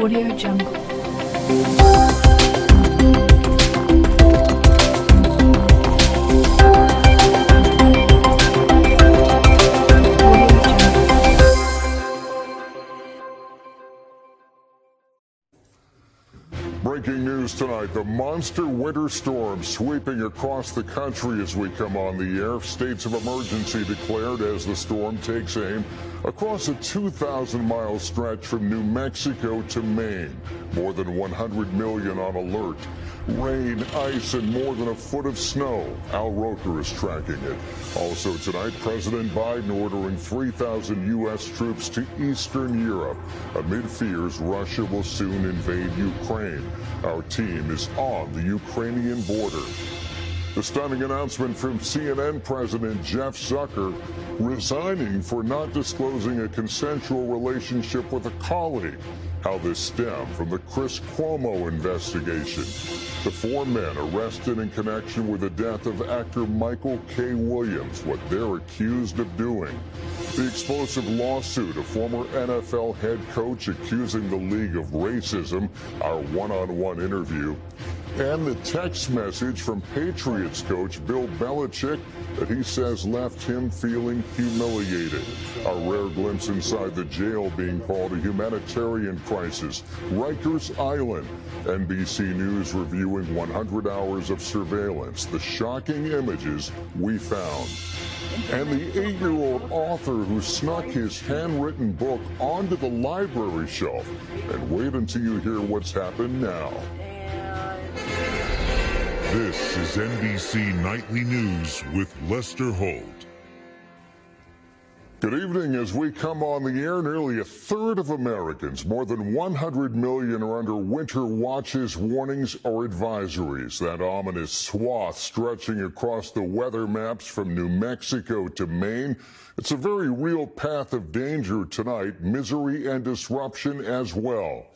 Audio Jungle. News tonight the monster winter storm sweeping across the country as we come on the air. States of emergency declared as the storm takes aim across a 2,000 mile stretch from New Mexico to Maine. More than 100 million on alert. Rain, ice, and more than a foot of snow. Al Roker is tracking it. Also tonight, President Biden ordering 3,000 U.S. troops to Eastern Europe amid fears Russia will soon invade Ukraine. Our team is on the Ukrainian border. The stunning announcement from CNN President Jeff Zucker resigning for not disclosing a consensual relationship with a colleague. How this stemmed from the Chris Cuomo investigation. The four men arrested in connection with the death of actor Michael K. Williams, what they're accused of doing. The explosive lawsuit, a former NFL head coach accusing the league of racism, our one on one interview, and the text message from Patriots coach Bill Belichick that he says left him feeling humiliated. A rare glimpse inside the jail being called a humanitarian crisis. Rikers Island. NBC News reviewing 100 hours of surveillance. The shocking images we found. And the eight year old author who snuck his handwritten book onto the library shelf. And wait until you hear what's happened now. This is NBC Nightly News with Lester Holt. Good evening. As we come on the air, nearly a third of Americans, more than 100 million, are under winter watches, warnings, or advisories. That ominous swath stretching across the weather maps from New Mexico to Maine. It's a very real path of danger tonight, misery and disruption as well.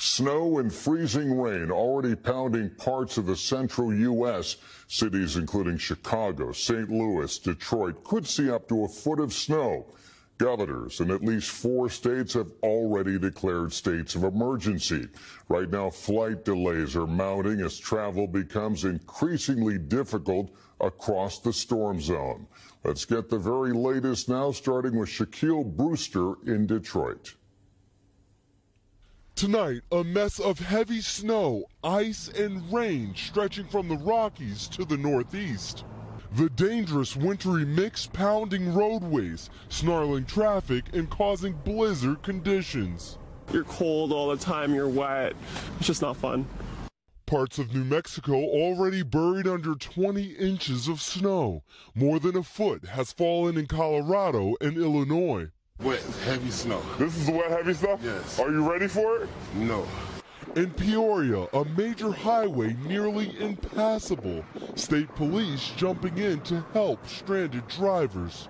Snow and freezing rain already pounding parts of the central U.S. Cities including Chicago, St. Louis, Detroit could see up to a foot of snow. Governors in at least four states have already declared states of emergency. Right now, flight delays are mounting as travel becomes increasingly difficult across the storm zone. Let's get the very latest now, starting with Shaquille Brewster in Detroit. Tonight, a mess of heavy snow, ice, and rain stretching from the Rockies to the Northeast. The dangerous wintry mix pounding roadways, snarling traffic, and causing blizzard conditions. You're cold all the time, you're wet. It's just not fun. Parts of New Mexico already buried under 20 inches of snow. More than a foot has fallen in Colorado and Illinois. Wet, heavy snow. This is the wet, heavy stuff? Yes. Are you ready for it? No. In Peoria, a major highway nearly impassable. State police jumping in to help stranded drivers.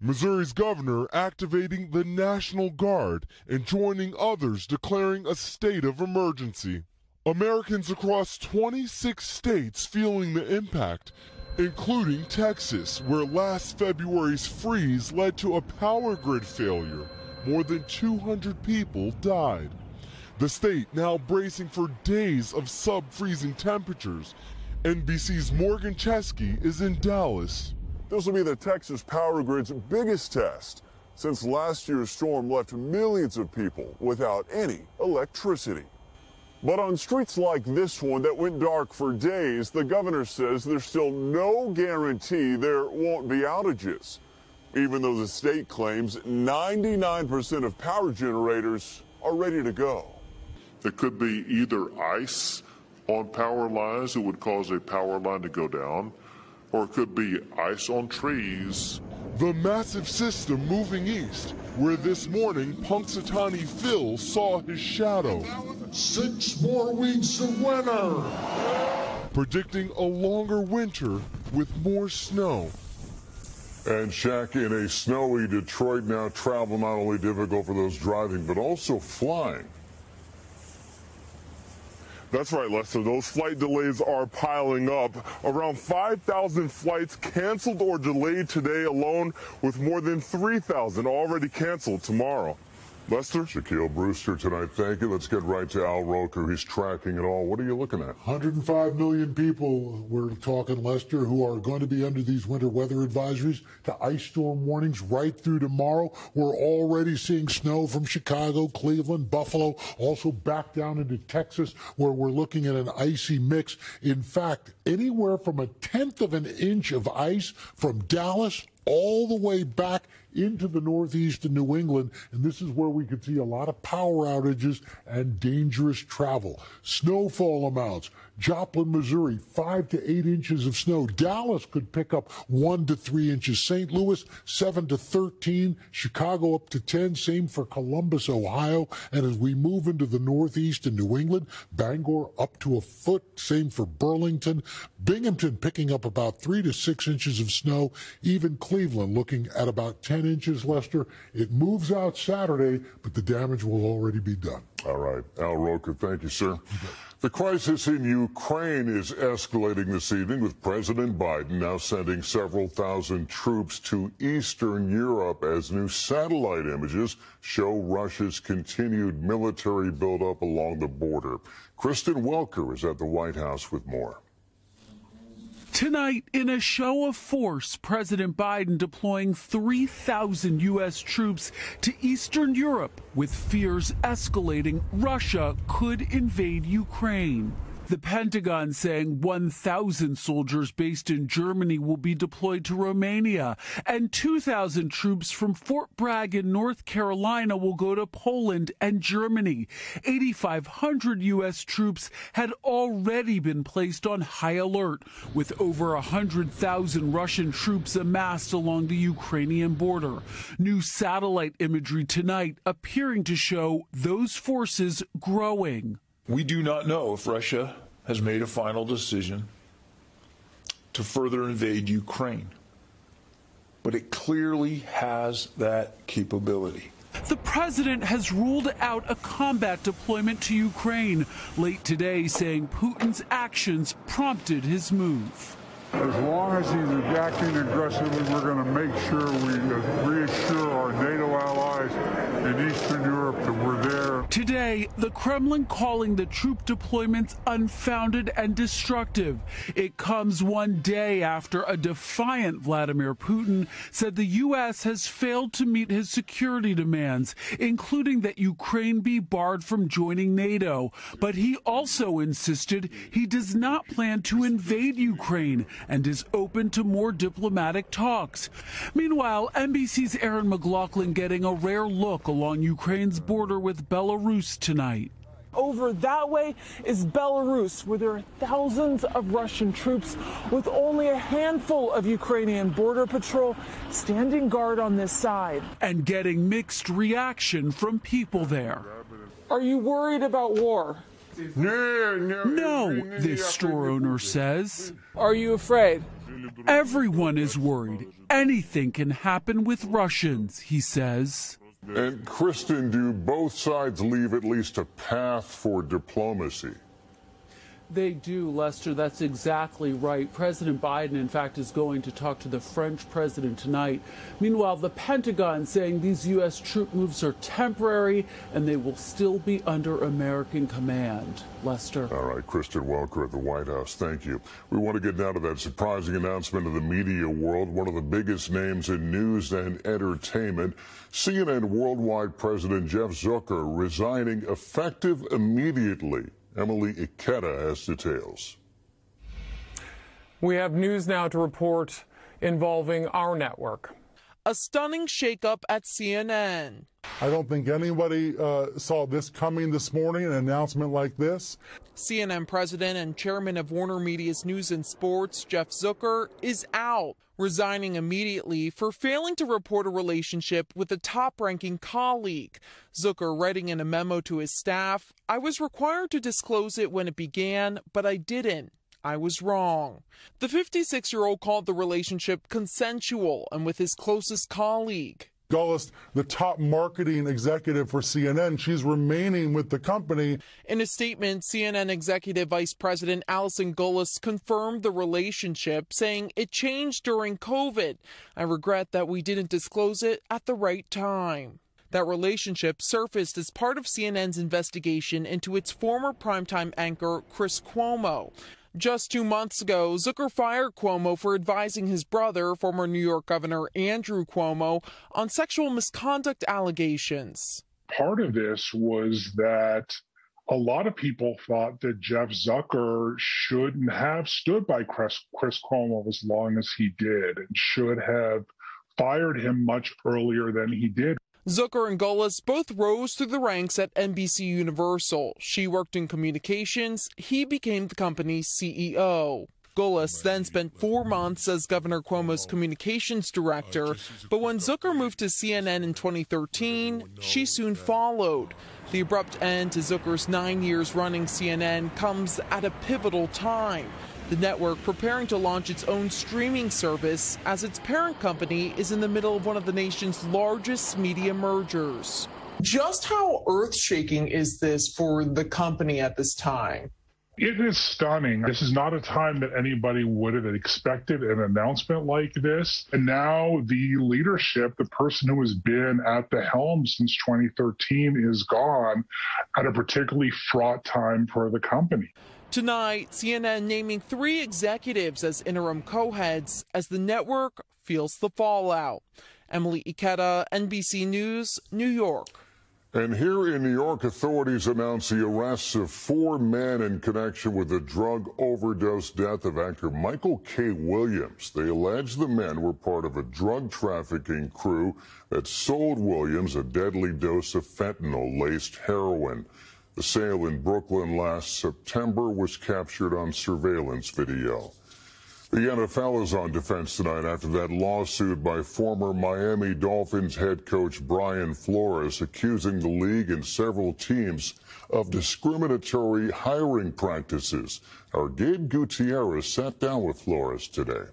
Missouri's governor activating the National Guard and joining others declaring a state of emergency. Americans across 26 states feeling the impact, including Texas, where last February's freeze led to a power grid failure. More than 200 people died. The state now bracing for days of sub freezing temperatures. NBC's Morgan Chesky is in Dallas. This will be the Texas power grid's biggest test since last year's storm left millions of people without any electricity. But on streets like this one that went dark for days, the governor says there's still no guarantee there won't be outages, even though the state claims 99% of power generators are ready to go. There could be either ice on power lines that would cause a power line to go down, or it could be ice on trees. The massive system moving east, where this morning Punxsutawney Phil saw his shadow, Six more weeks of winter. predicting a longer winter with more snow. And Shaq, in a snowy Detroit now, travel not only difficult for those driving, but also flying. That's right, Lester. Those flight delays are piling up. Around 5,000 flights canceled or delayed today alone, with more than 3,000 already canceled tomorrow. Lester? Shaquille Brewster tonight. Thank you. Let's get right to Al Roker. He's tracking it all. What are you looking at? 105 million people, we're talking, Lester, who are going to be under these winter weather advisories to ice storm warnings right through tomorrow. We're already seeing snow from Chicago, Cleveland, Buffalo, also back down into Texas, where we're looking at an icy mix. In fact, anywhere from a tenth of an inch of ice from Dallas all the way back into the northeast of New England. And this is where we could see a lot of power outages and dangerous travel. Snowfall amounts. Joplin, Missouri, five to eight inches of snow. Dallas could pick up one to three inches. St. Louis, seven to 13. Chicago up to 10. Same for Columbus, Ohio. And as we move into the northeast and New England, Bangor up to a foot. Same for Burlington. Binghamton picking up about three to six inches of snow. Even Cleveland looking at about 10 inches, Lester. It moves out Saturday, but the damage will already be done. All right. Al Roker, thank you, sir. The crisis in Ukraine is escalating this evening with President Biden now sending several thousand troops to Eastern Europe as new satellite images show Russia's continued military buildup along the border. Kristen Welker is at the White House with more. Tonight, in a show of force, President Biden deploying 3,000 U.S. troops to Eastern Europe with fears escalating Russia could invade Ukraine. The Pentagon saying 1,000 soldiers based in Germany will be deployed to Romania, and 2,000 troops from Fort Bragg in North Carolina will go to Poland and Germany. 8,500 U.S. troops had already been placed on high alert, with over 100,000 Russian troops amassed along the Ukrainian border. New satellite imagery tonight appearing to show those forces growing. We do not know if Russia has made a final decision to further invade Ukraine, but it clearly has that capability. The president has ruled out a combat deployment to Ukraine, late today saying Putin's actions prompted his move. As long as he's acting aggressively, we're going to make sure we reassure our NATO allies in Eastern Europe that we're there. Today, the Kremlin calling the troop deployments unfounded and destructive. It comes one day after a defiant Vladimir Putin said the U.S. has failed to meet his security demands, including that Ukraine be barred from joining NATO. But he also insisted he does not plan to invade Ukraine and is open to more diplomatic talks. Meanwhile, NBC's Erin McLaughlin getting a rare look along Ukraine's border with Belarus tonight. Over that way is Belarus, where there are thousands of Russian troops with only a handful of Ukrainian border patrol standing guard on this side. And getting mixed reaction from people there. Are you worried about war? No, this store owner says. Are you afraid? Everyone is worried. Anything can happen with Russians, he says. And Kristen, do both sides leave at least a path for diplomacy? They do, Lester. That's exactly right. President Biden, in fact, is going to talk to the French president tonight. Meanwhile, the Pentagon saying these U.S. troop moves are temporary and they will still be under American command. Lester. All right, Kristen Welker at the White House. Thank you. We want to get down to that surprising announcement of the media world. One of the biggest names in news and entertainment. CNN Worldwide President Jeff Zucker resigning effective immediately. Emily Ikeda has details. We have news now to report involving our network. A stunning shakeup at CNN. I don't think anybody uh, saw this coming this morning, an announcement like this. CNN president and chairman of Warner Media's News and Sports, Jeff Zucker, is out, resigning immediately for failing to report a relationship with a top ranking colleague. Zucker writing in a memo to his staff I was required to disclose it when it began, but I didn't. I was wrong. The 56 year old called the relationship consensual and with his closest colleague. Gollust, the top marketing executive for CNN, she's remaining with the company. In a statement, CNN Executive Vice President Allison Gollust confirmed the relationship, saying it changed during COVID. I regret that we didn't disclose it at the right time. That relationship surfaced as part of CNN's investigation into its former primetime anchor, Chris Cuomo. Just two months ago, Zucker fired Cuomo for advising his brother, former New York Governor Andrew Cuomo, on sexual misconduct allegations. Part of this was that a lot of people thought that Jeff Zucker shouldn't have stood by Chris, Chris Cuomo as long as he did and should have fired him much earlier than he did. Zucker and Gollust both rose through the ranks at NBC Universal. She worked in communications. He became the company's CEO. Gollust then spent four months as Governor Cuomo's communications director, but when Zucker moved to CNN in 2013, she soon followed. The abrupt end to Zucker's nine years running CNN comes at a pivotal time. The network preparing to launch its own streaming service as its parent company is in the middle of one of the nation's largest media mergers. Just how earth shaking is this for the company at this time? It is stunning. This is not a time that anybody would have expected an announcement like this. And now the leadership, the person who has been at the helm since 2013, is gone at a particularly fraught time for the company. Tonight, CNN naming three executives as interim co heads as the network feels the fallout. Emily Ikeda, NBC News, New York. And here in New York, authorities announced the arrests of four men in connection with the drug overdose death of actor Michael K. Williams. They allege the men were part of a drug trafficking crew that sold Williams a deadly dose of fentanyl laced heroin. The sale in Brooklyn last September was captured on surveillance video. The NFL is on defense tonight after that lawsuit by former Miami Dolphins head coach Brian Flores accusing the league and several teams of discriminatory hiring practices. Our Gabe Gutierrez sat down with Flores today.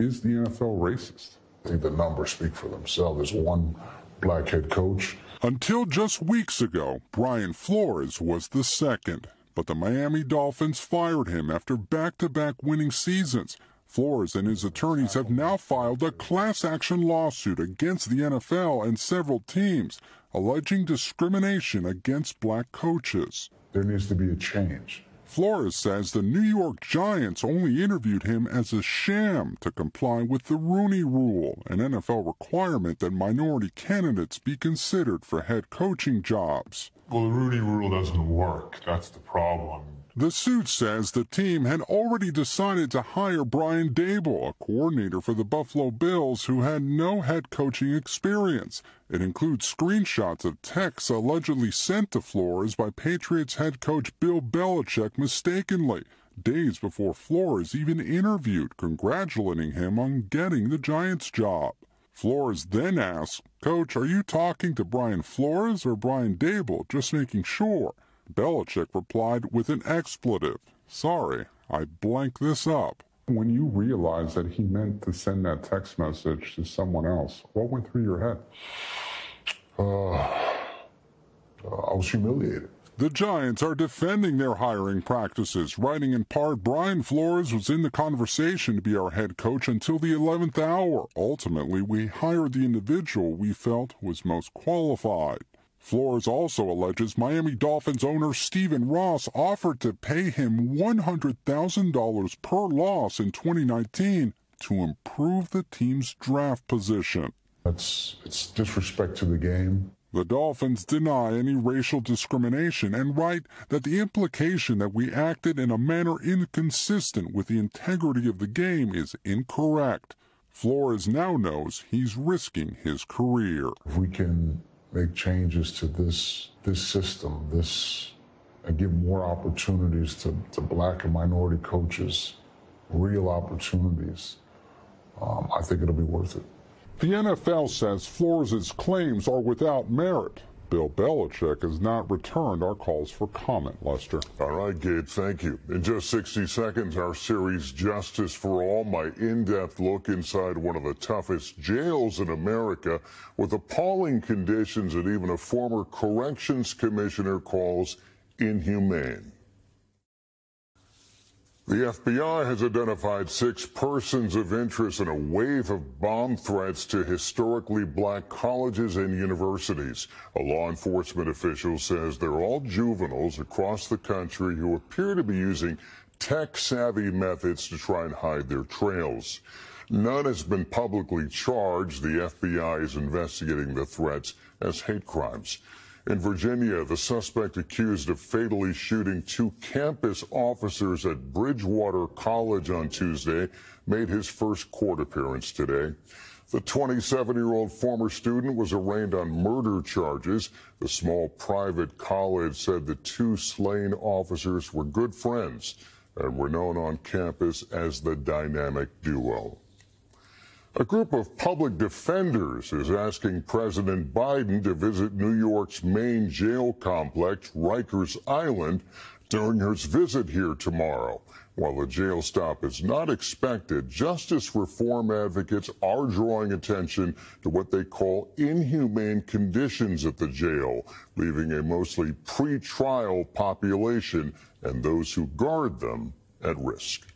Is the NFL racist? I think the numbers speak for themselves. There's one black head coach until just weeks ago, Brian Flores was the second, but the Miami Dolphins fired him after back to back winning seasons. Flores and his attorneys have now filed a class action lawsuit against the NFL and several teams, alleging discrimination against black coaches. There needs to be a change. Flores says the New York Giants only interviewed him as a sham to comply with the Rooney Rule, an NFL requirement that minority candidates be considered for head coaching jobs. Well, the Rooney Rule doesn't work. That's the problem. The suit says the team had already decided to hire Brian Daboll, a coordinator for the Buffalo Bills who had no head coaching experience. It includes screenshots of texts allegedly sent to Flores by Patriots head coach Bill Belichick mistakenly, days before Flores even interviewed, congratulating him on getting the Giants job. Flores then asked, Coach, are you talking to Brian Flores or Brian Daboll? Just making sure. Belichick replied with an expletive. Sorry, I blanked this up. When you realized that he meant to send that text message to someone else, what went through your head? Uh, I was humiliated. The Giants are defending their hiring practices, writing in part Brian Flores was in the conversation to be our head coach until the 11th hour. Ultimately, we hired the individual we felt was most qualified. Flores also alleges Miami Dolphins owner Stephen Ross offered to pay him $100,000 per loss in 2019 to improve the team's draft position. That's it's disrespect to the game. The Dolphins deny any racial discrimination and write that the implication that we acted in a manner inconsistent with the integrity of the game is incorrect. Flores now knows he's risking his career. If we can make changes to this this system, this and give more opportunities to, to black and minority coaches, real opportunities. Um, I think it'll be worth it. The NFL says Flores' claims are without merit. Bill Belichick has not returned our calls for comment, Lester. All right, Gabe, thank you. In just 60 seconds, our series Justice for All, my in-depth look inside one of the toughest jails in America with appalling conditions that even a former corrections commissioner calls inhumane. The FBI has identified six persons of interest in a wave of bomb threats to historically black colleges and universities. A law enforcement official says they're all juveniles across the country who appear to be using tech savvy methods to try and hide their trails. None has been publicly charged. The FBI is investigating the threats as hate crimes. In Virginia, the suspect accused of fatally shooting two campus officers at Bridgewater College on Tuesday made his first court appearance today. The 27-year-old former student was arraigned on murder charges. The small private college said the two slain officers were good friends and were known on campus as the dynamic duo. A group of public defenders is asking President Biden to visit New York's main jail complex, Rikers Island, during his visit here tomorrow. While a jail stop is not expected, justice reform advocates are drawing attention to what they call inhumane conditions at the jail, leaving a mostly pre-trial population and those who guard them at risk.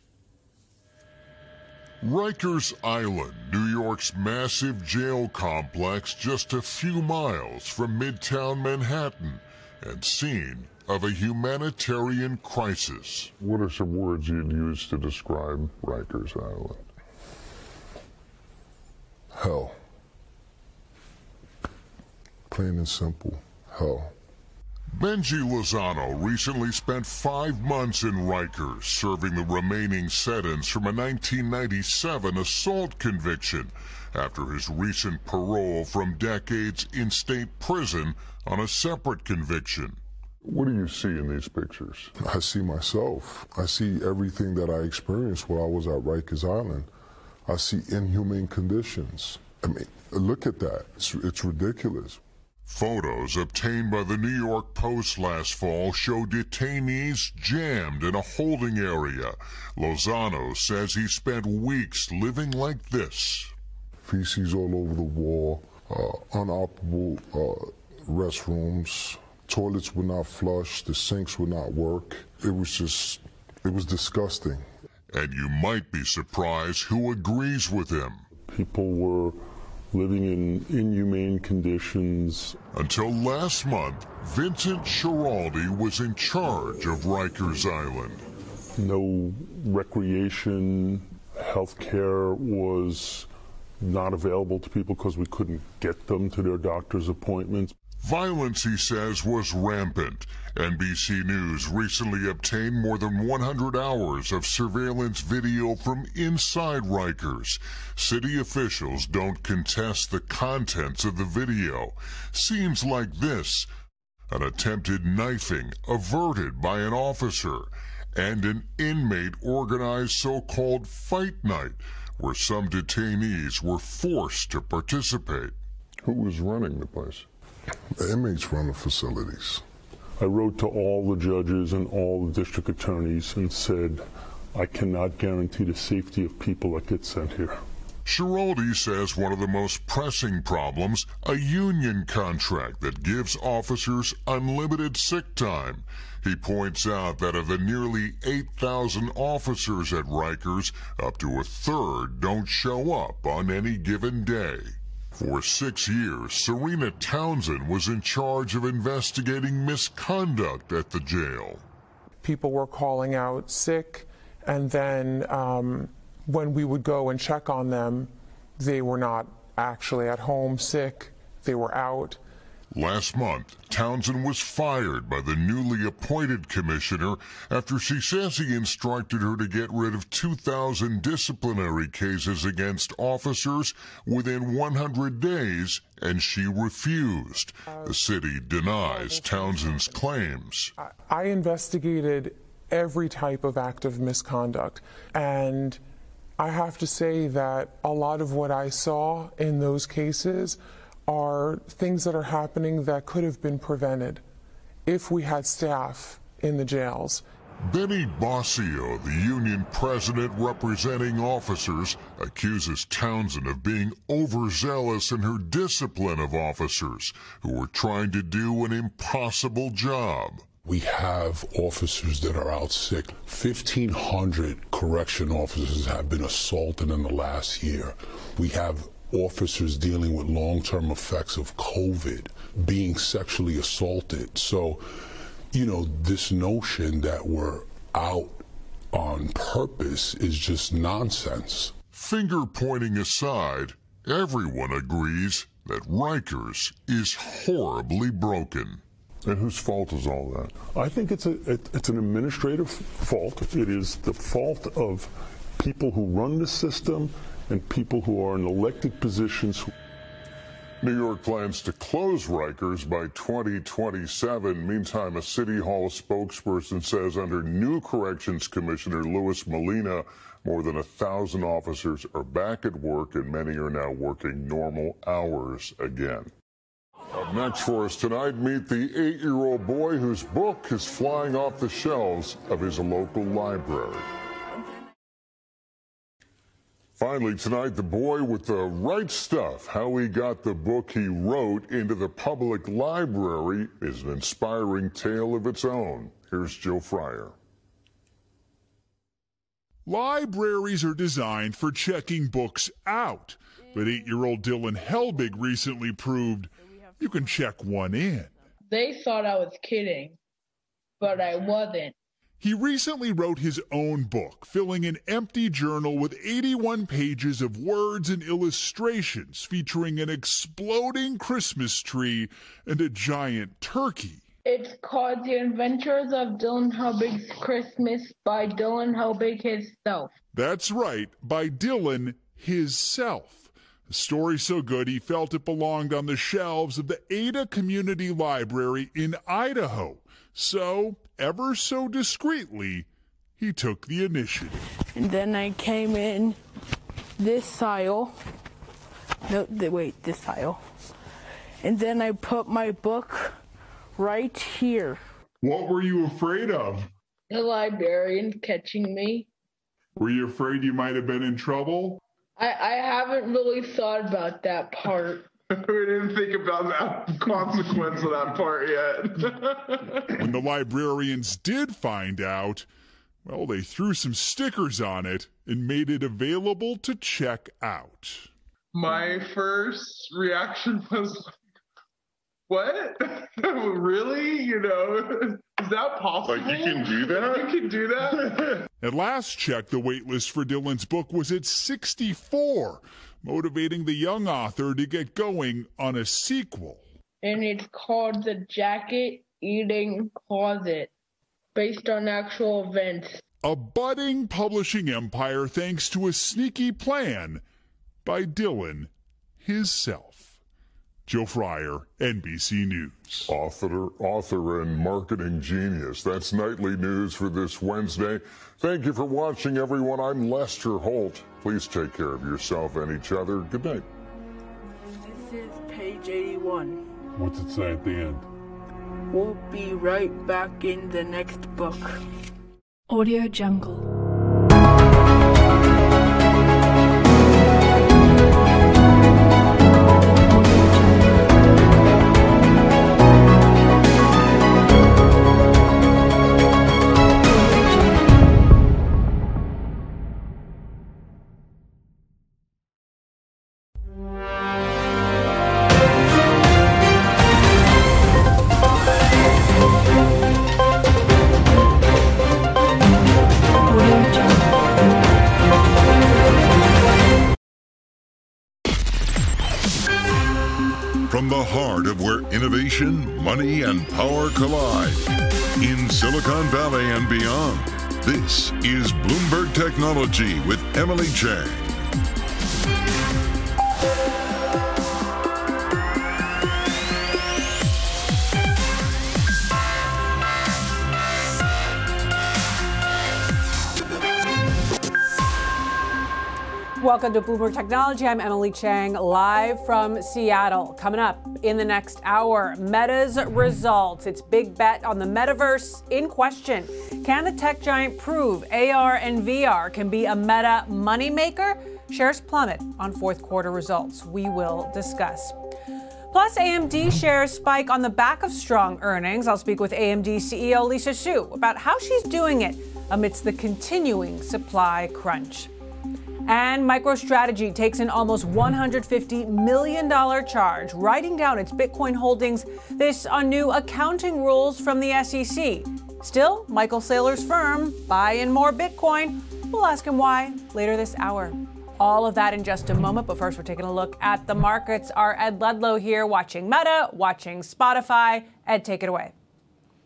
Rikers Island, New York's massive jail complex, just a few miles from Midtown Manhattan, and scene of a humanitarian crisis. What are some words you'd use to describe Rikers Island? Hell. Plain and simple, hell. Benji Lozano recently spent five months in Rikers, serving the remaining sentence from a 1997 assault conviction after his recent parole from decades in state prison on a separate conviction. What do you see in these pictures? I see myself. I see everything that I experienced while I was at Rikers Island. I see inhumane conditions. I mean, look at that. It's, it's ridiculous. Photos obtained by the New York Post last fall show detainees jammed in a holding area. Lozano says he spent weeks living like this. Feces all over the wall, uh, unoperable uh, restrooms, toilets would not flush, the sinks would not work. It was just, it was disgusting. And you might be surprised who agrees with him. People were living in inhumane conditions. Until last month, Vincent Schiraldi was in charge of Rikers Island. No recreation, health care was not available to people because we couldn't get them to their doctor's appointments. Violence, he says, was rampant. NBC News recently obtained more than 100 hours of surveillance video from inside Rikers. City officials don't contest the contents of the video. Scenes like this an attempted knifing averted by an officer, and an inmate organized so called fight night where some detainees were forced to participate. Who was running the place? The inmates run the facilities. I wrote to all the judges and all the district attorneys and said, I cannot guarantee the safety of people that get sent here. Schiraldi says one of the most pressing problems, a union contract that gives officers unlimited sick time. He points out that of the nearly 8,000 officers at Rikers, up to a third don't show up on any given day. For six years, Sarena Townsend was in charge of investigating misconduct at the jail. People were calling out sick, and then um, when we would go and check on them, they were not actually at home sick, they were out. Last month, Townsend was fired by the newly appointed commissioner after she says he instructed her to get rid of 2,000 disciplinary cases against officers within 100 days, and she refused. The city denies Townsend's claims. I investigated every type of act of misconduct, and I have to say that a lot of what I saw in those cases are things that are happening that could have been prevented if we had staff in the jails. Benny Boscio, the union president representing officers, accuses Townsend of being overzealous in her discipline of officers who were trying to do an impossible job. We have officers that are out sick. 1,500 correction officers have been assaulted in the last year. We have officers dealing with long term effects of COVID, being sexually assaulted. So, you know, this notion that we're out on purpose is just nonsense. Finger pointing aside, everyone agrees that Rikers is horribly broken. And whose fault is all that? I think it's a it, it's an administrative fault. It is the fault of people who run the system and people who are in elected positions. New York plans to close Rikers by 2027. Meantime, a City Hall spokesperson says under new Corrections Commissioner Louis Molina, more than a thousand officers are back at work and many are now working normal hours again. Up next for us tonight, meet the eight year old boy whose book is flying off the shelves of his local library. Finally, tonight, the boy with the right stuff. How he got the book he wrote into the public library is an inspiring tale of its own. Here's Joe Fryer. Libraries are designed for checking books out, but eight year old Dylan Helbig recently proved you can check one in. They thought I was kidding, but I wasn't. He recently wrote his own book, filling an empty journal with 81 pages of words and illustrations featuring an exploding Christmas tree and a giant turkey. It's called The Adventures of Dylan Helbig's Christmas by Dylan Helbig himself. That's right, by Dylan himself. A story so good he felt it belonged on the shelves of the Ada Community Library in Idaho. So, ever so discreetly, he took the initiative. And then I came in this aisle. No, th- wait, this aisle. And then I put my book right here. What were you afraid of? The librarian catching me. Were you afraid you might have been in trouble? I, I haven't really thought about that part. we didn't think about that consequence of that part yet. when the librarians did find out, well, they threw some stickers on it and made it available to check out. My first reaction was, what? really? You know, is that possible? Like, you can do that? You can do that? At last check, the waitlist for Dylan's book was at 64, motivating the young author to get going on a sequel. And it's called The Jacket Eating Closet, based on actual events. A budding publishing empire thanks to a sneaky plan by Dylan himself. Joe Fryer, NBC News. Author, author and marketing genius. That's nightly news for this Wednesday. Thank you for watching, everyone. I'm Lester Holt. Please take care of yourself and each other. Good night. This is page 81. What's it say at the end? We'll be right back in the next book. Audio Jungle. Innovation, money, and power collide, in Silicon Valley and beyond, this is Bloomberg Technology with Emily Chang. Welcome to Bloomberg Technology. I'm Emily Chang, live from Seattle. Coming up in the next hour, Meta's results. Its big bet on the metaverse in question. Can the tech giant prove AR and VR can be a meta moneymaker? Shares plummet on fourth quarter results. We will discuss. Plus, AMD shares spike on the back of strong earnings. I'll speak with AMD CEO Lisa Su about how she's doing it amidst the continuing supply crunch. And MicroStrategy takes an almost $150 million charge, writing down its Bitcoin holdings, this on new accounting rules from the SEC. Still, Michael Saylor's firm, buy buying more Bitcoin. We'll ask him why later this hour. All of that in just a moment, but first we're taking a look at the markets. Our Ed Ludlow here watching Meta, watching Spotify. Ed, take it away.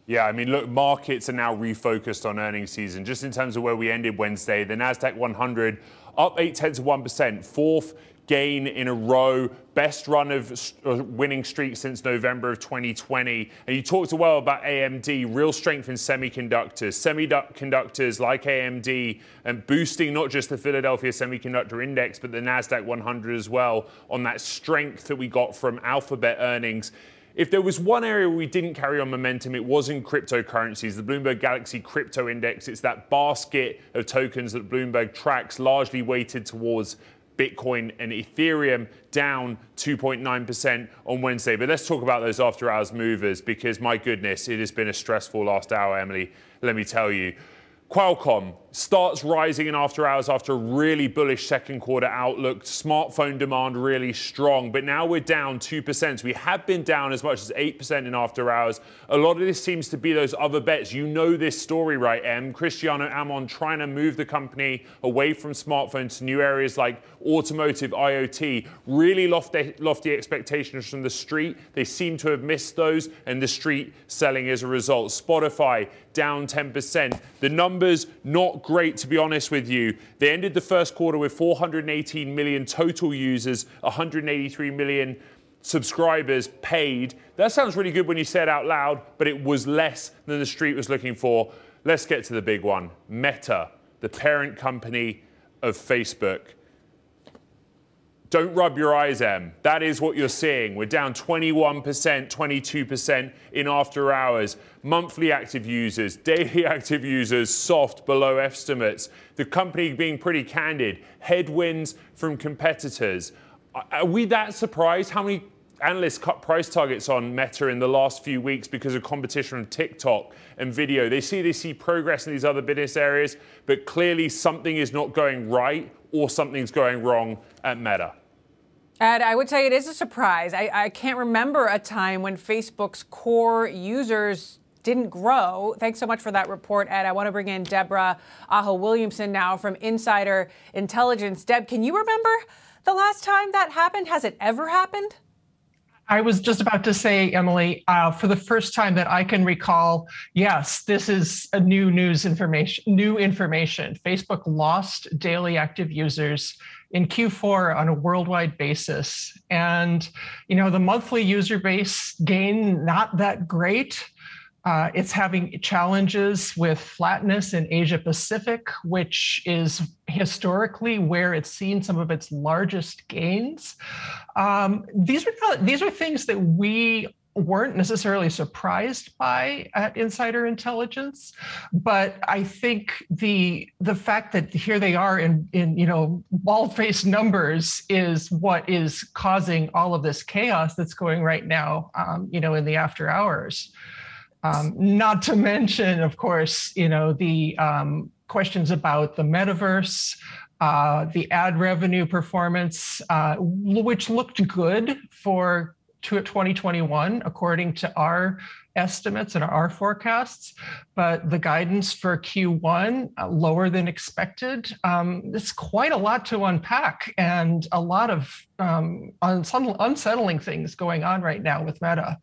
Yeah, I mean, look, markets are now refocused on earnings season. Just in terms of where we ended Wednesday, the Nasdaq 100 up eight tenths of one percent, fourth gain in a row, best run of uh, winning streak since November of 2020. And you talked a well about AMD, real strength in semiconductors, semiconductors like AMD, and boosting not just the Philadelphia Semiconductor Index, but the NASDAQ 100 as well on that strength that we got from Alphabet earnings. If there was one area we didn't carry on momentum, it was in cryptocurrencies. The Bloomberg Galaxy Crypto Index, it's that basket of tokens that Bloomberg tracks, largely weighted towards Bitcoin and Ethereum down 2.9% on Wednesday. But let's talk about those after hours movers because, my goodness, it has been a stressful last hour, Emily. Let me tell you. Qualcomm starts rising in after hours after a really bullish second quarter outlook. Smartphone demand really strong, but now we're down 2%. we have been down as much as 8% in after hours. A lot of this seems to be those other bets. You know this story, right, Em? Cristiano Amon trying to move the company away from smartphones to new areas like automotive, IoT. Really lofty, lofty expectations from the street. They seem to have missed those, and the street selling as a result. Spotify down 10%. The numbers not great, to be honest with you. They ended the first quarter with 418 million total users, 183 million subscribers paid. That sounds really good when you say it out loud, but it was less than the street was looking for. Let's get to the big one Meta, the parent company of Facebook. Don't rub your eyes, Em. That is what you're seeing. We're down 21%, 22% in after hours. Monthly active users, daily active users, soft below estimates. The company being pretty candid. Headwinds from competitors. Are we that surprised? How many analysts cut price targets on Meta in the last few weeks because of competition from TikTok and video. They see they see progress in these other business areas, but clearly something is not going right or something's going wrong at Meta. Ed, I would say it is a surprise. I, I can't remember a time when Facebook's core users didn't grow. Thanks so much for that report, Ed. I want to bring in Deborah Aho Williamson now from Insider Intelligence. Deb, can you remember the last time that happened? Has it ever happened? I was just about to say, Emily, uh, for the first time that I can recall, yes, this is a new news information. New information. Facebook lost daily active users in Q4 on a worldwide basis. And, you know, the monthly user base gain, not that great. Uh, it's having challenges with flatness in Asia Pacific, which is historically where it's seen some of its largest gains. Um, these are these are things that we weren't necessarily surprised by at insider intelligence but i think the the fact that here they are in in you know bald-faced numbers is what is causing all of this chaos that's going right now um, you know in the after hours um, not to mention of course you know the um, questions about the metaverse uh, the ad revenue performance, uh, which looked good for 2021, according to our estimates and our forecasts, but the guidance for Q1 uh, lower than expected. Um, it's quite a lot to unpack and a lot of um, unsettling things going on right now with Meta.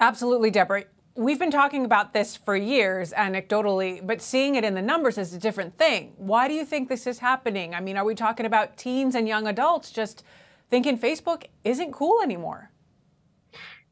Absolutely, Deborah. We've been talking about this for years anecdotally, but seeing it in the numbers is a different thing. Why do you think this is happening? I mean, are we talking about teens and young adults just thinking Facebook isn't cool anymore?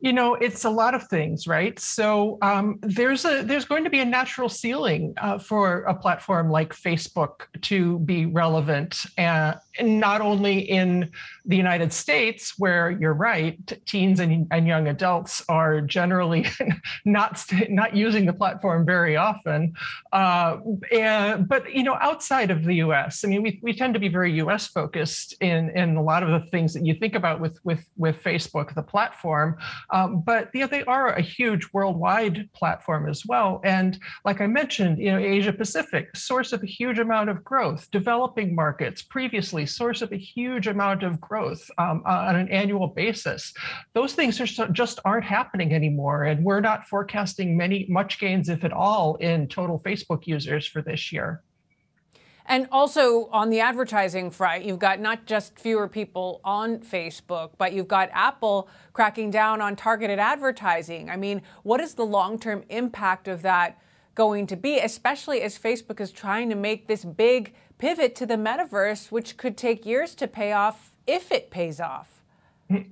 You know, it's a lot of things, right? So um, there's a there's going to be a natural ceiling uh, for a platform like Facebook to be relevant, uh, not only in the United States, where you're right, teens and, and young adults are generally not not using the platform very often, uh, and, but you know, outside of the U.S., I mean, we, we tend to be very U.S. focused in in a lot of the things that you think about with with with Facebook, the platform. Um, but you know, they are a huge worldwide platform as well. And like I mentioned, you know, Asia Pacific, source of a huge amount of growth. Developing markets, previously source of a huge amount of growth um, on an annual basis. Those things are just aren't happening anymore, and we're not forecasting many much gains, if at all, in total Facebook users for this year. And also on the advertising front, you've got not just fewer people on Facebook, but you've got Apple cracking down on targeted advertising. I mean, what is the long term impact of that going to be, especially as Facebook is trying to make this big pivot to the metaverse, which could take years to pay off if it pays off?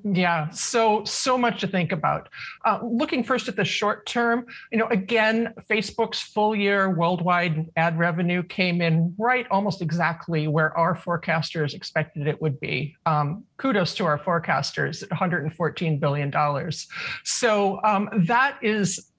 Yeah, so so much to think about. Uh, looking first at the short term, you know, again, Facebook's full year worldwide ad revenue came in right almost exactly where our forecasters expected it would be. Um, kudos to our forecasters at 114 billion dollars. So um, that is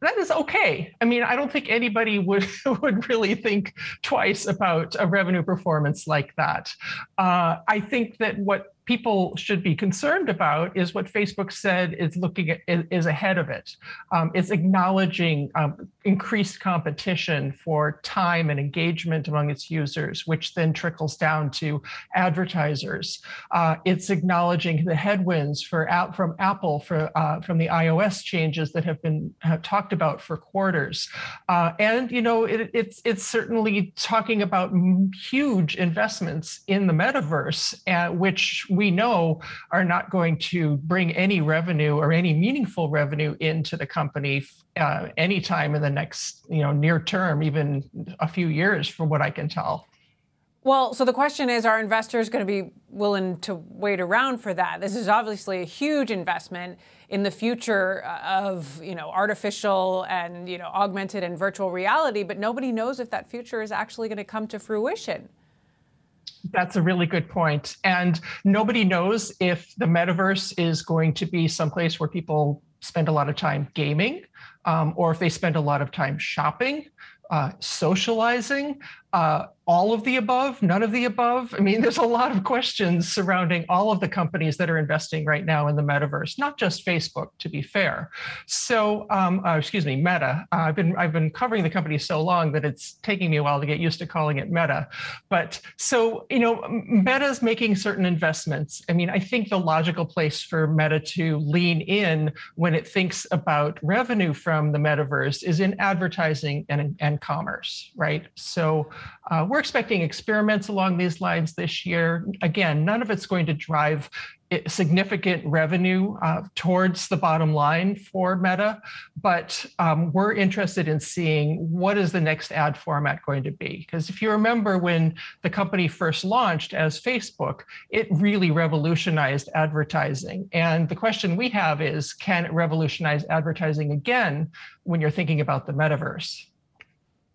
that is okay. I mean, I don't think anybody would would really think twice about a revenue performance like that. Uh, I think that what people should be concerned about is what Facebook said is looking at is ahead of it. Um, it's acknowledging um, increased competition for time and engagement among its users, which then trickles down to advertisers. Uh, it's acknowledging the headwinds for out from Apple for uh, from the iOS changes that have been have talked about for quarters, uh, and you know it, it's it's certainly talking about huge investments in the metaverse, uh, which we know are not going to bring any revenue or any meaningful revenue into the company uh, anytime in the next, you know, near term, even a few years, from what I can tell. Well, so the question is, are investors going to be willing to wait around for that? This is obviously a huge investment in the future uh, of, you know, artificial and, you know, augmented and virtual reality, but nobody knows if that future is actually going to come to fruition. That's a really good point. And nobody knows if the metaverse is going to be someplace where people spend a lot of time gaming um, or if they spend a lot of time shopping, uh, socializing, uh, all of the above, none of the above? I mean, there's a lot of questions surrounding all of the companies that are investing right now in the metaverse, not just Facebook, to be fair. So, um, uh, excuse me, Meta. Uh, I've been I've been covering the company so long that it's taking me a while to get used to calling it Meta. But so you know, Meta's making certain investments. I mean, I think the logical place for Meta to lean in when it thinks about revenue from the metaverse is in advertising and and commerce, right? So uh, we're expecting experiments along these lines this year. Again, none of it's going to drive significant revenue uh, towards the bottom line for Meta, but um, we're interested in seeing what is the next ad format going to be. Because if you remember when the company first launched as Facebook, it really revolutionized advertising. And the question we have is, can it revolutionize advertising again when you're thinking about the metaverse?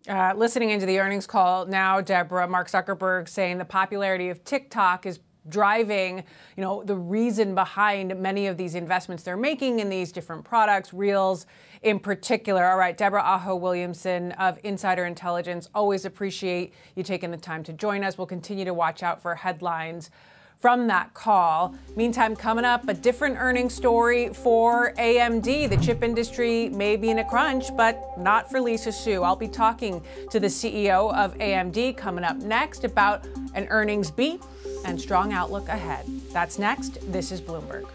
Uh, listening into the earnings call now, Deborah, Mark Zuckerberg saying the popularity of TikTok is driving, you know, the reason behind many of these investments they're making in these different products, Reels in particular. All right, Deborah Aho Williamson of Insider Intelligence, always appreciate you taking the time to join us. We'll continue to watch out for headlines from that call. Meantime, coming up, a different earnings story for AMD. The chip industry may be in a crunch, but not for Lisa Su. I'll be talking to the CEO of AMD coming up next about an earnings beat and strong outlook ahead. That's next. This is Bloomberg.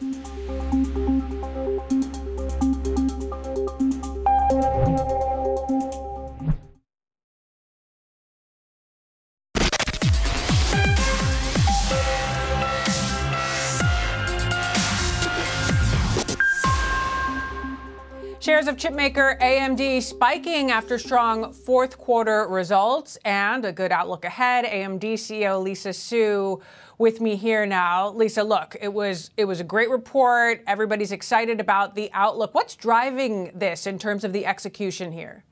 Shares of chipmaker AMD spiking after strong fourth quarter results and a good outlook ahead. AMD CEO Lisa Su with me here now. Lisa, look, it was it was a great report. Everybody's excited about the outlook. What's driving this in terms of the execution here?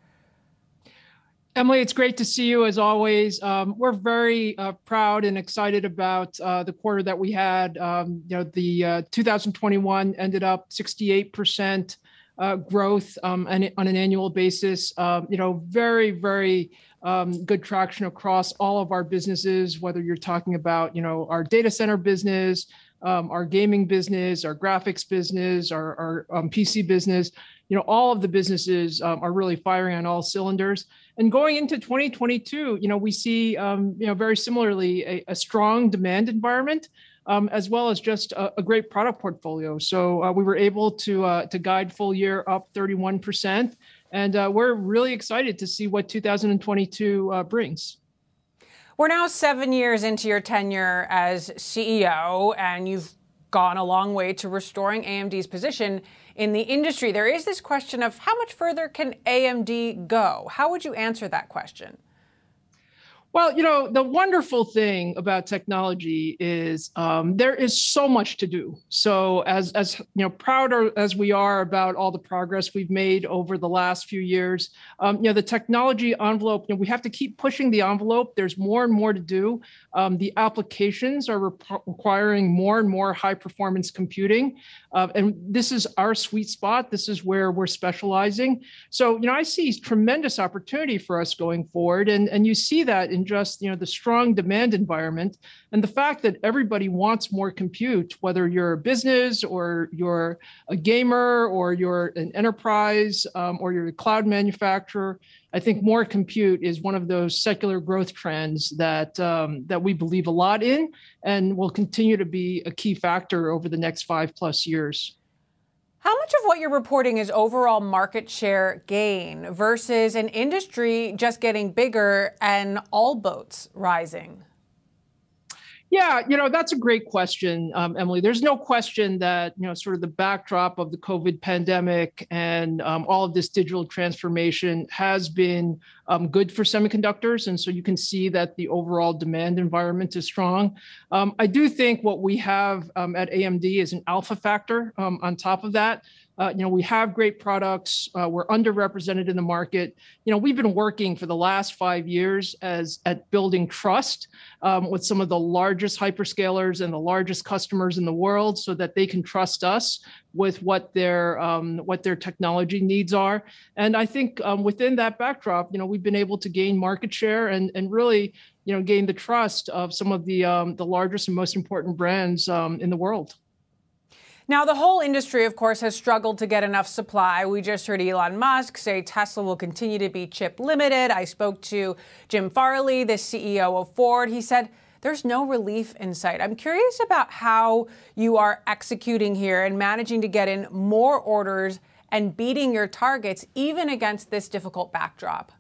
Emily, it's great to see you as always. Um, we're very uh, proud and excited about uh, the quarter that we had. Um, you know, the uh, 2021 ended up 68% uh, growth um, on, on, an annual basis. Um, you know, very, very um, good traction across all of our businesses, whether you're talking about, you know, our data center business, um, our gaming business, our graphics business, our, our um, PC business, you know, all of the businesses um, are really firing on all cylinders. And going into 2022, you know, we see, you know, very similarly a, a strong demand environment. Um, as well as just a, a great product portfolio. So uh, we were able to uh, to guide full year up 31 percent, and uh, we're really excited to see what 2022 uh, brings. We're now seven years into your tenure as CEO, and you've gone a long way to restoring AMD's position in the industry. There is this question of how much further can AMD go? How would you answer that question? Well, you know, the wonderful thing about technology is um, there is so much to do. So, as as you know, prouder as we are about all the progress we've made over the last few years, um, you know, the technology envelope. You know, we have to keep pushing the envelope. There's more and more to do. Um, the applications are re- requiring more and more high performance computing, uh, and this is our sweet spot. This is where we're specializing. So, you know, I see tremendous opportunity for us going forward, and and you see that in just you know the strong demand environment and the fact that everybody wants more compute whether you're a business or you're a gamer or you're an enterprise um, or you're a cloud manufacturer i think more compute is one of those secular growth trends that um, that we believe a lot in and will continue to be a key factor over the next five plus years how much of what you're reporting is overall market share gain versus an industry just getting bigger and all boats rising? Yeah, you know, that's a great question, um, Emily. There's no question that, you know, sort of the backdrop of the COVID pandemic and um, all of this digital transformation has been um, good for semiconductors. And so you can see that the overall demand environment is strong. Um, I do think what we have um, at AMD is an alpha factor um, on top of that. Uh, you know, we have great products. Uh, we're underrepresented in the market. You know, we've been working for the last five years as at building trust um, with some of the largest hyperscalers and the largest customers in the world, so that they can trust us with what their um, what their technology needs are. And I think um, within that backdrop, you know, we've been able to gain market share and and really, you know, gain the trust of some of the um, the largest and most important brands um, in the world. Now, the whole industry, of course, has struggled to get enough supply. We just heard Elon Musk say Tesla will continue to be chip limited. I spoke to Jim Farley, the CEO of Ford. He said there's no relief in sight. I'm curious about how you are executing here and managing to get in more orders and beating your targets, even against this difficult backdrop.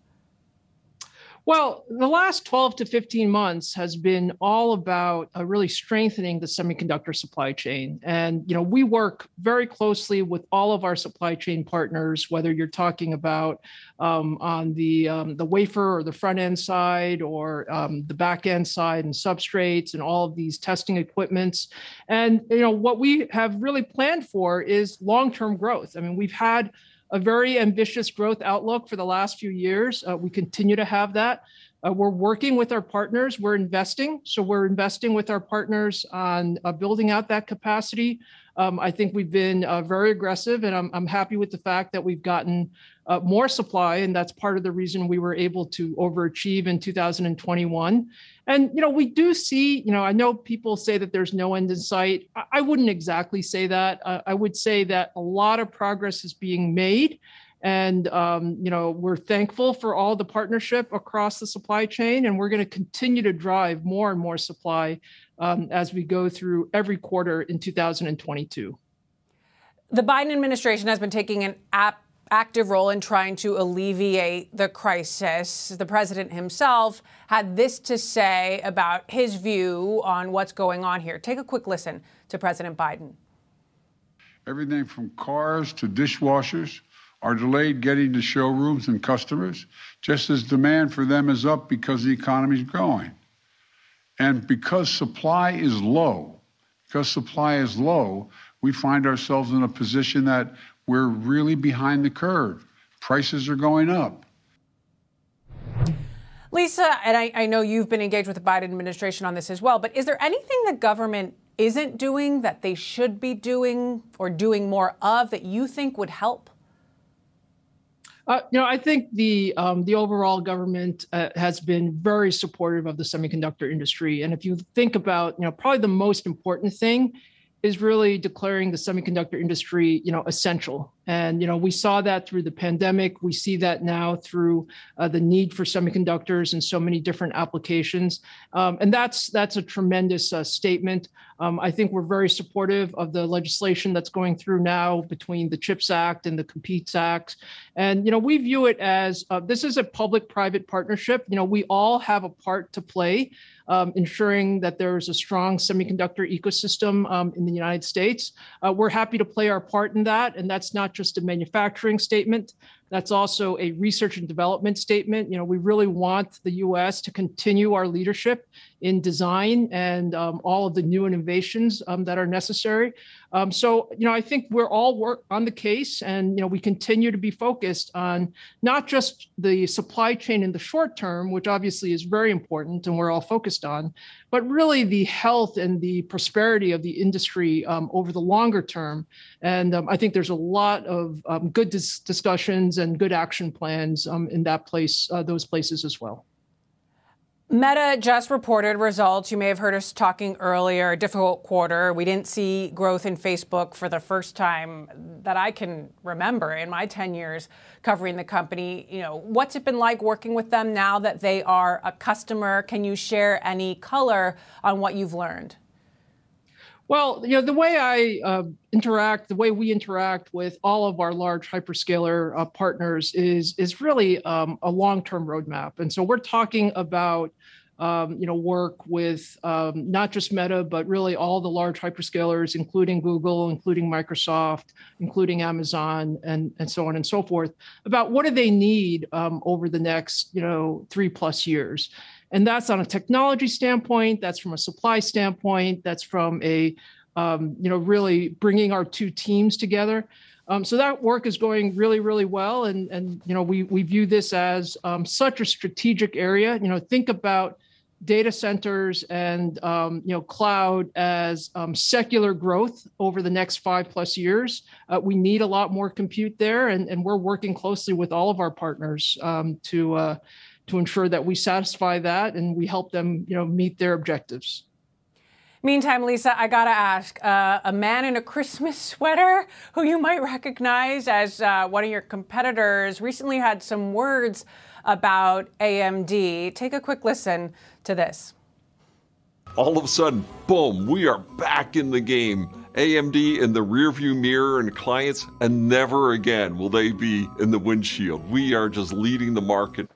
Well, the last 12 to 15 months has been all about uh, really strengthening the semiconductor supply chain. And, you know, we work very closely with all of our supply chain partners, whether you're talking about um, on the, um, the wafer or the front end side or um, the back end side and substrates and all of these testing equipments. And, you know, what we have really planned for is long term growth. I mean, we've had a very ambitious growth outlook for the last few years. Uh, we continue to have that. Uh, we're working with our partners. We're investing. So we're investing with our partners on uh, building out that capacity. Um, I think we've been uh, very aggressive, and I'm, I'm happy with the fact that we've gotten uh, more supply, and that's part of the reason we were able to overachieve in 2021. And you know, we do see. You know, I know people say that there's no end in sight. I, I wouldn't exactly say that. Uh, I would say that a lot of progress is being made. And um, you know, we're thankful for all the partnership across the supply chain, and we're going to continue to drive more and more supply um, as we go through every quarter in 2022. The Biden administration has been taking an app active role in trying to alleviate the crisis. The president himself had this to say about his view on what's going on here. Take a quick listen to President Biden. Everything from cars to dishwashers are delayed getting to showrooms and customers, just as demand for them is up because the economy is growing. And because supply is low, because supply is low, we find ourselves in a position that we're really behind the curve. Prices are going up. Lisa, and I, I know you've been engaged with the Biden administration on this as well, but is there anything the government isn't doing that they should be doing or doing more of that you think would help? Uh, you know, I think the um, the overall government uh, has been very supportive of the semiconductor industry, and if you think about, you know, probably the most important thing is really declaring the semiconductor industry, you know, essential. And you know, we saw that through the pandemic. We see that now through uh, the need for semiconductors in so many different applications. Um, and that's that's a tremendous uh, statement. Um, I think we're very supportive of the legislation that's going through now between the CHIPS Act and the Competes Act. And you know, we view it as uh, this is a public-private partnership. You know, we all have a part to play um, ensuring that there's a strong semiconductor ecosystem um, in the United States. Uh, we're happy to play our part in that, and that's not just a manufacturing statement. That's also a research and development statement. You know, we really want the U.S. to continue our leadership in design and um, all of the new innovations um, that are necessary. Um, so, you know, I think we're all work on the case, and you know, we continue to be focused on not just the supply chain in the short term, which obviously is very important, and we're all focused on, but really the health and the prosperity of the industry um, over the longer term. And um, I think there's a lot of um, good dis- discussions and good action plans in that place, uh, those places as well. Meta just reported results. You may have heard us talking earlier, a difficult quarter. We didn't see growth in Facebook for the first time that I can remember in my 10 years covering the company. You know, what's it been like working with them now that they are a customer? Can you share any color on what you've learned? Well, you know, the way I uh, interact, the way we interact with all of our large hyperscaler uh, partners is is really um, a long-term roadmap, and so we're talking about. Um, you know, work with um, not just Meta, but really all the large hyperscalers, including Google, including Microsoft, including Amazon, and and so on and so forth, about what do they need um, over the next you know three plus years. And that's on a technology standpoint, that's from a supply standpoint, that's from a, um, you know, really bringing our two teams together. Um, so that work is going really, really well. And, and you know, we, we view this as um, such a strategic area. You know, think about data centers and um, you know cloud as um, secular growth over the next five plus years. Uh, we need a lot more compute there, and, and we're working closely with all of our partners um, to uh, to ensure that we satisfy that and we help them, you know, meet their objectives. Meantime, Lisa, I gotta ask: uh, a man in a Christmas sweater, who you might recognize as uh, one of your competitors, recently had some words about AMD. Take a quick listen to this. All of a sudden, boom, we are back in the game. AMD in the rearview mirror and clients, and never again will they be in the windshield. We are just leading the market.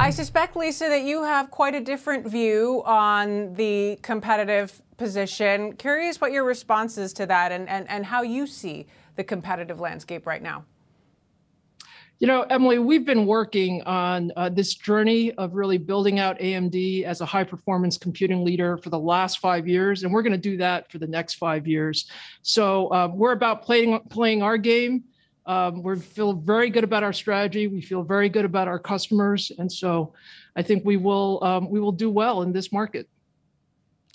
I suspect, Lisa, that you have quite a different view on the competitive position. Curious what your response is to that and, and, and how you see the competitive landscape right now. You know, Emily, we've been working on uh, this journey of really building out AMD as a high performance computing leader for the last five years, and we're going to do that for the next five years. So uh, we're about playing playing our game um, we feel very good about our strategy. We feel very good about our customers, and so I think we will um, we will do well in this market.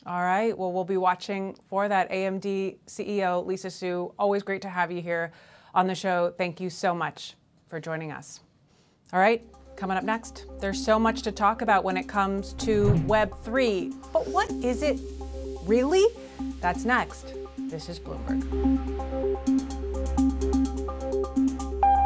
All right. Well, we'll be watching for that. AMD CEO Lisa Su, always great to have you here on the show. Thank you so much for joining us. All right. Coming up next, there's so much to talk about when it comes to Web3. But what is it really? That's next. This is Bloomberg.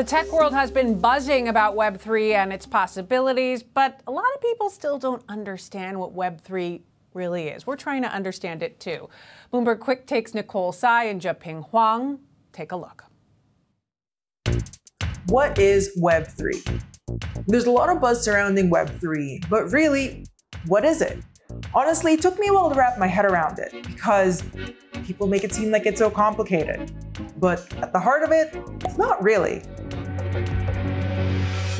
The tech world has been buzzing about Web3 and its possibilities, but a lot of people still don't understand what Web3 really is. We're trying to understand it too. Bloomberg QuickTake's Nicole Tsai and Jiaping Huang. Take a look. What is Web3? There's a lot of buzz surrounding Web3, but really, what is it? Honestly, it took me a while to wrap my head around it because people make it seem like it's so complicated. But at the heart of it, it's not really.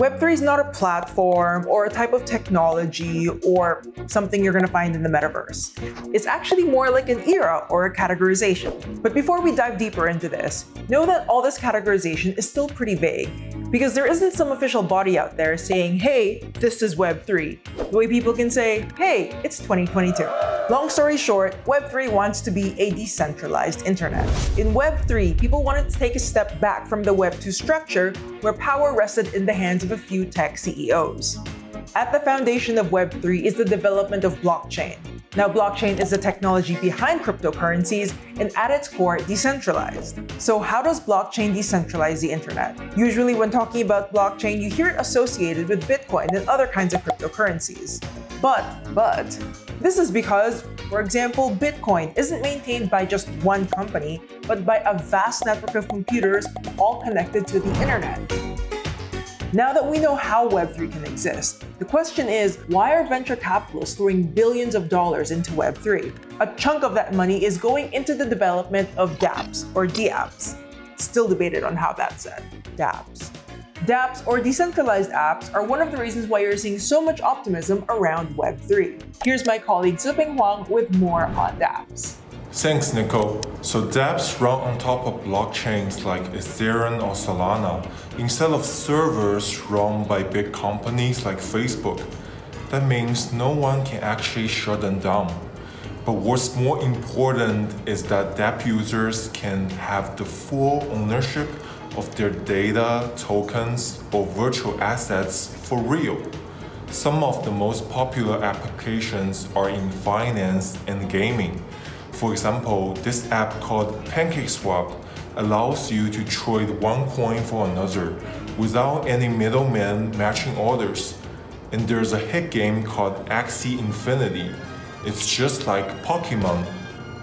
Web3 is not a platform or a type of technology or something you're going to find in the metaverse. It's actually more like an era or a categorization. But before we dive deeper into this, know that all this categorization is still pretty vague because there isn't some official body out there saying, hey, this is Web3, the way people can say, hey, it's 2022. Long story short, Web3 wants to be a decentralized internet. In Web3, people wanted to take a step back from the Web2 structure where power rested in the hands of a few tech CEOs. At the foundation of Web3 is the development of blockchain. Now, blockchain is the technology behind cryptocurrencies and at its core, decentralized. So, how does blockchain decentralize the internet? Usually, when talking about blockchain, you hear it associated with Bitcoin and other kinds of cryptocurrencies. But, but, this is because, for example, Bitcoin isn't maintained by just one company, but by a vast network of computers all connected to the internet. Now that we know how Web3 can exist, the question is why are venture capitalists throwing billions of dollars into Web3? A chunk of that money is going into the development of dApps or dApps. Still debated on how that's said. dApps. dApps or decentralized apps are one of the reasons why you're seeing so much optimism around Web3. Here's my colleague Jiaping Huang with more on dApps. Thanks, Nico. So dApps run on top of blockchains like Ethereum or Solana instead of servers run by big companies like Facebook. That means no one can actually shut them down. But what's more important is that dApp users can have the full ownership of their data, tokens, or virtual assets for real. Some of the most popular applications are in finance and gaming for example, this app called PancakeSwap allows you to trade one coin for another without any middleman matching orders. And there's a hit game called Axie Infinity. It's just like Pokemon,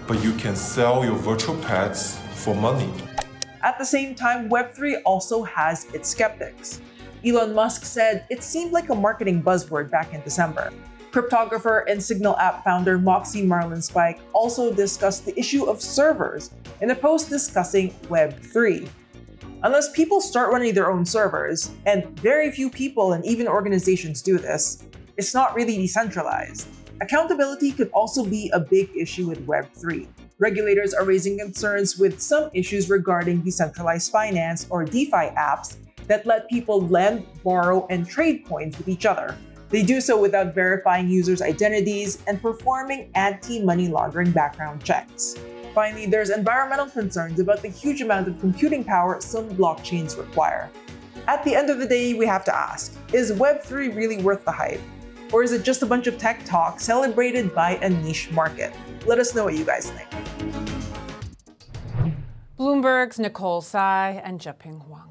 but you can sell your virtual pets for money. At the same time, Web3 also has its skeptics. Elon Musk said it seemed like a marketing buzzword back in December. Cryptographer and Signal app founder Moxie Marlinspike also discussed the issue of servers in a post discussing Web3. Unless people start running their own servers, and very few people and even organizations do this, it's not really decentralized. Accountability could also be a big issue with Web3. Regulators are raising concerns with some issues regarding decentralized finance or DeFi apps that let people lend, borrow, and trade coins with each other. They do so without verifying users' identities and performing anti money laundering background checks. Finally, there's environmental concerns about the huge amount of computing power some blockchains require. At the end of the day, we have to ask is Web3 really worth the hype? Or is it just a bunch of tech talk celebrated by a niche market? Let us know what you guys think. Bloomberg's Nicole Tsai and Jiaping Huang.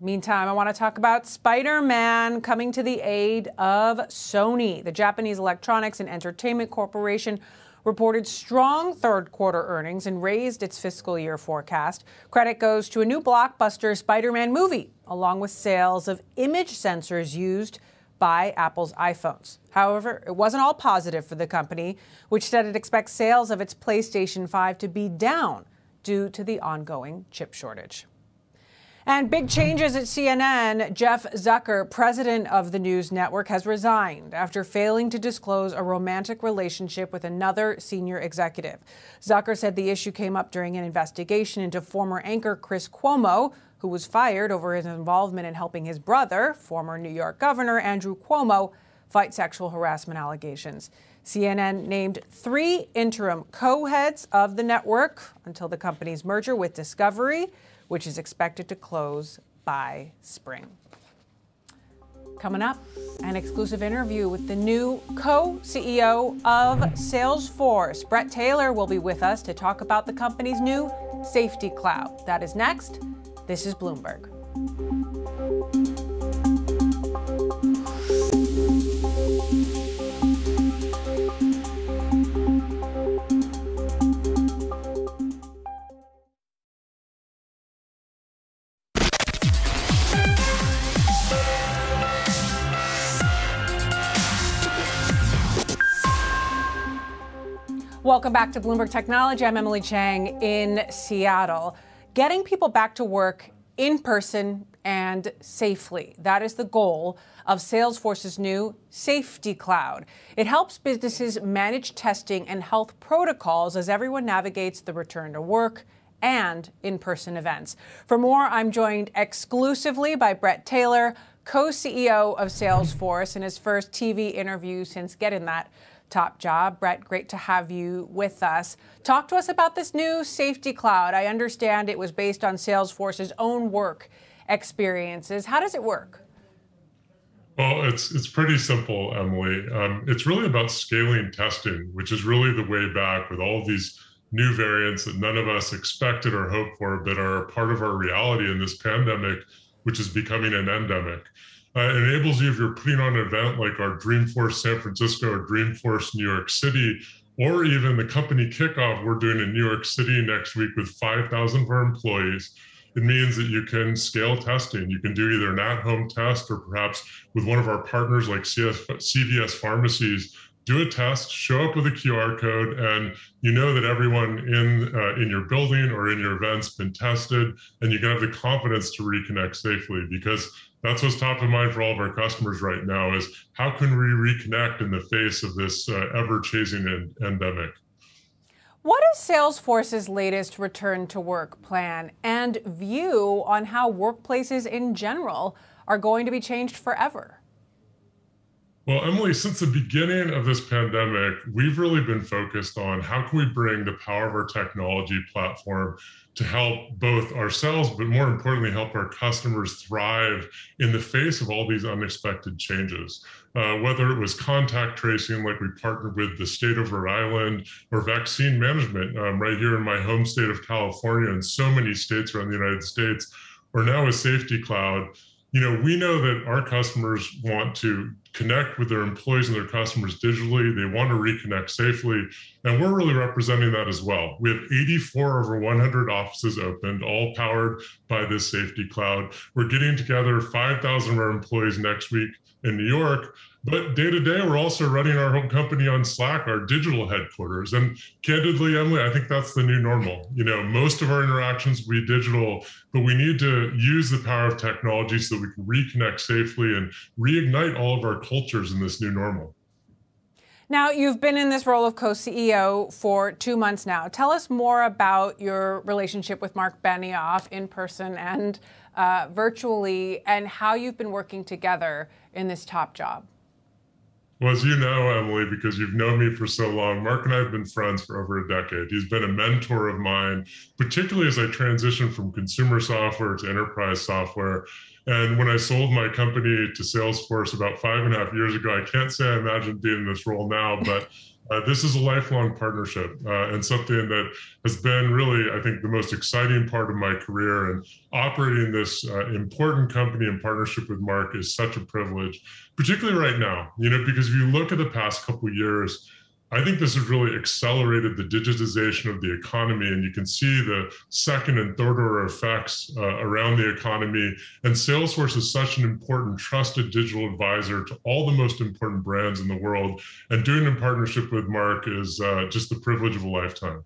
Meantime, I want to talk about Spider Man coming to the aid of Sony. The Japanese Electronics and Entertainment Corporation reported strong third quarter earnings and raised its fiscal year forecast. Credit goes to a new blockbuster Spider Man movie, along with sales of image sensors used by Apple's iPhones. However, it wasn't all positive for the company, which said it expects sales of its PlayStation 5 to be down due to the ongoing chip shortage. And big changes at CNN. Jeff Zucker, president of the news network, has resigned after failing to disclose a romantic relationship with another senior executive. Zucker said the issue came up during an investigation into former anchor Chris Cuomo, who was fired over his involvement in helping his brother, former New York Governor Andrew Cuomo, fight sexual harassment allegations. CNN named three interim co heads of the network until the company's merger with Discovery which is expected to close by spring. Coming up, an exclusive interview with the new co CEO of Salesforce. Bret Taylor will be with us to talk about the company's new safety cloud. That is next. This is Bloomberg. Welcome back to Bloomberg Technology. I'm Emily Chang in Seattle. Getting people back to work in person and safely. That is the goal of Salesforce's new Safety Cloud. It helps businesses manage testing and health protocols as everyone navigates the return to work and in person events. For more, I'm joined exclusively by Bret Taylor, co CEO of Salesforce, in his first TV interview since getting that top job. Bret, great to have you with us. Talk to us about this new Safety Cloud. I understand it was based on Salesforce's own work experiences. How does it work? Well, it's it's pretty simple, Emily. Um, it's really about scaling testing, which is really the way back with all these new variants that none of us expected or hoped for, but are part of our reality in this pandemic, which is becoming an endemic. Uh, enables you if you're putting on an event like our Dreamforce San Francisco or Dreamforce New York City, or even the company kickoff we're doing in New York City next week with 5,000 of our employees. It means that you can scale testing. You can do either an at home test or perhaps with one of our partners like CS, CVS pharmacies do a test, show up with a QR code, and you know that everyone in uh, in your building or in your event's been tested, and you can have the confidence to reconnect safely because that's what's top of mind for all of our customers right now is how can we reconnect in the face of this uh, ever-chasing en- endemic? What is salesforce's latest return to work plan and view on how workplaces in general are going to be changed forever well, Emily, since the beginning of this pandemic, we've really been focused on how can we bring the power of our technology platform to help both ourselves, but more importantly, help our customers thrive in the face of all these unexpected changes. Uh, whether it was contact tracing, like we partnered with the state of Rhode Island, or vaccine management um, right here in my home state of California and so many states around the United States, or now a Safety Cloud you know, we know that our customers want to connect with their employees and their customers digitally. They want to reconnect safely. And we're really representing that as well. We have 84 over 100 offices opened, all powered by this safety cloud. We're getting together 5,000 of our employees next week in New York but day to day, we're also running our home company on Slack, our digital headquarters. And candidly, Emily, I think that's the new normal. You know, most of our interactions will be digital, but we need to use the power of technology so that we can reconnect safely and reignite all of our cultures in this new normal. Now, you've been in this role of co CEO for two months now. Tell us more about your relationship with Marc Benioff in person and uh, virtually, and how you've been working together in this top job. Well, as you know, Emily, because you've known me for so long, Marc and I have been friends for over a decade. He's been a mentor of mine, particularly as I transitioned from consumer software to enterprise software. And when I sold my company to Salesforce about five and a half years ago, I can't say I imagined being in this role now, but uh, this is a lifelong partnership uh, and something that has been really, I think, the most exciting part of my career. And operating this uh, important company in partnership with Marc is such a privilege, particularly right now, you know, because if you look at the past couple years, I think this has really accelerated the digitization of the economy, and you can see the second and third order effects uh, around the economy. And Salesforce is such an important, trusted digital advisor to all the most important brands in the world. And doing in partnership with Marc is uh, just the privilege of a lifetime.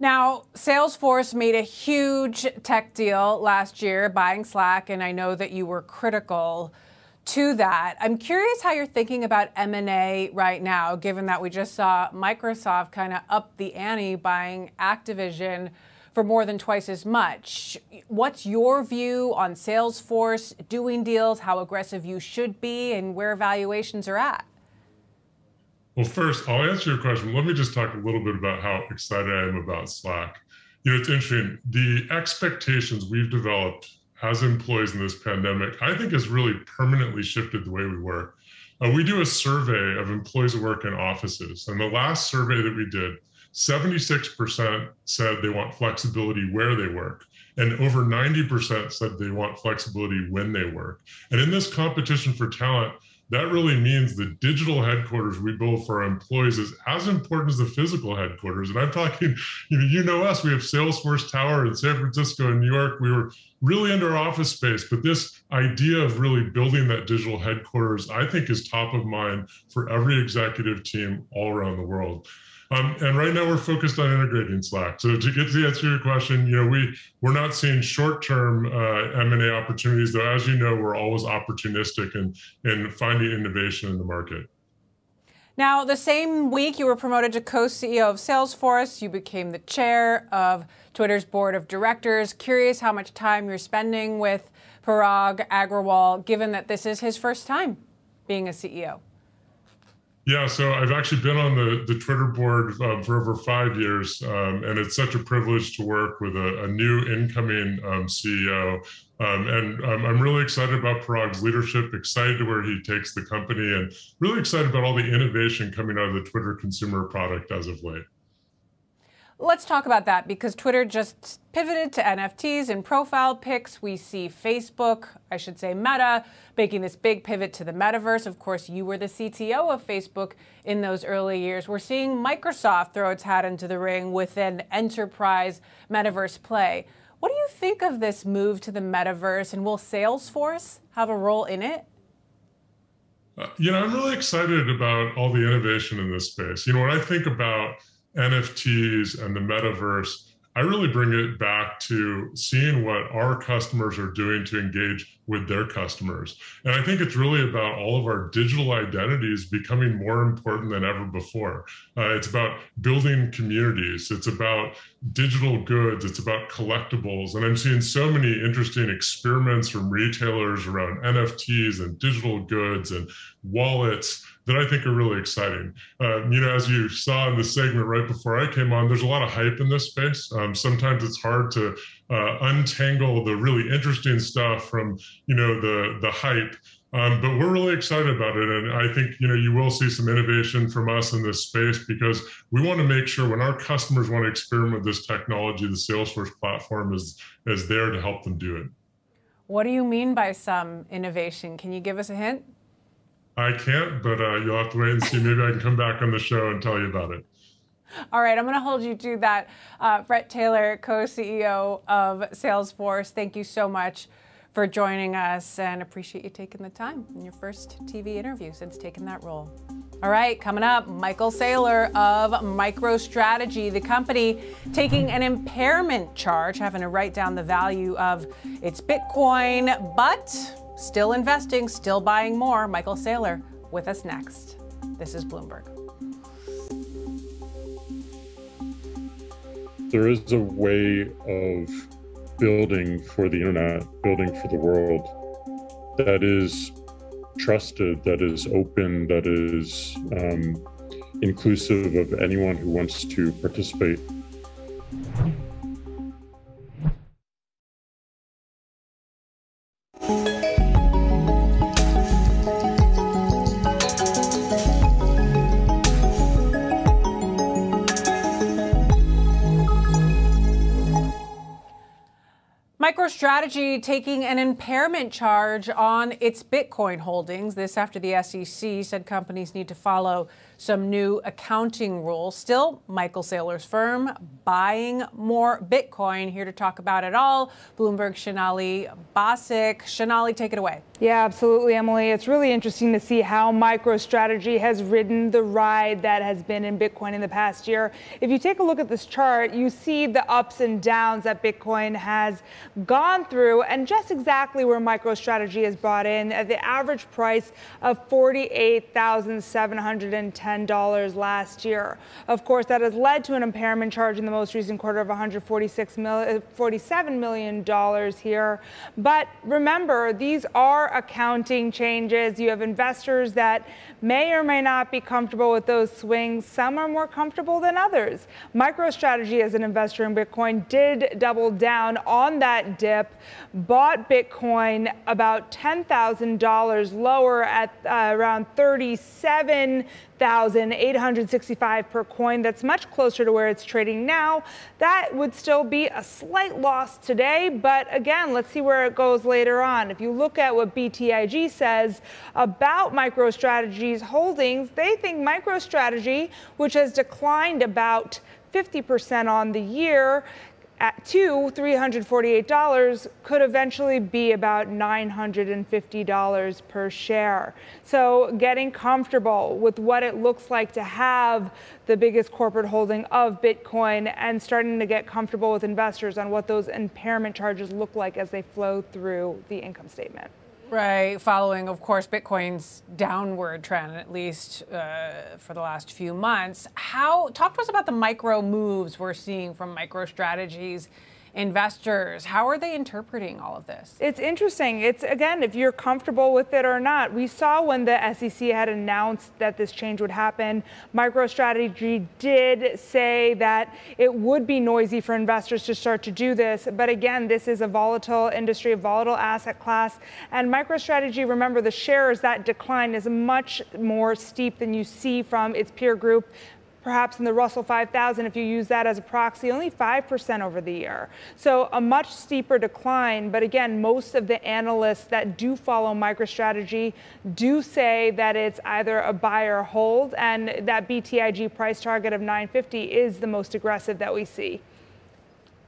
Now, Salesforce made a huge tech deal last year buying Slack, and I know that you were critical to that. I'm curious how you're thinking about M&A right now, given that we just saw Microsoft kind of up the ante buying Activision for more than twice as much. What's your view on Salesforce doing deals, how aggressive you should be, and where valuations are at? Well, first, I'll answer your question. Let me just talk a little bit about how excited I am about Slack. You know, it's interesting. The expectations we've developed as employees in this pandemic, I think has really permanently shifted the way we work. Uh, we do a survey of employees who work in offices, and the last survey that we did, 76% said they want flexibility where they work, and over 90% said they want flexibility when they work. And in this competition for talent, that really means the digital headquarters we build for our employees is as important as the physical headquarters. And I'm talking, you know, you know us, we have Salesforce Tower in San Francisco and New York. We were really under office space, but this idea of really building that digital headquarters, I think is top of mind for every executive team all around the world. Um, and right now we're focused on integrating Slack. So to get to answer your question, you know, we we're not seeing short-term uh, M&A opportunities, though. As you know, we're always opportunistic in in finding innovation in the market. Now, the same week you were promoted to co CEO of Salesforce, you became the chair of Twitter's board of directors. Curious how much time you're spending with Parag Agrawal, given that this is his first time being a CEO. Yeah, so I've actually been on the, the Twitter board uh, for over five years, um, and it's such a privilege to work with a, a new incoming um, CEO. Um, and I'm really excited about Parag's leadership, excited to where he takes the company, and really excited about all the innovation coming out of the Twitter consumer product as of late. Let's talk about that because Twitter just pivoted to NFTs and profile pics. We see Facebook, I should say Meta, making this big pivot to the metaverse. Of course, you were the CTO of Facebook in those early years. We're seeing Microsoft throw its hat into the ring with an enterprise metaverse play. What do you think of this move to the metaverse, and will Salesforce have a role in it? Uh, you know, I'm really excited about all the innovation in this space. You know, when I think about NFTs and the metaverse, I really bring it back to seeing what our customers are doing to engage with their customers. And I think it's really about all of our digital identities becoming more important than ever before. Uh, it's about building communities, it's about digital goods, it's about collectibles. And I'm seeing so many interesting experiments from retailers around NFTs and digital goods and wallets that I think are really exciting. Uh, you know, as you saw in the segment right before I came on, there's a lot of hype in this space. Um, sometimes it's hard to uh, untangle the really interesting stuff from, you know, the the hype. Um, but we're really excited about it, and I think you know you will see some innovation from us in this space because we want to make sure when our customers want to experiment with this technology, the Salesforce platform is is there to help them do it. What do you mean by some innovation? Can you give us a hint? I can't, but uh, you'll have to wait and see. Maybe I can come back on the show and tell you about it. All right, I'm going to hold you to that. Uh, Bret Taylor, co CEO of Salesforce, thank you so much for joining us and appreciate you taking the time in your first TV interview since taking that role. All right, coming up, Michael Saylor of MicroStrategy, the company taking an impairment charge, having to write down the value of its Bitcoin, but Still investing, still buying more. Michael Saylor with us next. This is Bloomberg. There is a way of building for the internet, building for the world that is trusted, that is open, that is um, inclusive of anyone who wants to participate. MicroStrategy taking an impairment charge on its Bitcoin holdings. This after the SEC said companies need to follow some new accounting rules. Still, Michael Saylor's firm buying more Bitcoin. Here to talk about it all, Bloomberg Sonali Basak. Sonali, take it away. Yeah, absolutely, Emily. It's really interesting to see how MicroStrategy has ridden the ride that has been in Bitcoin in the past year. If you take a look at this chart, you see the ups and downs that Bitcoin has gone through and just exactly where MicroStrategy has bought in at the average price of 48,710 $10 last year. Of course, that has led to an impairment charge in the most recent quarter of $147 million here. But remember, these are accounting changes. You have investors that may or may not be comfortable with those swings. Some are more comfortable than others. MicroStrategy, as an investor in Bitcoin, did double down on that dip, bought Bitcoin about $10,000 lower at uh, around 37 1,865 per coin. That's much closer to where it's trading now. That would still be a slight loss today, but again, let's see where it goes later on. If you look at what BTIG says about MicroStrategy's holdings, they think MicroStrategy, which has declined about 50% on the year, at two, $348 could eventually be about $950 per share. So getting comfortable with what it looks like to have the biggest corporate holding of Bitcoin and starting to get comfortable with investors on what those impairment charges look like as they flow through the income statement. Right, following, of course, Bitcoin's downward trend, at least uh, for the last few months. How talk to us about the micro moves we're seeing from MicroStrategy's investors. How are they interpreting all of this? It's interesting. It's again, if you're comfortable with it or not. We saw when the SEC had announced that this change would happen, MicroStrategy did say that it would be noisy for investors to start to do this. But again, this is a volatile industry, a volatile asset class. And MicroStrategy, remember, the shares that decline is much more steep than you see from its peer group perhaps in the Russell 5000, if you use that as a proxy, only 5% over the year. So a much steeper decline. But again, most of the analysts that do follow MicroStrategy do say that it's either a buy or hold, and that BTIG price target of 950 is the most aggressive that we see.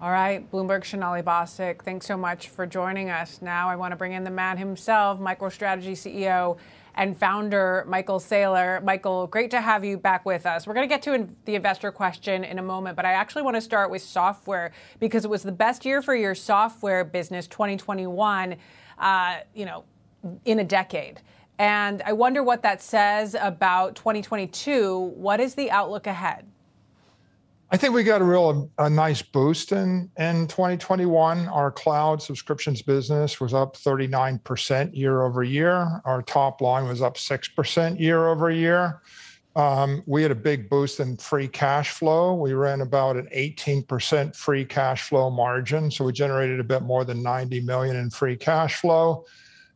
All right, Bloomberg Sonali Basak, thanks so much for joining us. Now I want to bring in the man himself, MicroStrategy CEO and founder Michael Saylor. Michael, great to have you back with us. We're going to get to the investor question in a moment, but I actually want to start with software because it was the best year for your software business, 2021, uh, you know, in a decade. And I wonder what that says about 2022. What is the outlook ahead? I think we got a real a nice boost in in 2021. Our cloud subscriptions business was up 39% year over year. Our top line was up 6% year over year. Um, we had a big boost in free cash flow. We ran about an 18% free cash flow margin, so we generated a bit more than 90 million in free cash flow.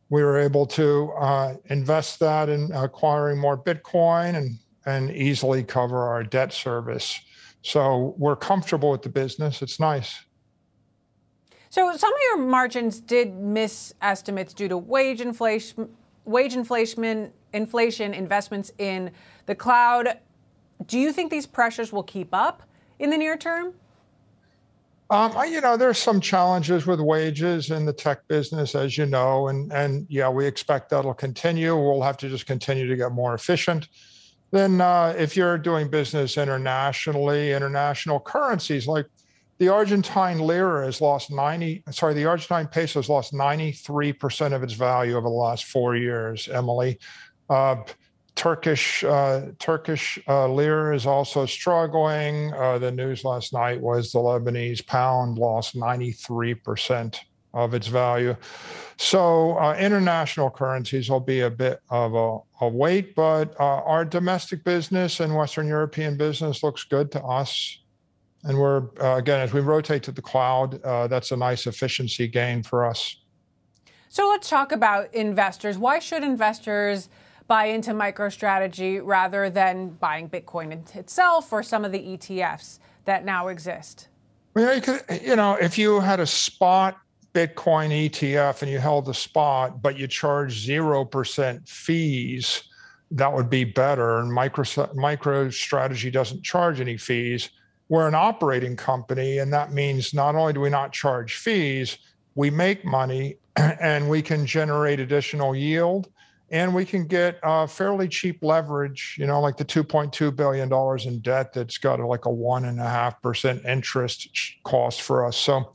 We were able to uh, invest that in acquiring more Bitcoin and and easily cover our debt service. So we're comfortable with the business. It's nice. So some of your margins did miss estimates due to wage inflation, wage inflation, inflation, investments in the cloud. Do you think these pressures will keep up in the near term? Um, you know, there's some challenges with wages in the tech business, as you know, and and yeah, we expect that'll continue. We'll have to just continue to get more efficient. Then, uh, if you're doing business internationally, international currencies like the Argentine lira has lost 90, sorry, the Argentine peso has lost 93% of its value over the last four years, Emily. Uh, Turkish uh, Turkish uh, lira is also struggling. Uh, the news last night was the Lebanese pound lost 93% of its value. So uh, international currencies will be a bit of a, a weight, but uh, our domestic business and Western European business looks good to us. And we're, uh, again, as we rotate to the cloud, uh, that's a nice efficiency gain for us. So let's talk about investors. Why should investors buy into MicroStrategy rather than buying Bitcoin itself or some of the ETFs that now exist? Well, you, could, you know, if you had a spot Bitcoin ETF and you held the spot, but you charge 0% fees, that would be better. And micro, MicroStrategy doesn't charge any fees. We're an operating company, and that means not only do we not charge fees, we make money and we can generate additional yield and we can get uh, fairly cheap leverage, you know, like the $2.2 billion in debt that's got like a 1.5% interest cost for us. So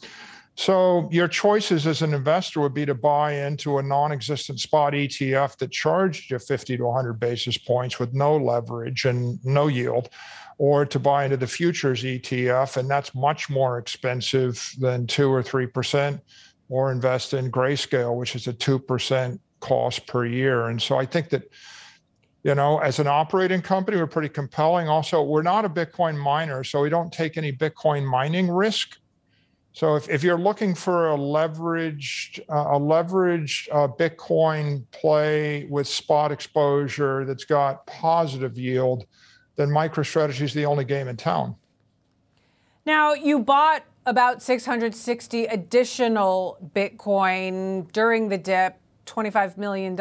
so your choices as an investor would be to buy into a non-existent spot ETF that charged you 50 to 100 basis points with no leverage and no yield, or to buy into the futures ETF, and that's much more expensive than two or three percent, or invest in Grayscale, which is a two percent cost per year. And so I think that you know, as an operating company, we're pretty compelling. Also, we're not a Bitcoin miner, so we don't take any Bitcoin mining risk. So if, if you're looking for a leveraged uh, a leveraged uh, Bitcoin play with spot exposure that's got positive yield, then MicroStrategy is the only game in town. Now you bought about 660 additional Bitcoin during the dip, $25 million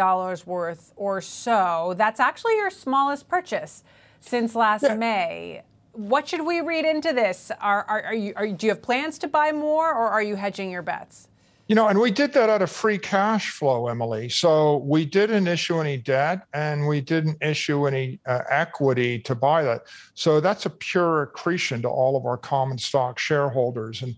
worth or so. That's actually your smallest purchase since last yeah. May. What should we read into this? Are, are, are you, are, do you have plans to buy more or are you hedging your bets? You know, and we did that out of free cash flow, Emily. So we didn't issue any debt and we didn't issue any uh, equity to buy that. So that's a pure accretion to all of our common stock shareholders. And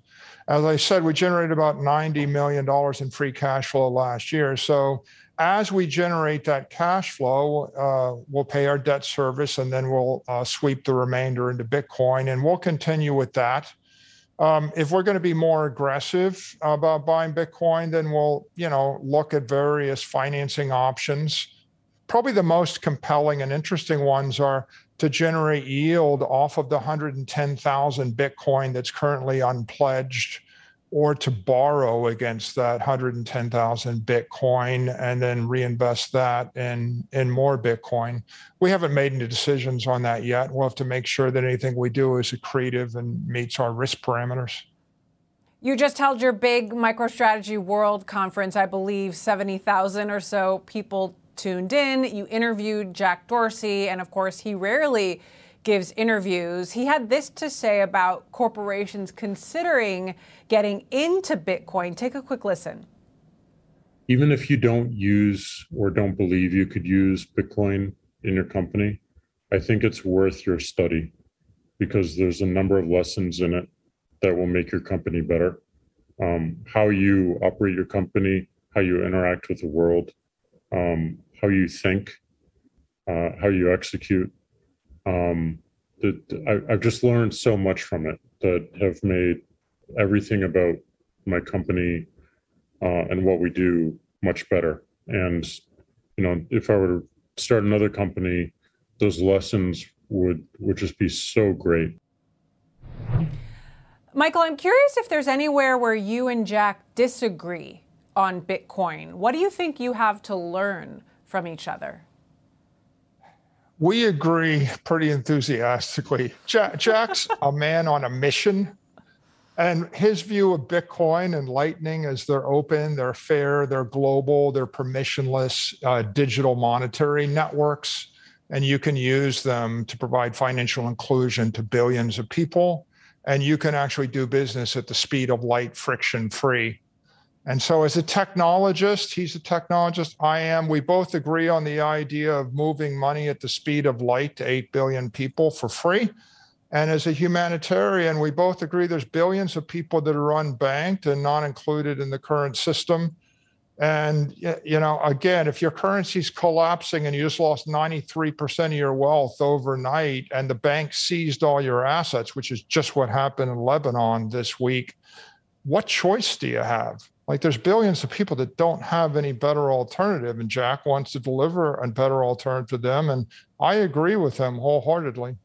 as I said, we generated about $90 million in free cash flow last year. So as we generate that cash flow, uh, we'll pay our debt service and then we'll uh, sweep the remainder into Bitcoin. And we'll continue with that. Um, if we're going to be more aggressive about buying Bitcoin, then we'll, you know, look at various financing options. Probably the most compelling and interesting ones are to generate yield off of the 110,000 Bitcoin that's currently unpledged or to borrow against that 110,000 Bitcoin and then reinvest that in, in more Bitcoin. We haven't made any decisions on that yet. We'll have to make sure that anything we do is accretive and meets our risk parameters. You just held your big MicroStrategy World Conference. I believe 70,000 or so people tuned in. You interviewed Jack Dorsey, and of course, he rarely gives interviews. He had this to say about corporations considering getting into Bitcoin. Take a quick listen. Even if you don't use or don't believe you could use Bitcoin in your company, I think it's worth your study because there's a number of lessons in it that will make your company better. Um, how you operate your company, how you interact with the world, um, how you think, uh, how you execute. Um, that I, I've just learned so much from it that have made everything about my company uh, and what we do much better. And you know, if I were to start another company, those lessons would would just be so great. Michael, I'm curious if there's anywhere where you and Jack disagree on Bitcoin. What do you think you have to learn from each other? We agree pretty enthusiastically. Jack, Jack's a man on a mission and his view of Bitcoin and Lightning is they're open, they're fair, they're global, they're permissionless uh, digital monetary networks. And you can use them to provide financial inclusion to billions of people. And you can actually do business at the speed of light, friction free. And so, as a technologist, he's a technologist, I am. We both agree on the idea of moving money at the speed of light to 8 billion people for free. And as a humanitarian, we both agree there's billions of people that are unbanked and not included in the current system. And, you know, again, if your currency's collapsing and you just lost 93% of your wealth overnight and the bank seized all your assets, which is just what happened in Lebanon this week, what choice do you have? Like, there's billions of people that don't have any better alternative. And Jack wants to deliver a better alternative to them. And I agree with him wholeheartedly.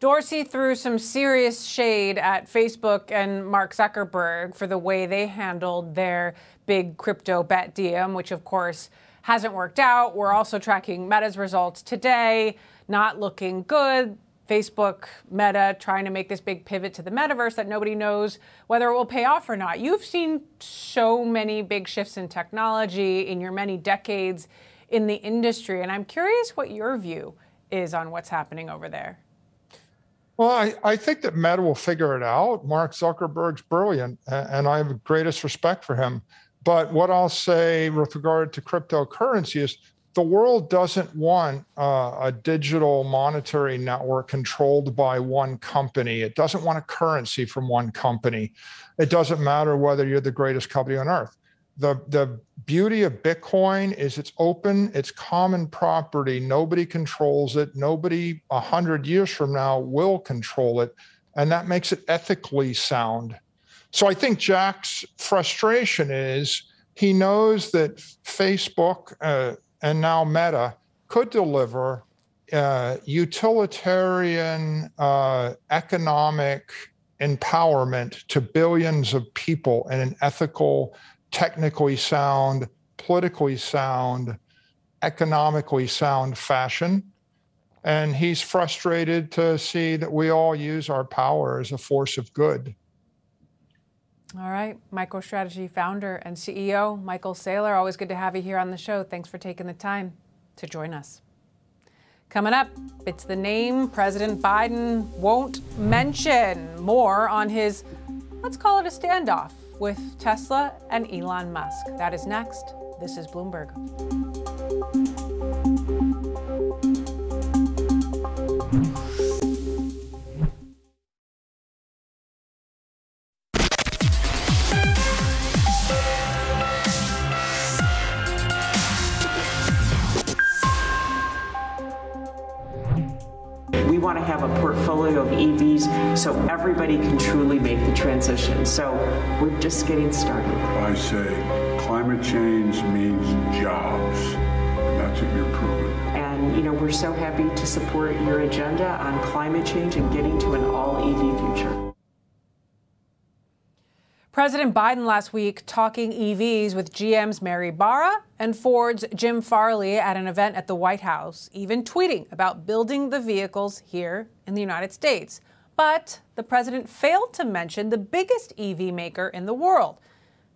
Dorsey threw some serious shade at Facebook and Mark Zuckerberg for the way they handled their big crypto bet Diem, which of course hasn't worked out. We're also tracking Meta's results today, not looking good. Facebook, Meta trying to make this big pivot to the metaverse that nobody knows whether it will pay off or not. You've seen so many big shifts in technology in your many decades in the industry, and I'm curious what your view is on what's happening over there. Well, I, I think that Meta will figure it out. Mark Zuckerberg's brilliant, and I have the greatest respect for him. But what I'll say with regard to cryptocurrency is the world doesn't want uh, a digital monetary network controlled by one company. It doesn't want a currency from one company. It doesn't matter whether you're the greatest company on earth. The the beauty of bitcoin is it's open it's common property. Nobody controls it. Nobody a hundred years from now will control it. And that makes it ethically sound. So i think jack's frustration is he knows that facebook uh, and now meta could deliver uh, utilitarian uh, economic empowerment to billions of people in an ethical technically sound, politically sound, economically sound fashion. And he's frustrated to see that we all use our power as a force of good. All right. MicroStrategy founder and CEO Michael Saylor, always good to have you here on the show. Thanks for taking the time to join us. Coming up, it's the name President Biden won't mention. More on his, let's call it a standoff with Tesla and Elon Musk. That is next. This is Bloomberg. A portfolio of EVs so everybody can truly make the transition. So we're just getting started. I say climate change means jobs. And that's what you're proving. And, you know, we're so happy to support your agenda on climate change and getting to an all EV future. President Biden last week talking EVs with GM's Mary Barra and Ford's Jim Farley at an event at the White House, even tweeting about building the vehicles here in the United States. But the president failed to mention the biggest EV maker in the world.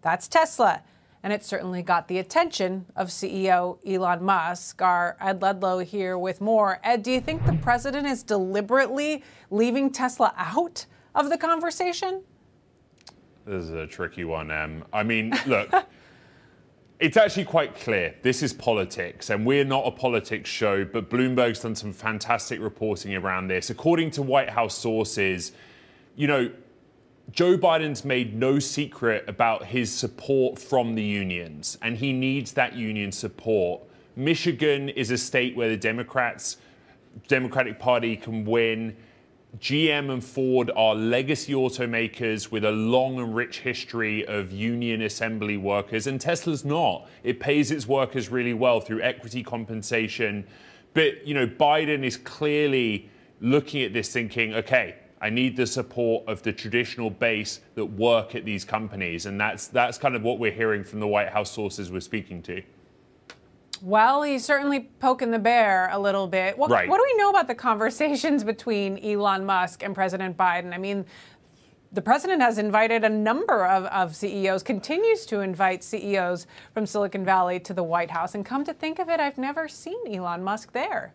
That's Tesla. And it certainly got the attention of CEO Elon Musk. Our Ed Ludlow here with more. Ed, do you think the president is deliberately leaving Tesla out of the conversation? This is a tricky one, Em. I mean, look, it's actually quite clear. This is politics, and we're not a politics show, but Bloomberg's done some fantastic reporting around this. According to White House sources, you know, Joe Biden's made no secret about his support from the unions, and he needs that union support. Michigan is a state where the Democrats, Democratic Party can win. GM and Ford are legacy automakers with a long and rich history of union assembly workers, and Tesla's not. It pays its workers really well through equity compensation. But, you know, Biden is clearly looking at this thinking, okay, I need the support of the traditional base that work at these companies. And that's that's kind of what we're hearing from the White House sources we're speaking to. Well, he's certainly poking the bear a little bit. What, Right. what do we know about the conversations between Elon Musk and President Biden? I mean, the president has invited a number of, of CEOs, continues to invite CEOs from Silicon Valley to the White House. And come to think of it, I've never seen Elon Musk there.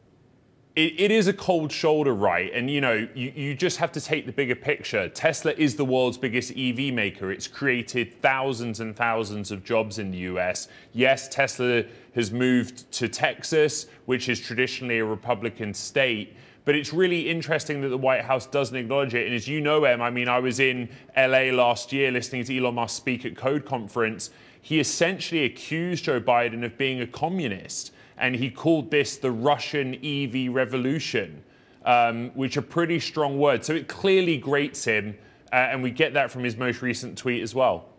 It, it is a cold shoulder, right? And you know, you, you just have to take the bigger picture. Tesla is the world's biggest EV maker. It's created thousands and thousands of jobs in the US. Yes, Tesla has moved to Texas, which is traditionally a Republican state. But it's really interesting that the White House doesn't acknowledge it. And as you know, Em, I mean, I was in LA last year listening to Elon Musk speak at Code Conference. He essentially accused Joe Biden of being a communist and he called this the Russian EV revolution, um, which are pretty strong words. So it clearly grates him, uh, and we get that from his most recent tweet as well.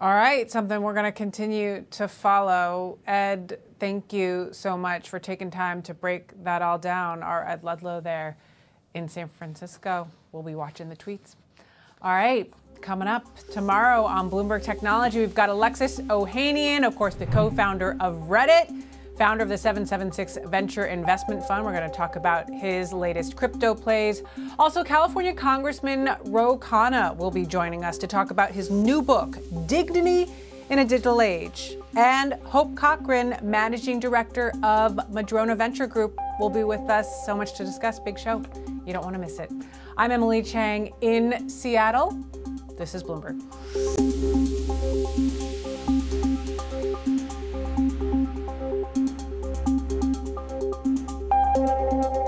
All right, something we're going to continue to follow. Ed, thank you so much for taking time to break that all down. Our Ed Ludlow there in San Francisco. We'll be watching the tweets. All right, coming up tomorrow on Bloomberg Technology, we've got Alexis Ohanian, of course, the co founder of Reddit. Founder of the 776 Venture Investment Fund. We're going to talk about his latest crypto plays. Also, California Congressman Ro Khanna will be joining us to talk about his new book, Dignity in a Digital Age. And Hope Cochran, Managing Director of Madrona Venture Group, will be with us. So much to discuss. Big show. You don't want to miss it. I'm Emily Chang in Seattle. This is Bloomberg. It's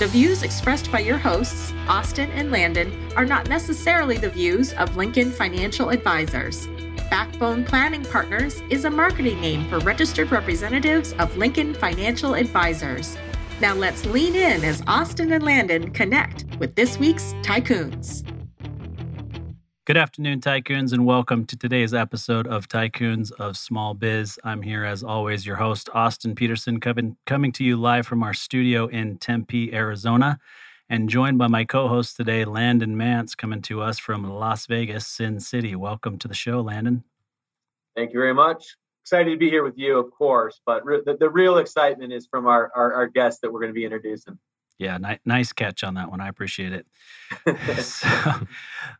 The views expressed by your hosts, Austin and Landon, are not necessarily the views of Lincoln Financial Advisors. Backbone Planning Partners is a marketing name for registered representatives of Lincoln Financial Advisors. Now let's lean in as Austin and Landon connect with this week's Tycoons. Good afternoon, Tycoons, and welcome to today's episode of Tycoons of Small Biz. I'm here, as always, your host, Austin Peterson, coming, coming to you live from our studio in Tempe, Arizona, and joined by my co host today, Landon Nance, coming to us from Las Vegas, Sin City. Welcome to the show, Landon. Thank you very much. Excited to be here with you, of course, but re- the, the, real excitement is from our, our, our guest that we're going to be introducing. Yeah, ni- nice catch on that one. I appreciate it. so,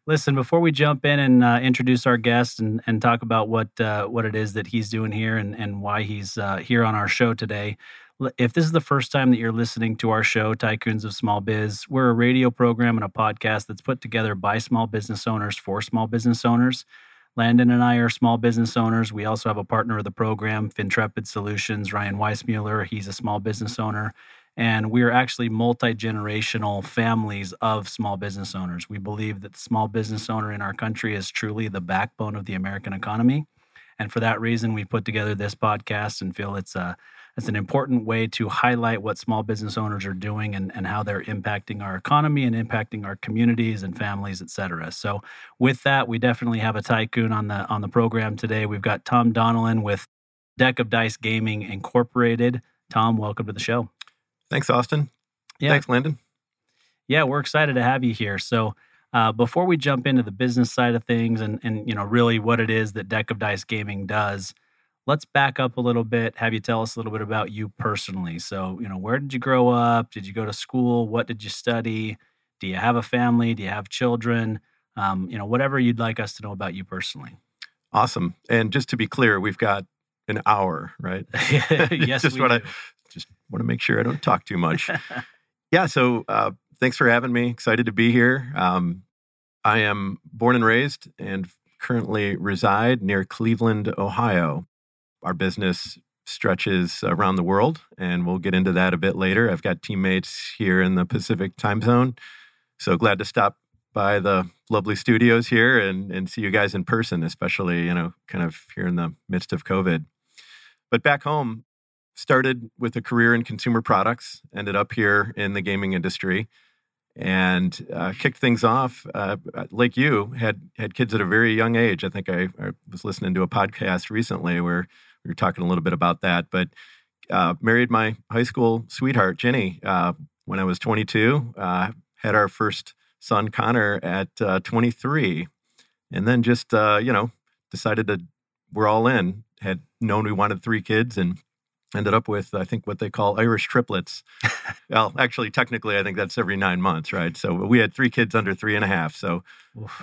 listen, before we jump in and uh, introduce our guest and, and talk about what uh, what it is that he's doing here and, and why he's uh, here on our show today, if this is the first time that you're listening to our show, Tycoons of Small Biz, we're a radio program and a podcast that's put together by small business owners for small business owners. Landon and I are small business owners. We also have a partner of the program, FinTrepid Solutions, Ryan Weissmuller. He's a small business owner. And we're actually multi generational families of small business owners. We believe that the small business owner in our country is truly the backbone of the American economy. And for that reason, we put together this podcast and feel it's a it's an important way to highlight what small business owners are doing and, and how they're impacting our economy and impacting our communities and families, et cetera. So with that, we definitely have a tycoon on the on the program today. We've got Tom Donnellan with Deck of Dice Gaming Incorporated. Tom, welcome to the show. Thanks, Austin. Yeah. Thanks, Landon. Yeah, we're excited to have you here. So, uh, before we jump into the business side of things and and you know really what it is that Deck of Dice Gaming does, let's back up a little bit. Have you tell us a little bit about you personally? So, you know, where did you grow up? Did you go to school? What did you study? Do you have a family? Do you have children? Um, you know, whatever you'd like us to know about you personally. Awesome. And just to be clear, we've got an hour, right? yes, just want to just want to make sure I don't talk too much. yeah. So uh, thanks for having me. Excited to be here. Um, I am born and raised and currently reside near Cleveland, Ohio. Our business stretches around the world, and we'll get into that a bit later. I've got teammates here in the Pacific time zone. So glad to stop by the lovely studios here and, and see you guys in person, especially, you know, kind of here in the midst of COVID. But back home, started with a career in consumer products, ended up here in the gaming industry, and uh, kicked things off. Uh, like you, had had kids at a very young age. I think I, I, was listening to a podcast recently where we were talking a little bit about that. But uh, married my high school sweetheart Jenny uh, when I was 22. Uh, had our first son Connor at uh, 23, and then just you know decided to we're all in. Had known we wanted three kids and ended up with I think what they call Irish triplets. well, actually, technically, I think that's every nine months, right? So we had three kids under three and a half. So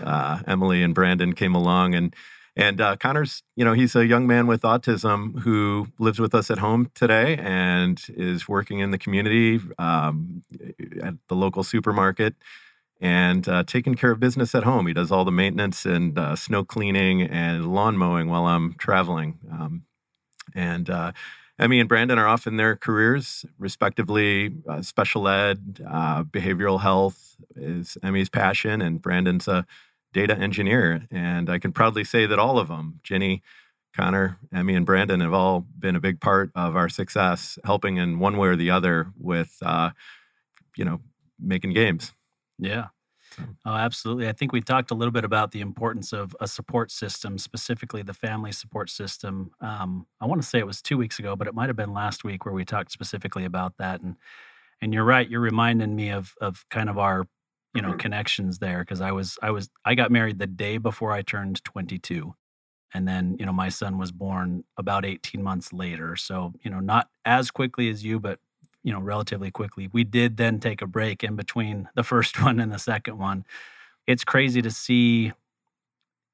uh, Emily and Brandon came along, and and uh, Connor's, you know, he's a young man with autism who lives with us at home today and is working in the community um, at the local supermarket. And uh, taking care of business at home. He does all the maintenance and uh, snow cleaning and lawn mowing while I'm traveling. Um, and uh, Emmy and Brandon are off in their careers, respectively. Uh, special ed, uh, behavioral health is Emmy's passion, and Brandon's a data engineer. And I can proudly say that all of them, Jenny, Connor, Emmy, and Brandon, have all been a big part of our success, helping in one way or the other with, uh, you know, making games. Yeah. Oh, absolutely. I think we talked a little bit about the importance of a support system, specifically the family support system. Um, I want to say it was two weeks ago, but it might have been last week where we talked specifically about that. And and you're right. You're reminding me of of kind of our you know connections there because I was I was I got married the day before I turned 22, and then you know my son was born about 18 months later. So you know not as quickly as you, but you know relatively quickly. We did then take a break in between the first one and the second one. It's crazy to see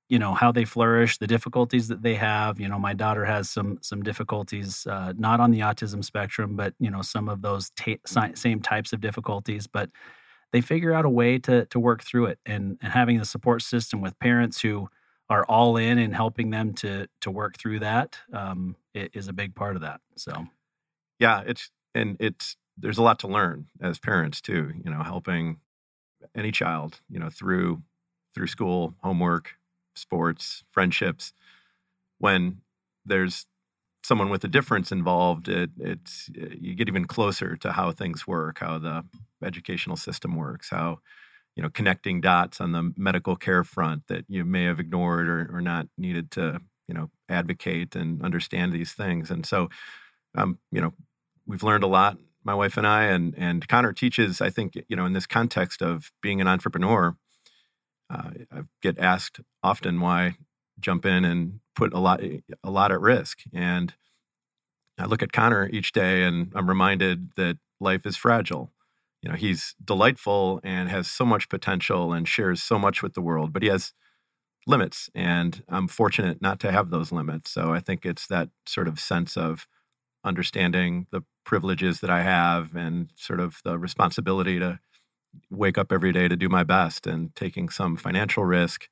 you know how they flourish the difficulties that they have you know my daughter has some some difficulties uh, not on the autism spectrum but you know some of those same types of difficulties but they figure out a way to to work through it and and having the support system with parents who are all in and helping them to to work through that um, is a big part of that so yeah it's and it's there's a lot to learn as parents too. You know, helping any child, you know, through through school, homework, sports, friendships. When there's someone with a difference involved, it, it's you get even closer to how things work, how the educational system works, how you know connecting dots on the medical care front that you may have ignored or, or not needed to you know advocate and understand these things. And so, um, you know, we've learned a lot, my wife and I, and and Connor teaches. I think you know in this context of being an entrepreneur, uh, I get asked often why jump in and put a lot a lot at risk. And I look at Connor each day, and I'm reminded that life is fragile. You know, he's delightful and has so much potential and shares so much with the world, but he has limits, and I'm fortunate not to have those limits. So I think it's that sort of sense of understanding the privileges that I have and sort of the responsibility to wake up every day to do my best and taking some financial risk.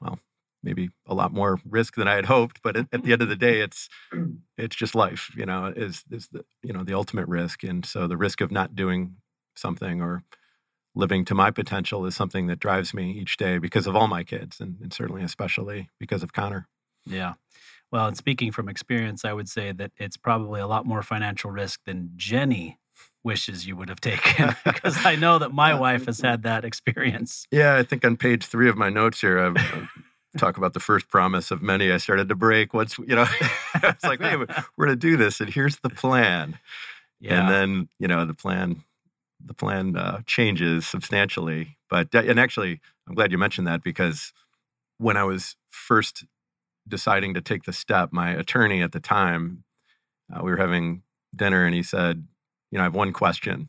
Well, maybe a lot more risk than I had hoped, but at, at, the end of the day, it's mm. it's just life. You know, is is the you know the ultimate risk, and so the risk of not doing something or living to my potential is something that drives me each day because of all my kids, and, and certainly especially because of Connor. Yeah. Well, and speaking from experience, I would say that it's probably a lot more financial risk than Jenny wishes you would have taken because I know that my wife has had that experience. Yeah, I think on page three of my notes here, I talk about the first promise of many I started to break. What's you know, it's like, hey, we're going to do this, and here's the plan. Yeah. And then you know the plan, the plan uh, changes substantially. But uh, and actually, I'm glad you mentioned that because when I was first deciding to take the step, my attorney at the time, uh, we were having dinner, and he said, you know, I have one question,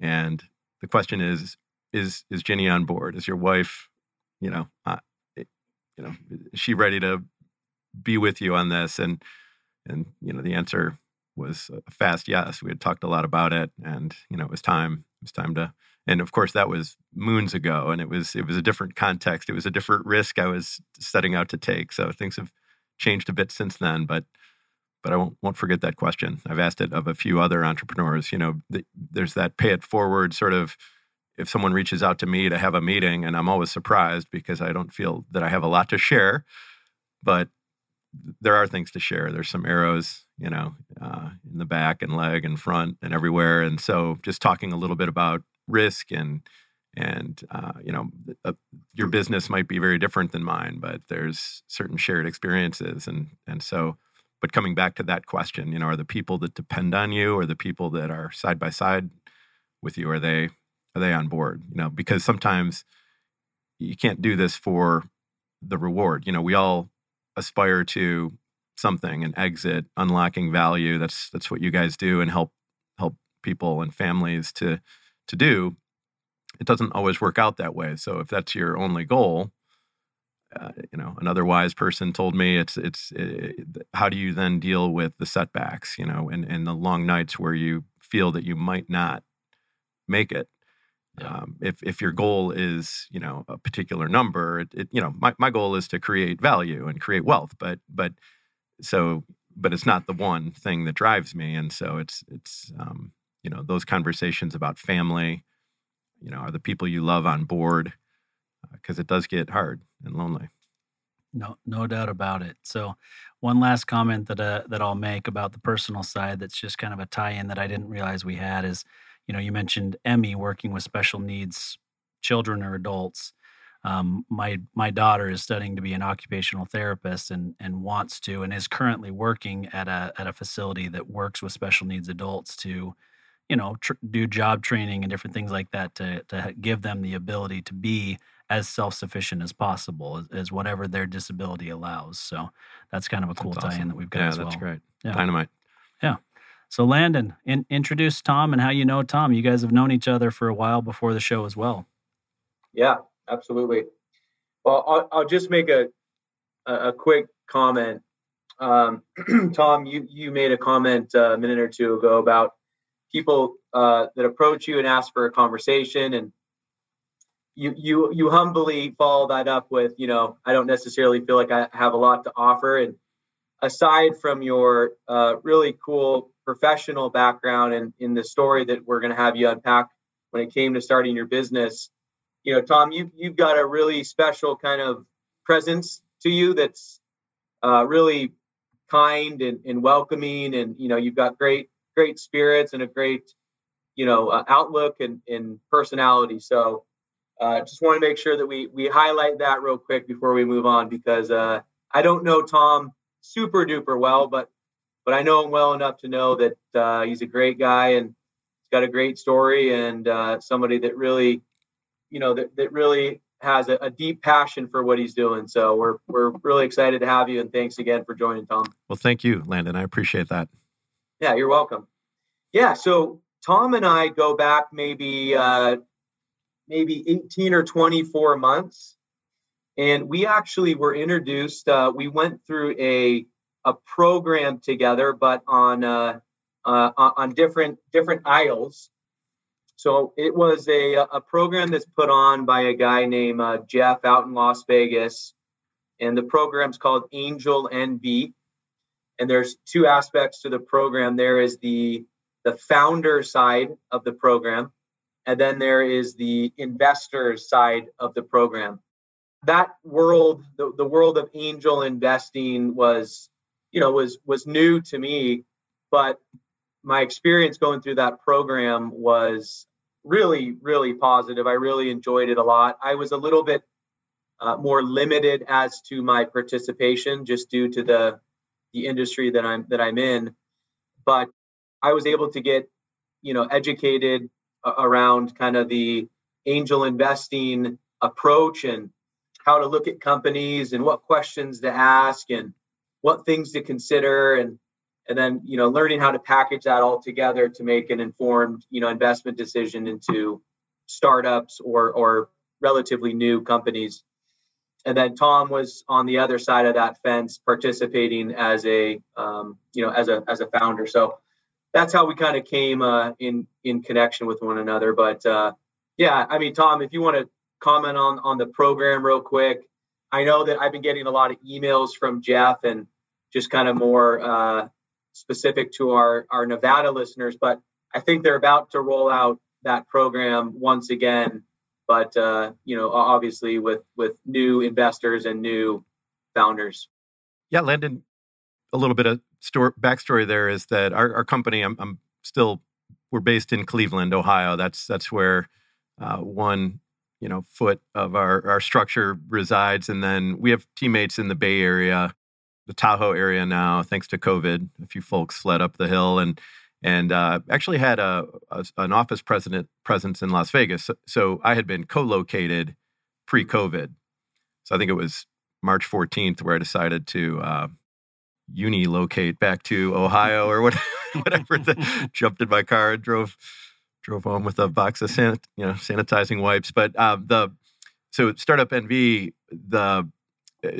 and the question is, is is Jenny on board? Is your wife, you know, uh, you know, is she ready to be with you on this? And and you know, the answer was a fast yes. We had talked a lot about it, and you know, it was time. It was time to. And of course, that was moons ago, and it was it was a different context. It was a different risk I was setting out to take. So things have changed a bit since then, but but I won't, won't forget that question. I've asked it of a few other entrepreneurs. You know, th- there's that pay it forward sort of. If someone reaches out to me to have a meeting, and I'm always surprised because I don't feel that I have a lot to share, but there are things to share. There's some arrows, you know, uh, in the back and leg and front and everywhere. And so, just talking a little bit about risk and and uh, you know, uh, your business might be very different than mine, but there's certain shared experiences, and and so but coming back to that question, you know, are the people that depend on you or the people that are side by side with you, are they are they on board? You know, because sometimes you can't do this for the reward. You know, we all aspire to something, an exit, unlocking value. That's that's what you guys do and help help people and families to to do. It doesn't always work out that way. So if that's your only goal, uh, you know, another wise person told me it's it's it, how do you then deal with the setbacks, you know, and and the long nights where you feel that you might not make it. Um, if if your goal is you know a particular number, it, it, you know my, my goal is to create value and create wealth, but but so but it's not the one thing that drives me, and so it's it's um, you know those conversations about family, you know, are the people you love on board, because uh, it does get hard and lonely. No, no doubt about it. So, one last comment that uh, that I'll make about the personal side that's just kind of a tie-in that I didn't realize we had is, you know, you mentioned Emmy working with special needs children or adults. Um, my my daughter is studying to be an occupational therapist and and wants to and is currently working at a at a facility that works with special needs adults to, you know, tr- do job training and different things like that to to give them the ability to be as self-sufficient as possible as, as, whatever their disability allows so that's kind of a cool that's tie-in that we've got yeah, as well. that's great. Yeah. dynamite. Yeah. So landon in, introduce tom and how you know tom. You guys have known each other for a while before the show as well. Yeah absolutely. Well i'll, I'll just make a, a, a quick comment. Um, tom you, you made a comment uh, a minute or two ago about people uh, that approach you and ask for a conversation and you you you humbly follow that up with you know i don't necessarily feel like i have a lot to offer and aside from your uh, really cool professional background and in the story that we're going to have you unpack when it came to starting your business. You know, Tom, you you've got a really special kind of presence to you that's uh, really kind and, and welcoming, and you know, you've got great great spirits and a great you know uh, outlook and, and personality. So, uh, just want to make sure that we we highlight that real quick before we move on because uh, I don't know Tom super duper well, but but I know him well enough to know that uh, he's a great guy and he's got a great story and uh, somebody that really, you know, that, that really has a, a, deep passion for what he's doing. So we're we're really excited to have you and thanks again for joining, Tom. Well, thank you, Landon. I appreciate that. Yeah, you're welcome. Yeah, so Tom and I go back maybe uh, maybe 18 or 24 months and we actually were introduced. Uh, we went through a a program together, but on uh, uh, on different different aisles. So it was a a program that's put on by a guy named uh, Jeff out in Las Vegas, and the program's called Angel NV. And there's two aspects to the program. There is the the founder side of the program, and then there is the investor side of the program that world, the, the world of angel investing was, you know, was was new to me, but my experience going through that program was really, really positive. I really enjoyed it a lot. I was a little bit uh, more limited as to my participation just due to the the industry that I'm that I'm in, but I was able to get, you know, educated around kind of the angel investing approach and how to look at companies and what questions to ask and what things to consider and and then you know learning how to package that all together to make an informed you know investment decision into startups or or relatively new companies and then tom was on the other side of that fence participating as a um, you know as a as a founder so that's how we kind of came uh, in in connection with one another but uh, yeah i mean tom if you want to comment on on the program real quick. I know that I've been getting a lot of emails from Jeff and just kind of more uh, specific to our our Nevada listeners, but I think they're about to roll out that program once again. But uh, you know, obviously with with new investors and new founders. Yeah, Landon. A little bit of story, backstory there is that our, our company. I'm, I'm still we're based in Cleveland, Ohio. That's that's where uh, one you know foot of our our structure resides, and then we have teammates in the Bay Area, the Tahoe area now. Thanks to COVID, a few folks fled up the hill and and uh, actually had a, a, an office president presence in Las Vegas. So, so I had been co-located pre-COVID. So I think it was March 14th where I decided to uh, uni locate back to Ohio or whatever. whatever the, jumped in my car and drove drove home with a box of san, you know sanitizing wipes. But uh, the so startup NV the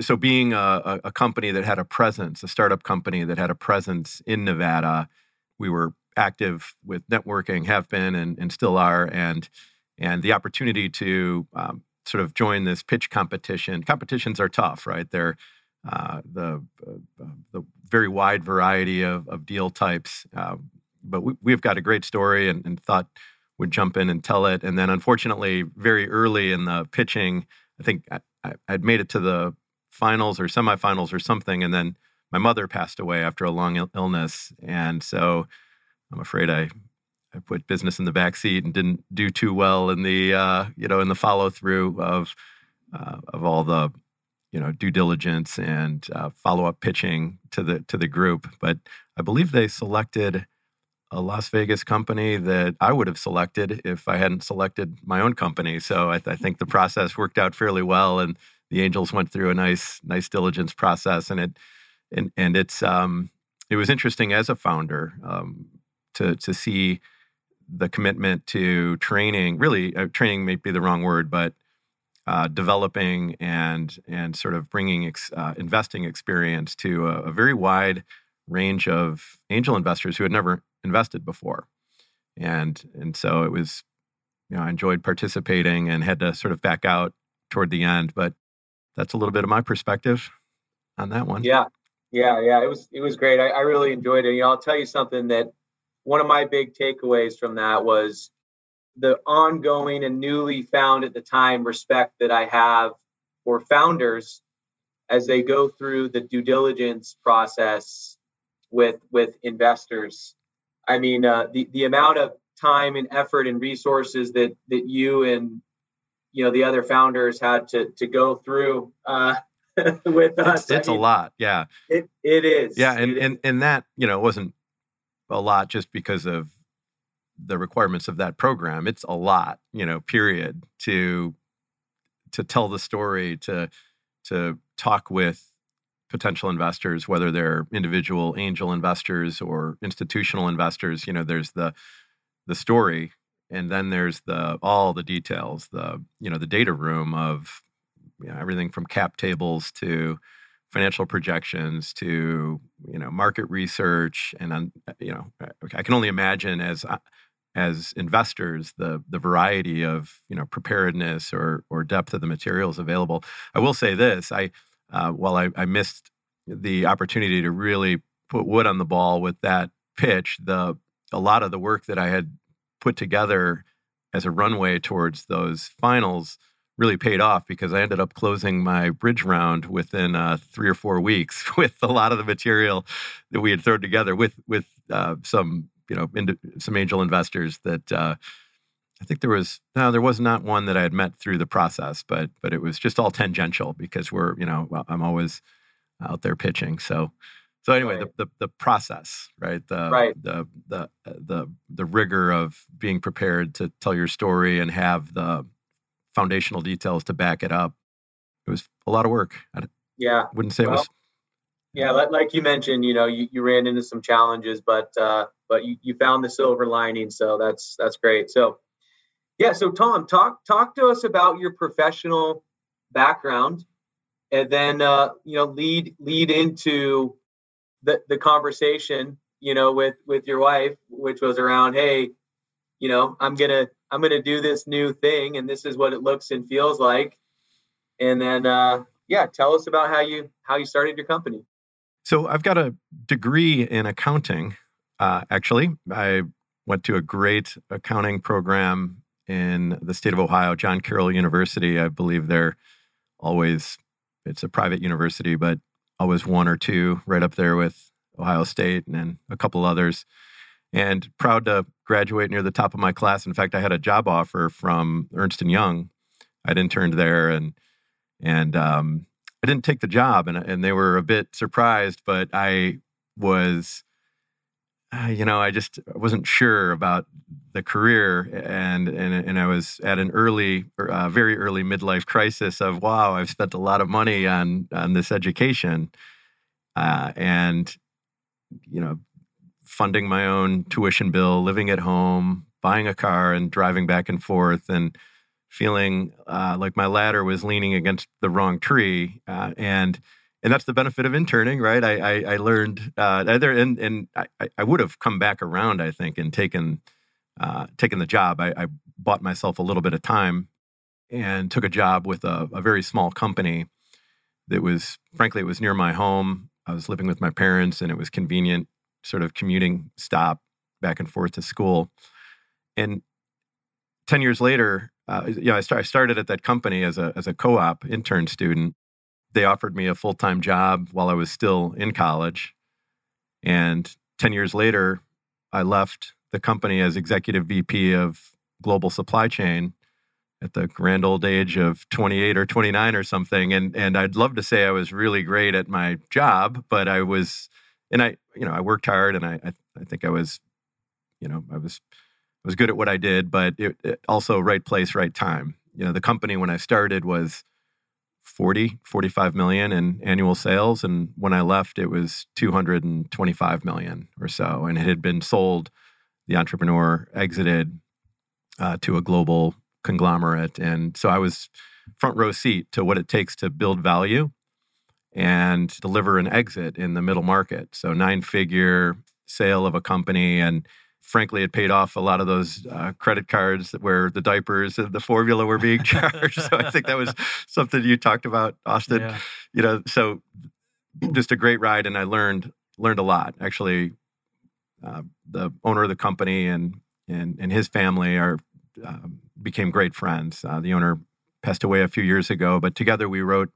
so being a, a, company that had a presence, a startup company that had a presence in Nevada, we were active with networking, have been and, and still are, and and the opportunity to um, sort of join this pitch competition. Competitions are tough, right? They're uh, the uh, the very wide variety of, of deal types. Uh, but we, we've got a great story and, and thought would jump in and tell it. And then, unfortunately, very early in the pitching, I think I, would made it to the finals or semifinals or something, and then my mother passed away after a long il- illness, and so I'm afraid I I put business in the back seat and didn't do too well in the uh, you know in the follow through of uh, of all the you know due diligence and uh, follow up pitching to the to the group. But I believe they selected a Las Vegas company that I would have selected if I hadn't selected my own company. So I, th- I, think the process worked out fairly well, and the Angels went through a nice, nice diligence process, and it, and and it's um, it was interesting as a founder um, to to see the commitment to training. Really, uh, training may be the wrong word, but uh, developing and and sort of bringing ex, uh, investing experience to a, a very wide range of angel investors who had never invested before. And and so it was, you know, I enjoyed participating and had to sort of back out toward the end. But that's a little bit of my perspective on that one. Yeah. Yeah, yeah. It was it was great. I, I really enjoyed it. You know, I'll tell you something that one of my big takeaways from that was the ongoing and newly found at the time respect that I have for founders as they go through the due diligence process with with investors. I mean, uh, the the amount of time and effort and resources that that you and you know the other founders had to to go through uh, with us. It's, it's mean, a lot, yeah. It it is. Yeah, and and and that you know wasn't a lot just because of the requirements of that program. It's a lot, you know, period to to tell the story to to talk with potential investors, whether they're individual angel investors or institutional investors. You know, there's the the story, and then there's the all the details, the you know the data room of you know, everything from cap tables to financial projections to you know market research, and you know I can only imagine as uh, as investors the the variety of you know preparedness or or depth of the materials available. I will say this: I uh, while I, I missed the opportunity to really put wood on the ball with that pitch, the a lot of the work that I had put together as a runway towards those finals really paid off because I ended up closing my bridge round within uh, three or four weeks with a lot of the material that we had thrown together with with uh, some you know into, some angel investors that uh, I think there was no there was not one that I had met through the process but but it was just all tangential because we're you know I'm always out there pitching so so anyway, right. the, the, the process, right? The, right. the the the the rigor of being prepared to tell your story and have the foundational details to back it up. It was a lot of work. I yeah, wouldn't say well, it was. Yeah, like you mentioned, you know, you, you ran into some challenges, but uh, but you, you found the silver lining, so that's that's great. So, yeah, so Tom, talk talk to us about your professional background, and then uh, you know lead lead into the the conversation you know with with your wife which was around hey you know i'm gonna i'm gonna do this new thing and this is what it looks and feels like. And then uh yeah tell us about how you how you started your company. So i've got a degree in accounting. Uh actually i went to a great accounting program in the state of ohio john carroll university. I believe they're always it's a private university but always one or two right up there with Ohio State and a couple others. And proud to graduate near the top of my class. In fact, I had a job offer from Ernst and Young. I'd interned there, and and um, I didn't take the job, and and they were a bit surprised. But I was uh, you know, I just wasn't sure about the career, and and and I was at an early, uh, very early midlife crisis of wow, I've spent a lot of money on on this education, uh, and you know, funding my own tuition bill, living at home, buying a car, and driving back and forth, and feeling uh, like my ladder was leaning against the wrong tree, uh, and and that's the benefit of interning, right? I I, I learned uh, there, and and I, I would have come back around, I think, and taken uh, taken the job. I, I bought myself a little bit of time and took a job with a, a very small company that was, frankly, it was near my home. I was living with my parents, and it was convenient, sort of commuting stop back and forth to school. And ten years later, uh, you know, I, I started at that company as a as a co-op intern student they offered me a full time job while I was still in college. And 10 years later, I left the company as executive VP of global supply chain at the grand old age of 28 or 29 or something. And, and I'd love to say I was really great at my job, but I was, and I, you know, I worked hard and I, I, I think I was, you know, I was, I was good at what I did, but it, it also right place, right time. You know, the company when I started was 40, 45 million in annual sales. And when I left, it was 225 million or so. And it had been sold, the entrepreneur exited uh, to a global conglomerate. And so I was front row seat to what it takes to build value and deliver an exit in the middle market. So nine figure sale of a company and frankly, it paid off a lot of those uh, credit cards where the diapers and the formula were being charged. so I think that was something you talked about, Austin. Yeah. You know, so just a great ride, and I learned learned a lot. Actually, uh, the owner of the company and and and his family are um, became great friends. Uh, the owner passed away a few years ago, but together we wrote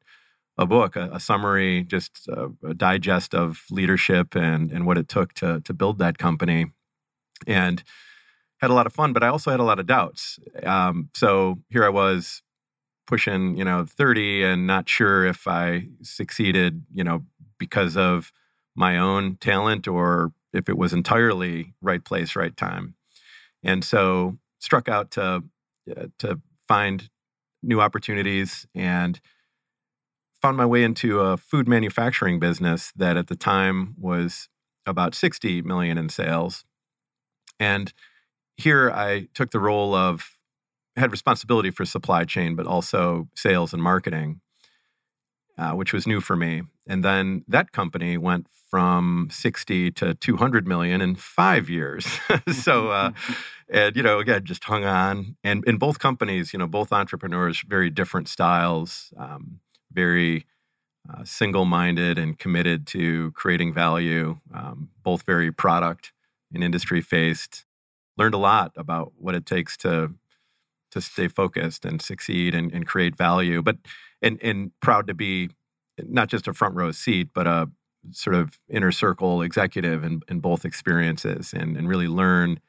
a book, a, a summary, just a, a, digest of leadership and and what it took to to build that company, and had a lot of fun. But I also had a lot of doubts. Um, so here I was pushing, you know, 30 and not sure if I succeeded, you know, because of my own talent or if it was entirely right place, right time. And so struck out to uh, to find new opportunities and found my way into a food manufacturing business that at the time was about 60 million in sales. And here I took the role of had responsibility for supply chain, but also sales and marketing, uh, which was new for me. And then that company went from 60 to 200 million in five years. so, uh, and, you know, again, just hung on. And in both companies, you know, both entrepreneurs, very different styles, um, very uh, single minded and committed to creating value, um, both very product and industry faced. Learned a lot about what it takes to to stay focused and succeed and, and create value. But and and proud to be not just a front row seat, but a sort of inner circle executive in, in both experiences and, and really learn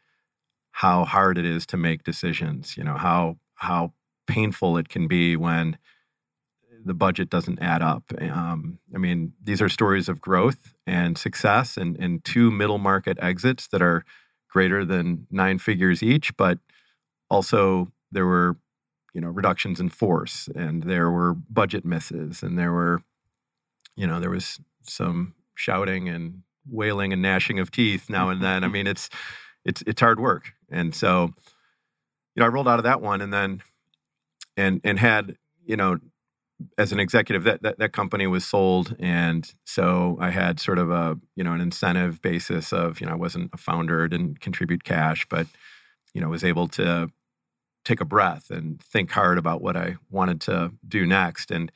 how hard it is to make decisions, you know, how how painful it can be when the budget doesn't add up. Um, I mean, these are stories of growth and success and, and two middle market exits that are greater than nine figures each, but also there were you know reductions in force and there were budget misses and there were you know there was some shouting and wailing and gnashing of teeth now and then i mean it's it's it's hard work and so you know i rolled out of that one and then and and had you know as an executive that, that that company was sold. And so i had sort of a you know an incentive basis of you know i wasn't a founder didn't contribute cash but you know was able to take a breath and think hard about what I wanted to do next and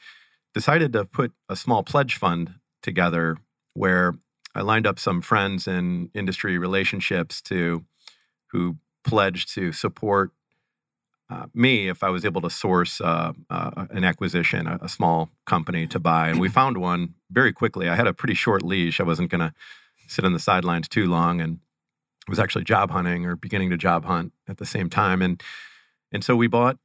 decided to put a small pledge fund together where I lined up some friends in industry relationships to who pledged to support uh, me if I was able to source uh, uh, an acquisition, a, a, small company to buy. And we found one very quickly. I had a pretty short leash. I wasn't going to sit on the sidelines too long and was actually job hunting or beginning to job hunt at the same time. And and so we bought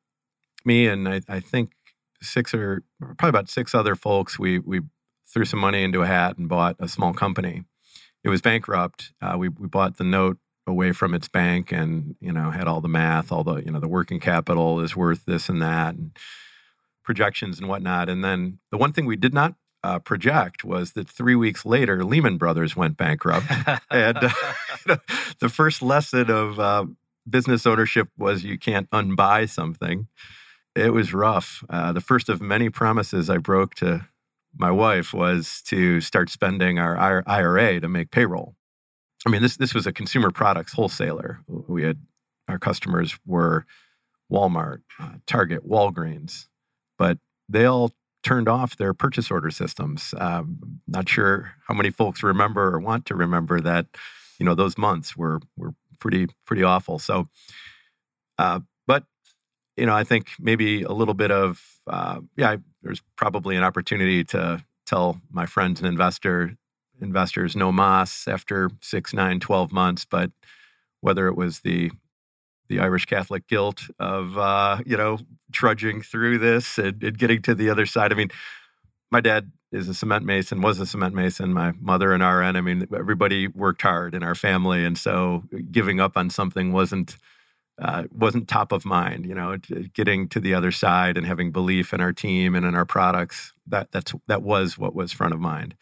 me and I, I think six or probably about six other folks. We we threw some money into a hat and bought a small company. It was bankrupt. Uh, we we bought the note away from its bank and you know had all the math, all the you know the working capital is worth this and that and projections and whatnot. And then the one thing we did not uh, project was that three weeks later, Lehman Brothers went bankrupt. and uh, the first lesson of uh, business ownership was you can't unbuy something. It was rough. Uh, the first of many promises I broke to my wife was to start spending our IRA to make payroll. I mean, this this was a consumer products wholesaler. We had our customers were Walmart, uh, Target, Walgreens, but they all turned off their purchase order systems. Um, not sure how many folks remember or want to remember that. You know, those months were were pretty pretty awful. So, uh, but you know, I think maybe a little bit of uh, yeah, there's probably an opportunity to tell my friends and investor investors no mas after six, nine, 12 months. But whether it was the the Irish Catholic guilt of uh, you know trudging through this and, and getting to the other side. I mean, my dad is a cement mason, was a cement mason. My mother and RN. I mean, everybody worked hard in our family, and so giving up on something wasn't uh, wasn't top of mind. You know, getting to the other side and having belief in our team and in our products that that's that was what was front of mind,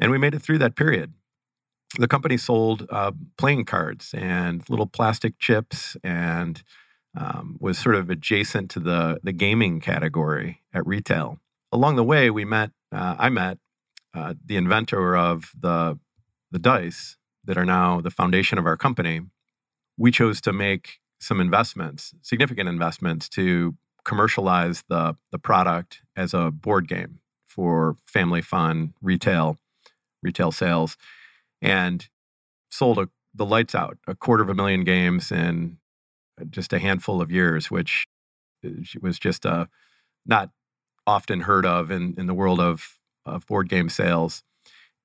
and we made it through that period. The company sold uh, playing cards and little plastic chips and um, was sort of adjacent to the the gaming category at retail. Along the way, we met uh, I met uh, the inventor of the the dice that are now the foundation of our company. We chose to make some investments, significant investments, to commercialize the the product as a board game for family fun, retail, retail sales, and sold a the lights out, a quarter of a million games in just a handful of years, which was just uh, not often heard of in, in the world of, of board game sales.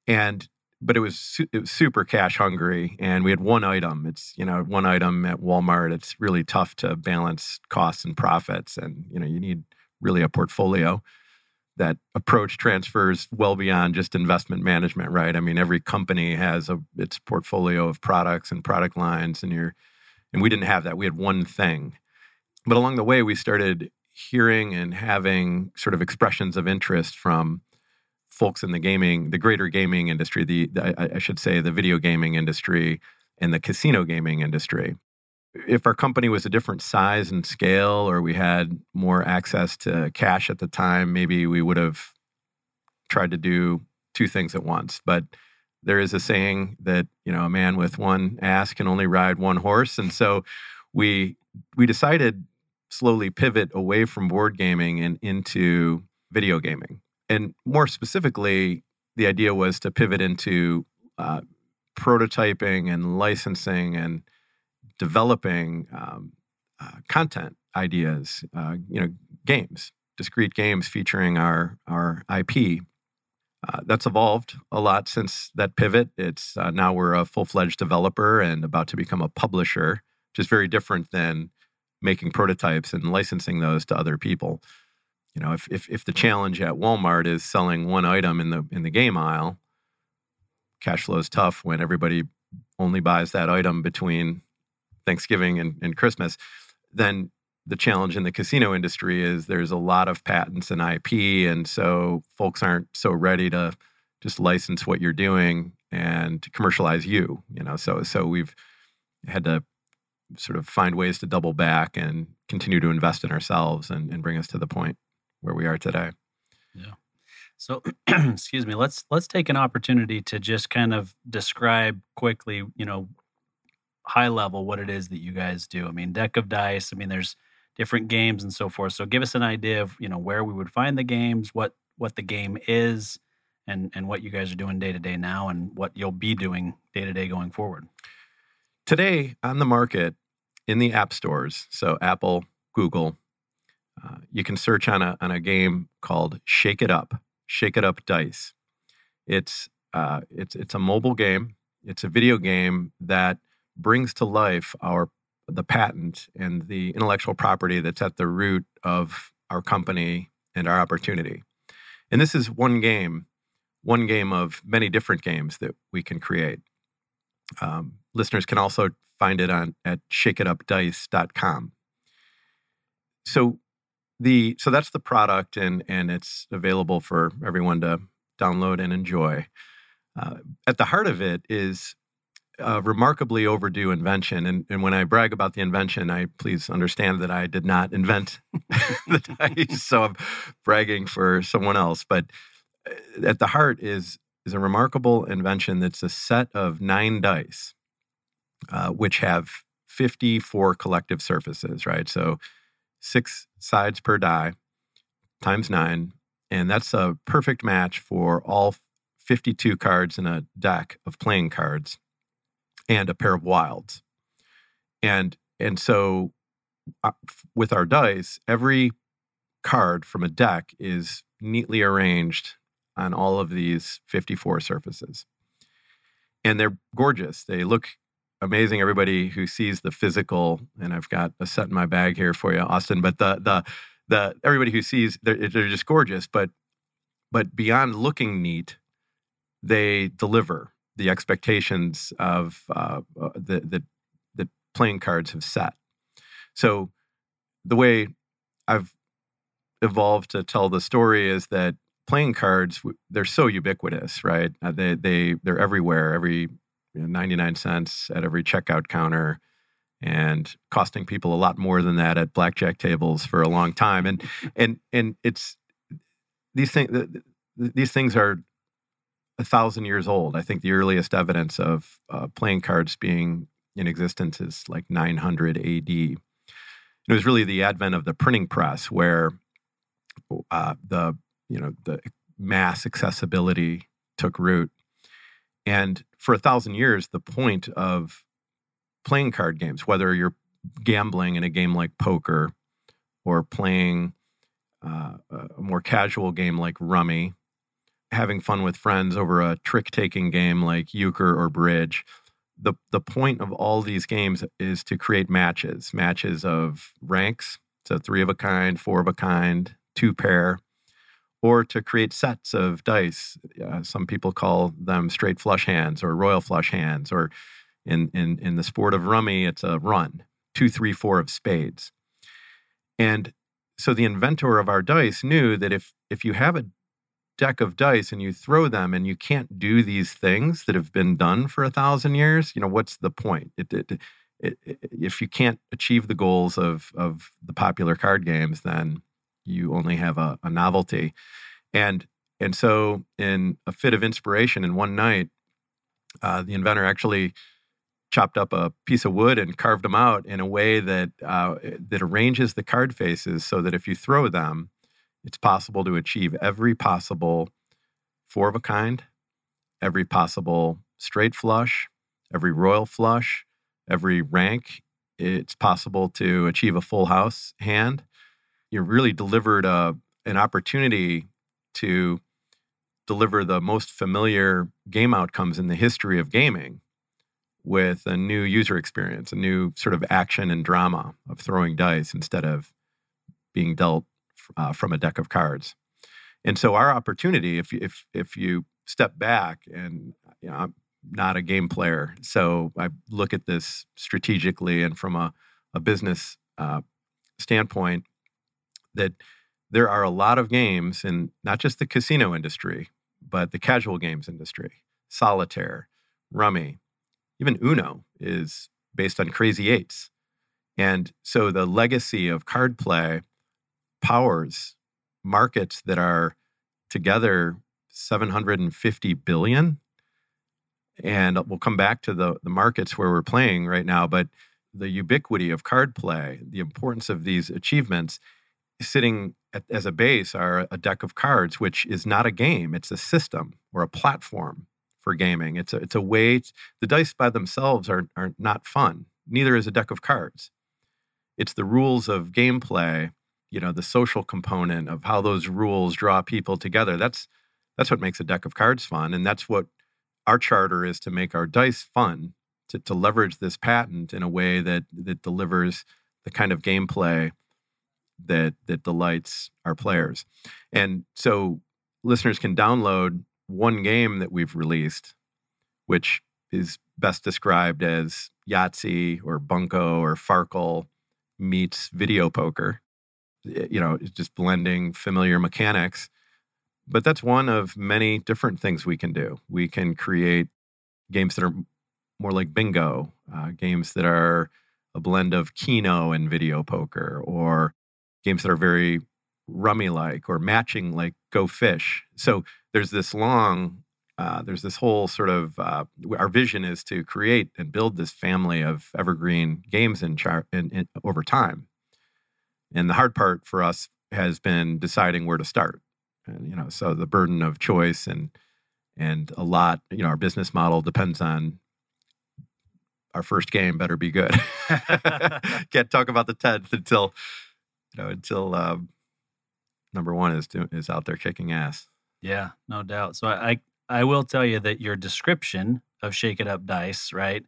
And but it was su- it was super cash hungry, and we had one item. It's you know one item at Walmart. It's really tough to balance costs and profits, and you know you need really a portfolio. That approach transfers well beyond just investment management, right? I mean, every company has a its portfolio of products and product lines, and you're and we didn't have that. We had one thing, but along the way, we started hearing and having sort of expressions of interest from folks in the gaming, the greater gaming industry, the, the I, should say the video gaming industry and the casino gaming industry. If our company was a different size and scale, or we had more access to cash at the time, maybe we would have tried to do two things at once. But there is a saying that you know a man with one ass can only ride one horse, and so we we decided slowly pivot away from board gaming and into video gaming and more specifically, the idea was to pivot into uh, prototyping and licensing and developing um, uh, content ideas, uh, you know, games, discrete games featuring our our IP. Uh, that's evolved a lot since that pivot. It's uh, now we're a full fledged developer and about to become a publisher, which is very different than making prototypes and licensing those to other people you know, if, if if the challenge at Walmart is selling one item in the in the game aisle, cash flow is tough when everybody only buys that item between Thanksgiving and, and Christmas. Then the challenge in the casino industry is there's a lot of patents and IP, and so folks aren't so ready to just license what you're doing and commercialize you. You know, so so we've had to sort of find ways to double back and continue to invest in ourselves and, and bring us to the point where we are today. Yeah. So, excuse me. Let's let's take an opportunity to just kind of describe quickly, you know, high level what it is that you guys do. I mean, deck of dice. I mean, there's different games and so forth. So, give us an idea of you know where we would find the games, what what the game is, and and what you guys are doing day to day now, and what you'll be doing day to day going forward. Today on the market in the app stores, so Apple, Google, uh, you can search on a on a game called Shake It Up, Shake It Up Dice. It's uh, it's it's a mobile game. It's a video game that brings to life our the patent and the intellectual property that's at the root of our company and our opportunity. And this is one game, one game of many different games that we can create. Um, listeners can also find it on at shakeitupdice.com. So the so that's the product and and it's available for everyone to download and enjoy uh, at the heart of it is a remarkably overdue invention and, and when i brag about the invention i please understand that i did not invent the dice so i'm bragging for someone else but uh, at the heart is is a remarkable invention that's a set of nine dice uh, which have 54 collective surfaces right so six sides per die times nine. And that's a perfect match for all 52 cards in a deck of playing cards and a pair of wilds. And and so uh, with our dice, every card from a deck is neatly arranged on all of these 54 surfaces. And they're gorgeous. They look amazing everybody who sees the physical and i've got a set in my bag here for you austin but the the the everybody who sees they're, they're just gorgeous but but beyond looking neat they deliver the expectations of uh, the, the the playing cards have set. So the way i've evolved to tell the story is that playing cards they're so ubiquitous right? Uh, they they they're everywhere every you know, 99 cents at every checkout counter and costing people a lot more than that at blackjack tables for a long time. And and and it's these things these things are a thousand years old. I think the earliest evidence of uh, playing cards being in existence is like 900 ad it was really the advent of the printing press where uh, the you know the mass accessibility took root. And for a thousand years, the point of playing card games, whether you're gambling in a game like poker or playing uh, a more casual game like rummy, having fun with friends over a trick taking game like euchre or bridge, the the point of all these games is to create matches, matches of ranks, so three of a kind, four of a kind, two pair, or to create sets of dice. Uh, some people call them straight flush hands or royal flush hands, or in in in the sport of rummy, it's a run, two, three, four of spades. And so the inventor of our dice knew that if if you have a deck of dice and you throw them and you can't do these things that have been done for a thousand years, you know, what's the point? It, it, it, if you can't achieve the goals of, of the popular card games, then you only have a, a novelty. And, and so in a fit of inspiration in one night, uh, the inventor actually chopped up a piece of wood and carved them out in a way that uh, that arranges the card faces so that if you throw them, it's possible to achieve every possible four of a kind, every possible straight flush, every royal flush, every rank. It's possible to achieve a full house hand. You really delivered a, an opportunity to deliver the most familiar game outcomes in the history of gaming with a new user experience, a new sort of action and drama of throwing dice instead of being dealt uh, from a deck of cards. And so our opportunity, if if if you step back and you know, I'm not a game player, so I look at this strategically and from a, a business uh, standpoint, that there are a lot of games in not just the casino industry, but the casual games industry, solitaire, rummy, even Uno is based on Crazy Eights. And so the legacy of card play powers markets that are together 750 billion. And we'll come back to the, the markets where we're playing right now, but the ubiquity of card play, the importance of these achievements, sitting at, as a base are a deck of cards, which is not a game, it's a system or a platform for gaming. It's a, it's a way, to, the dice by themselves are, are not fun. Neither is a deck of cards. It's the rules of gameplay you know the social component of how those rules draw people together. That's that's what makes a deck of cards fun and that's what our charter is to make our dice fun to, to leverage this patent in a way that that delivers the kind of gameplay that that delights our players. And so listeners can download one game that we've released which is best described as Yahtzee or Bunko or Farkle meets video poker you know, just blending familiar mechanics. But that's one of many different things we can do. We can create games that are more like bingo, uh, games that are a blend of Keno and video poker, or games that are very rummy like or matching like Go Fish. So there's this long, uh, there's this whole sort of, uh, our vision is to create and build this family of evergreen games in, char- in, in over time. And the hard part for us has been deciding where to start. And, you know, so the burden of choice and and a lot, you know, our business model depends on our first game better be good. Can't talk about the tenth until you know until um, number one is is out there kicking ass. Yeah, no doubt. So I, I I will tell you that your description of Shake It Up Dice, right,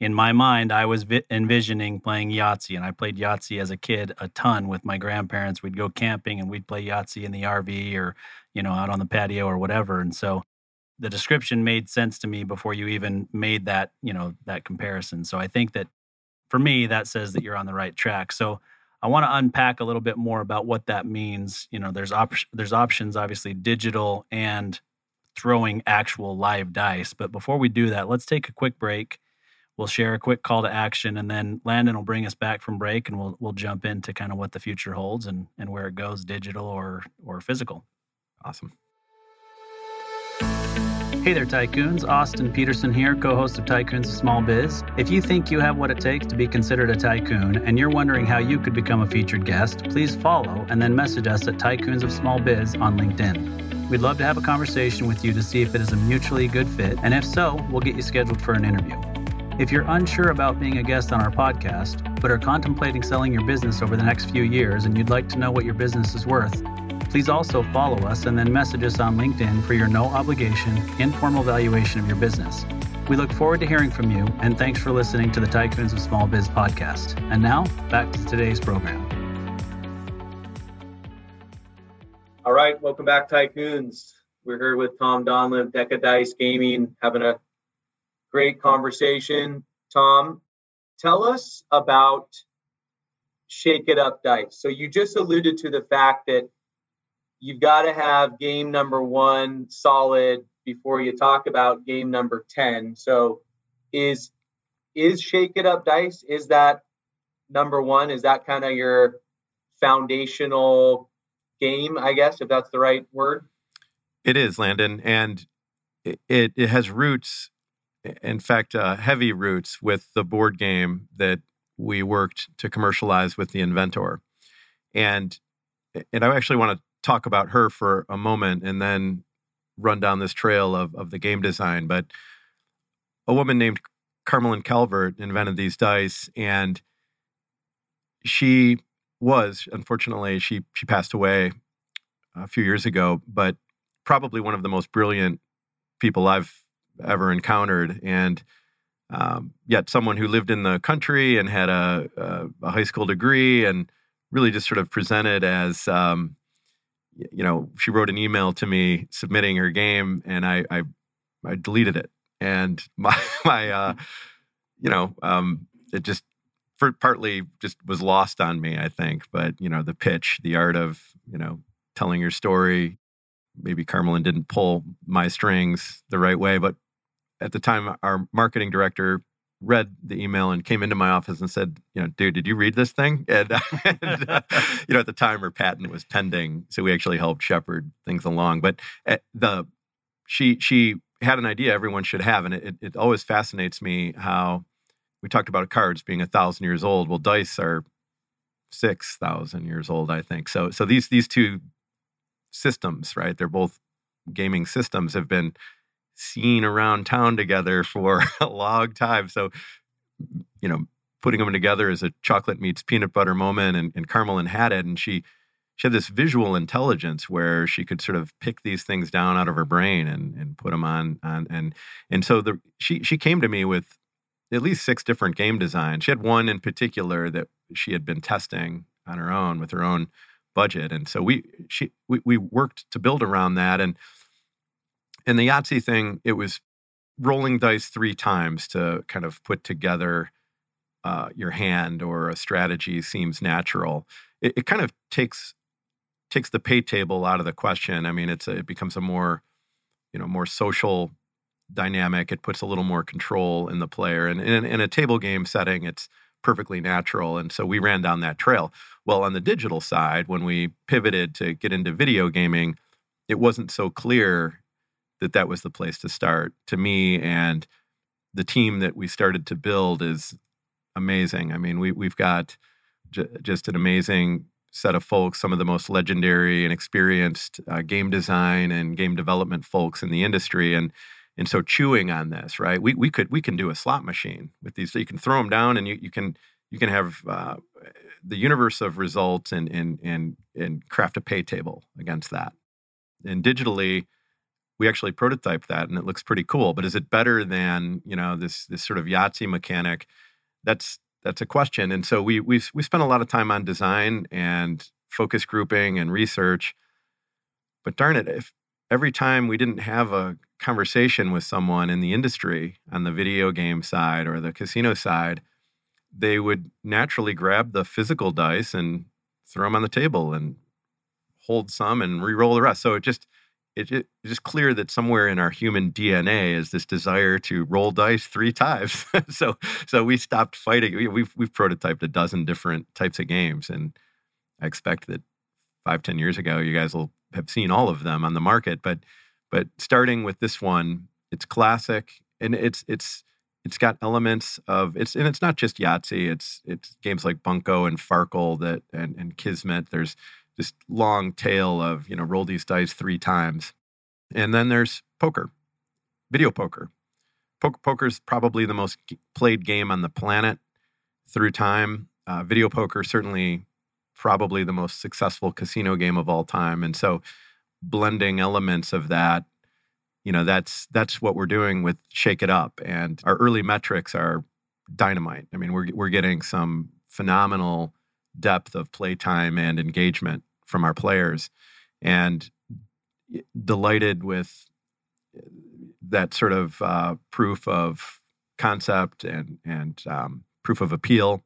in my mind, I was vi- envisioning playing Yahtzee, and I played Yahtzee as a kid a ton with my grandparents. We'd go camping and we'd play Yahtzee in the RV or, you know, out on the patio or whatever. And so the description made sense to me before you even made that, you know, that comparison. So I think that for me, that says that you're on the right track. So I want to unpack a little bit more about what that means. You know, there's op- there's options, obviously digital and throwing actual live dice. But before we do that, let's take a quick break we'll share a quick call to action and then Landon will bring us back from break and we'll we'll jump into kind of what the future holds and and where it goes digital or or physical. Awesome. Hey there, tycoons. Austin Peterson here, co host of Tycoons of Small Biz. If you think you have what it takes to be considered a tycoon and you're wondering how you could become a featured guest, please follow and then message us at Tycoons of Small Biz on LinkedIn. We'd love to have a conversation with you to see if it is a mutually good fit, and if so, we'll get you scheduled for an interview. If you're unsure about being a guest on our podcast, but are contemplating selling your business over the next few years and you'd like to know what your business is worth, please also follow us and then message us on LinkedIn for your no obligation, informal valuation of your business. We look forward to hearing from you, and thanks for listening to the Tycoons of Small Biz podcast. And now, back to today's program. All right, welcome back, Tycoons. We're here with Tom Donlin, Deca Dice Gaming, having a great conversation. Tom, tell us about Shake It Up Dice. So you just alluded to the fact that you've got to have game number one solid before you talk about game number 10. So is is Shake It Up Dice, is that number one? Is that kind of your foundational game, I guess, if that's the right word? It is, Landon. And it, it has roots in fact, uh, heavy roots with the board game that we worked to commercialize with the inventor. And and I actually want to talk about her for a moment and then run down this trail of, of the game design. But a woman named Carmelyn Calvert invented these dice, and she was unfortunately she she passed away a few years ago, but probably one of the most brilliant people I've ever encountered. And um, yet, someone who lived in the country and had a, a, a, high school degree and really just sort of presented as, um, you know, she wrote an email to me submitting her game, and I, I, I deleted it. And my, my, uh, you know, um, it just for partly just was lost on me, I think. But you know, the pitch, the art of you know telling your story. Maybe Carmelyn didn't pull my strings the right way, but at the time, our marketing director read the email and came into my office and said, you know, dude, did you read this thing? And, and uh, you know, at the time her patent was pending, so we actually helped shepherd things along. But uh, the she she had an idea everyone should have, and it, it always fascinates me how we talked about cards being a thousand years old. Well, dice are six thousand years old, I think. So so these these two systems, right? They're both gaming systems have been seen around town together for a long time. So, you know, putting them together as a chocolate meets peanut butter moment, and, and Carmelyn had it, and she she had this visual intelligence where she could sort of pick these things down out of her brain and and put them on on and and so the she she came to me with at least six different game designs. She had one in particular that she had been testing on her own with her own budget, and so we she we, we worked to build around that and in the Yahtzee thing, it was rolling dice three times to kind of put together uh, your hand or a strategy seems natural. It, it, kind of takes takes the pay table out of the question. I mean, it's a, it becomes a more you know more social dynamic. It puts a little more control in the player, and in, in a table game setting, it's perfectly natural. And so we ran down that trail. Well, on the digital side, when we pivoted to get into video gaming, it wasn't so clear that that was the place to start to me and the team that we started to build is amazing. I mean we, we've got j- just an amazing set of folks some of the most legendary and experienced uh, game design and game development folks in the industry and and so chewing on this right? We, we could we can do a slot machine with these so you can throw them down and you, you can you can have uh, the universe of results and and and and craft a pay table against that. And digitally we actually prototyped that and it looks pretty cool. But is it better than you know this this sort of Yahtzee mechanic? That's that's a question. And so we we we spent a lot of time on design and focus grouping and research. But darn it, if every time we didn't have a conversation with someone in the industry on the video game side or the casino side, they would naturally grab the physical dice and throw them on the table and hold some and re-roll the rest. So it just it, it's just clear that somewhere in our human DNA is this desire to roll dice three times. so so we stopped fighting. We, we've we've prototyped a dozen different types of games, and I expect that five ten years ago you guys will have seen all of them on the market. But but starting with this one, it's classic, and it's it's it's got elements of it's and it's not just Yahtzee. It's it's games like Bunko and Farkle that and and Kismet. There's this long tail of you know roll these dice three times And then there's poker, video poker. Poker is probably the most played game on the planet through time. Uh, video poker certainly probably the most successful casino game of all time, and so blending elements of that, you know, that's that's what we're doing with Shake It Up, and our early metrics are dynamite. I mean, we're we're getting some phenomenal depth of playtime and engagement from our players, and delighted with that sort of uh, proof of concept and and um, proof of appeal.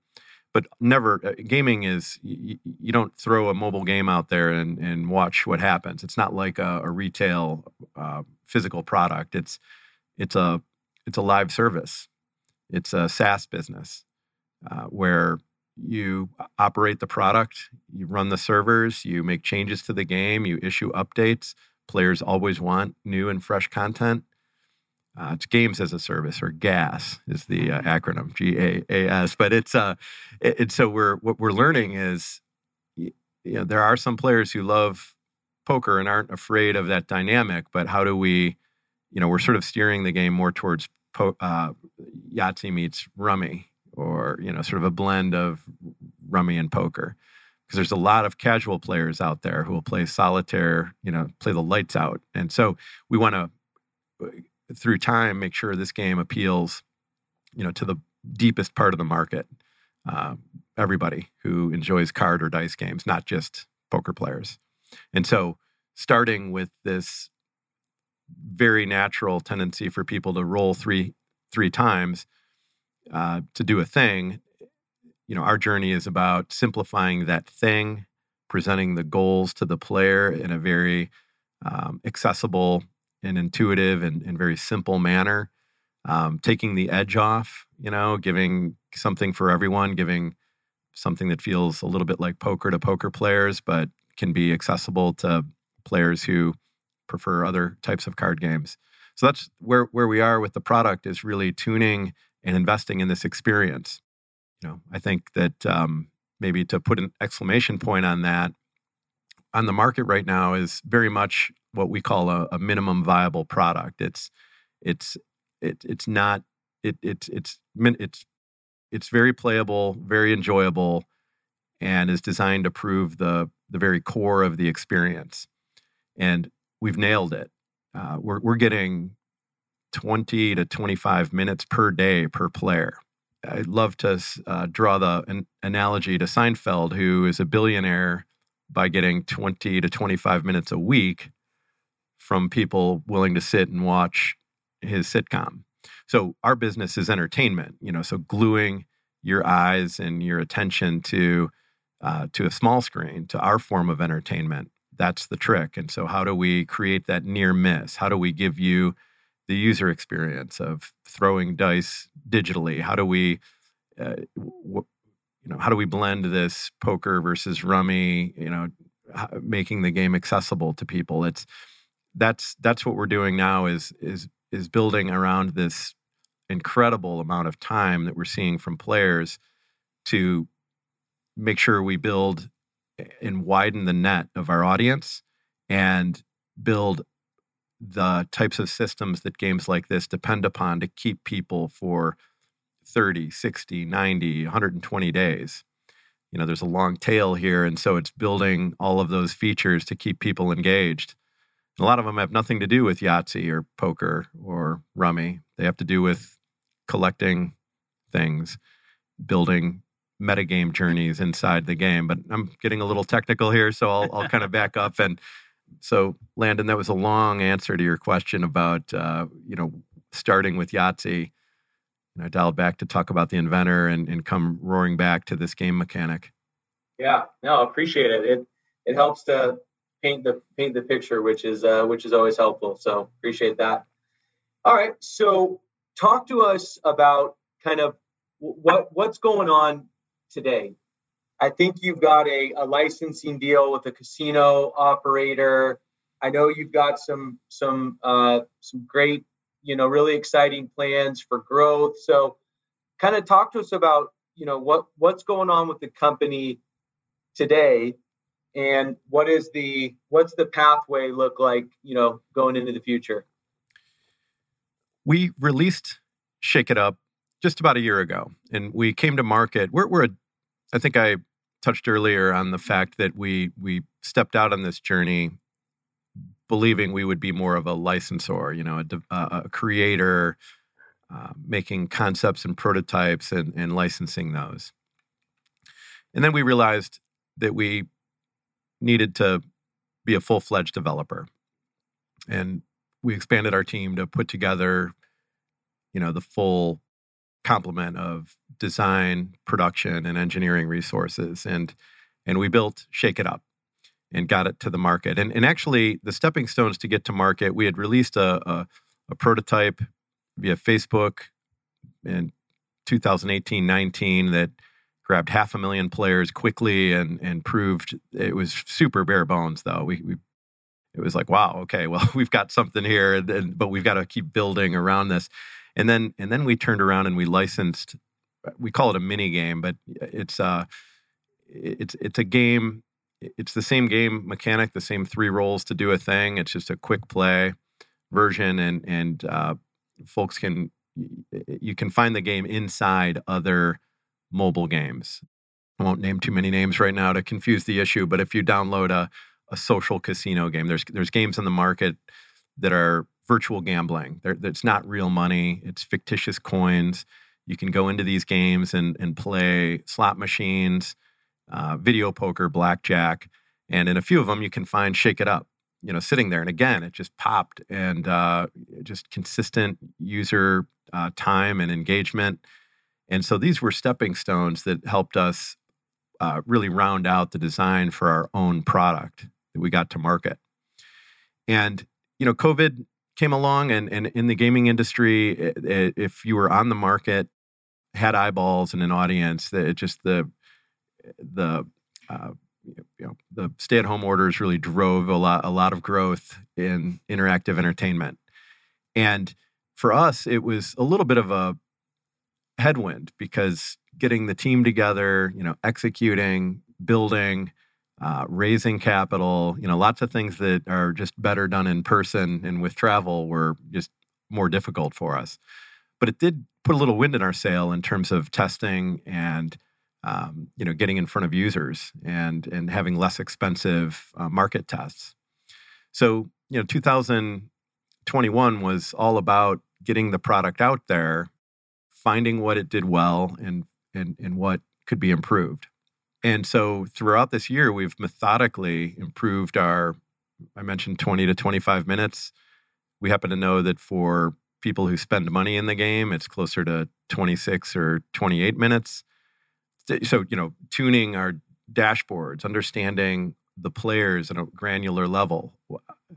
But never uh, gaming is you, you, don't throw a mobile game out there and, and watch what happens. It's not like a, a retail uh, physical product. It's it's a it's a live service. It's a SaaS business uh, where you operate the product, you run the servers, you make changes to the game, you issue updates. Players always want new and fresh content. Uh, it's Games as a Service or GaaS is the uh, acronym G A A S. But it's uh, it, it, so we're what we're learning is, you know, there are some players who love poker and aren't afraid of that dynamic. But how do we, you know, we're sort of steering the game more towards po- uh, Yahtzee meets Rummy, or you know, sort of a blend of Rummy and poker. Because there's a lot of casual players out there who will play solitaire, you know, play the lights out, and so we want to through time make sure this game appeals you know to the deepest part of the market uh, everybody who enjoys card or dice games not just poker players and so starting with this very natural tendency for people to roll three three times uh, to do a thing you know our journey is about simplifying that thing presenting the goals to the player in a very um, accessible and intuitive and, and very simple manner, um, taking the edge off, you know, giving something for everyone, giving something that feels a little bit like poker to poker players, but can be accessible to players who prefer other types of card games. So that's where where we are with the product is really tuning and investing in this experience. You know, I think that um, maybe to put an exclamation point on that, on the market right now is very much what we call a, a minimum viable product. It's it's it, it's not it, it's it's it's it's very playable, very enjoyable, and is designed to prove the the very core of the experience. And we've nailed it. Uh, we're we're getting 20 to 25 minutes per day per player. I'd love to uh, draw the an analogy to Seinfeld, who is a billionaire by getting 20 to 25 minutes a week from people willing to sit and watch his sitcom. So our business is entertainment, you know, so gluing your eyes and your attention to uh, to a small screen, to our form of entertainment. That's the trick. And so, how do we create that near miss? How do we give you the user experience of throwing dice digitally? How do we, uh, w- you know, how do we blend this poker versus rummy? You know, making the game accessible to people. It's that's that's what we're doing now is is is building around this incredible amount of time that we're seeing from players to make sure we build and widen the net of our audience and build the types of systems that games like this depend upon to keep people for 30, 60, 90, 120 days. You know, there's a long tail here. And so it's building all of those features to keep people engaged a lot of them have nothing to do with Yahtzee or poker or rummy. They have to do with collecting things, building metagame journeys inside the game. But I'm getting a little technical here, so I'll, I'll kind of back up. And so, Landon, that was a long answer to your question about, uh, you know, starting with Yahtzee. And I dialed back to talk about the inventor and, and come roaring back to this game mechanic. Yeah, no, appreciate it. It it helps to paint the paint the picture, which is uh, which is always helpful. So appreciate that. All right, so talk to us about kind of what what's going on today. I think you've got a, a licensing deal with a casino operator. I know you've got some some uh, some great, you know, really exciting plans for growth. So, kind of talk to us about, you know, what what's going on with the company today and what is the what's the pathway look like you know going into the future we released shake it up just about a year ago and we came to market we're, we're a, i think i touched earlier on the fact that we we stepped out on this journey believing we would be more of a licensor you know a, a creator uh, making concepts and prototypes and, and licensing those and then we realized that we needed to be a full fledged developer. And we expanded our team to put together, you know, the full complement of design, production, and engineering resources. And and we built Shake It Up and got it to the market. And and actually the stepping stones to get to market, we had released a, a, a prototype via Facebook in 2018-19 that grabbed half a million players quickly and and proved it was super bare bones though we, we it was like wow okay well we've got something here and, and, but we've got to keep building around this and then and then we turned around and we licensed we call it a mini game but it's uh it's it's a game it's the same game mechanic the same three roles to do a thing it's just a quick play version and and uh folks can you can find the game inside other mobile games. I won't name too many names right now to confuse the issue, but if you download a, a social casino game, there's there's games in the market that are virtual gambling. They're, it's not real money. It's fictitious coins. You can go into these games and and play slot machines, uh, video poker, blackjack, and in a few of them you can find Shake It Up. You know, sitting there, and again, it just popped, and uh, just consistent user uh, time and engagement. And so these were stepping stones that helped us uh, really round out the design for our own product that we got to market. And, you know, COVID came along, and, and in the gaming industry, it, if you were on the market, had eyeballs and an audience, that it just the, the, uh, you know, the stay-at-home orders really drove a lot, a lot of growth in interactive entertainment. And for us, it was a little bit of a headwind because getting the team together, you know, executing, building, uh, raising capital, you know, lots of things that are just better done in person and with travel were just more difficult for us. But it did put a little wind in our sail in terms of testing and um, you know getting in front of users and and having less expensive uh, market tests. So you know, 2021 was all about getting the product out there finding what it did well and and and what could be improved. And so throughout this year, we've methodically improved our. I mentioned 20 to 25 minutes. We happen to know that for people who spend money in the game, it's closer to 26 or 28 minutes. So, you know, tuning our dashboards, understanding the players at a granular level,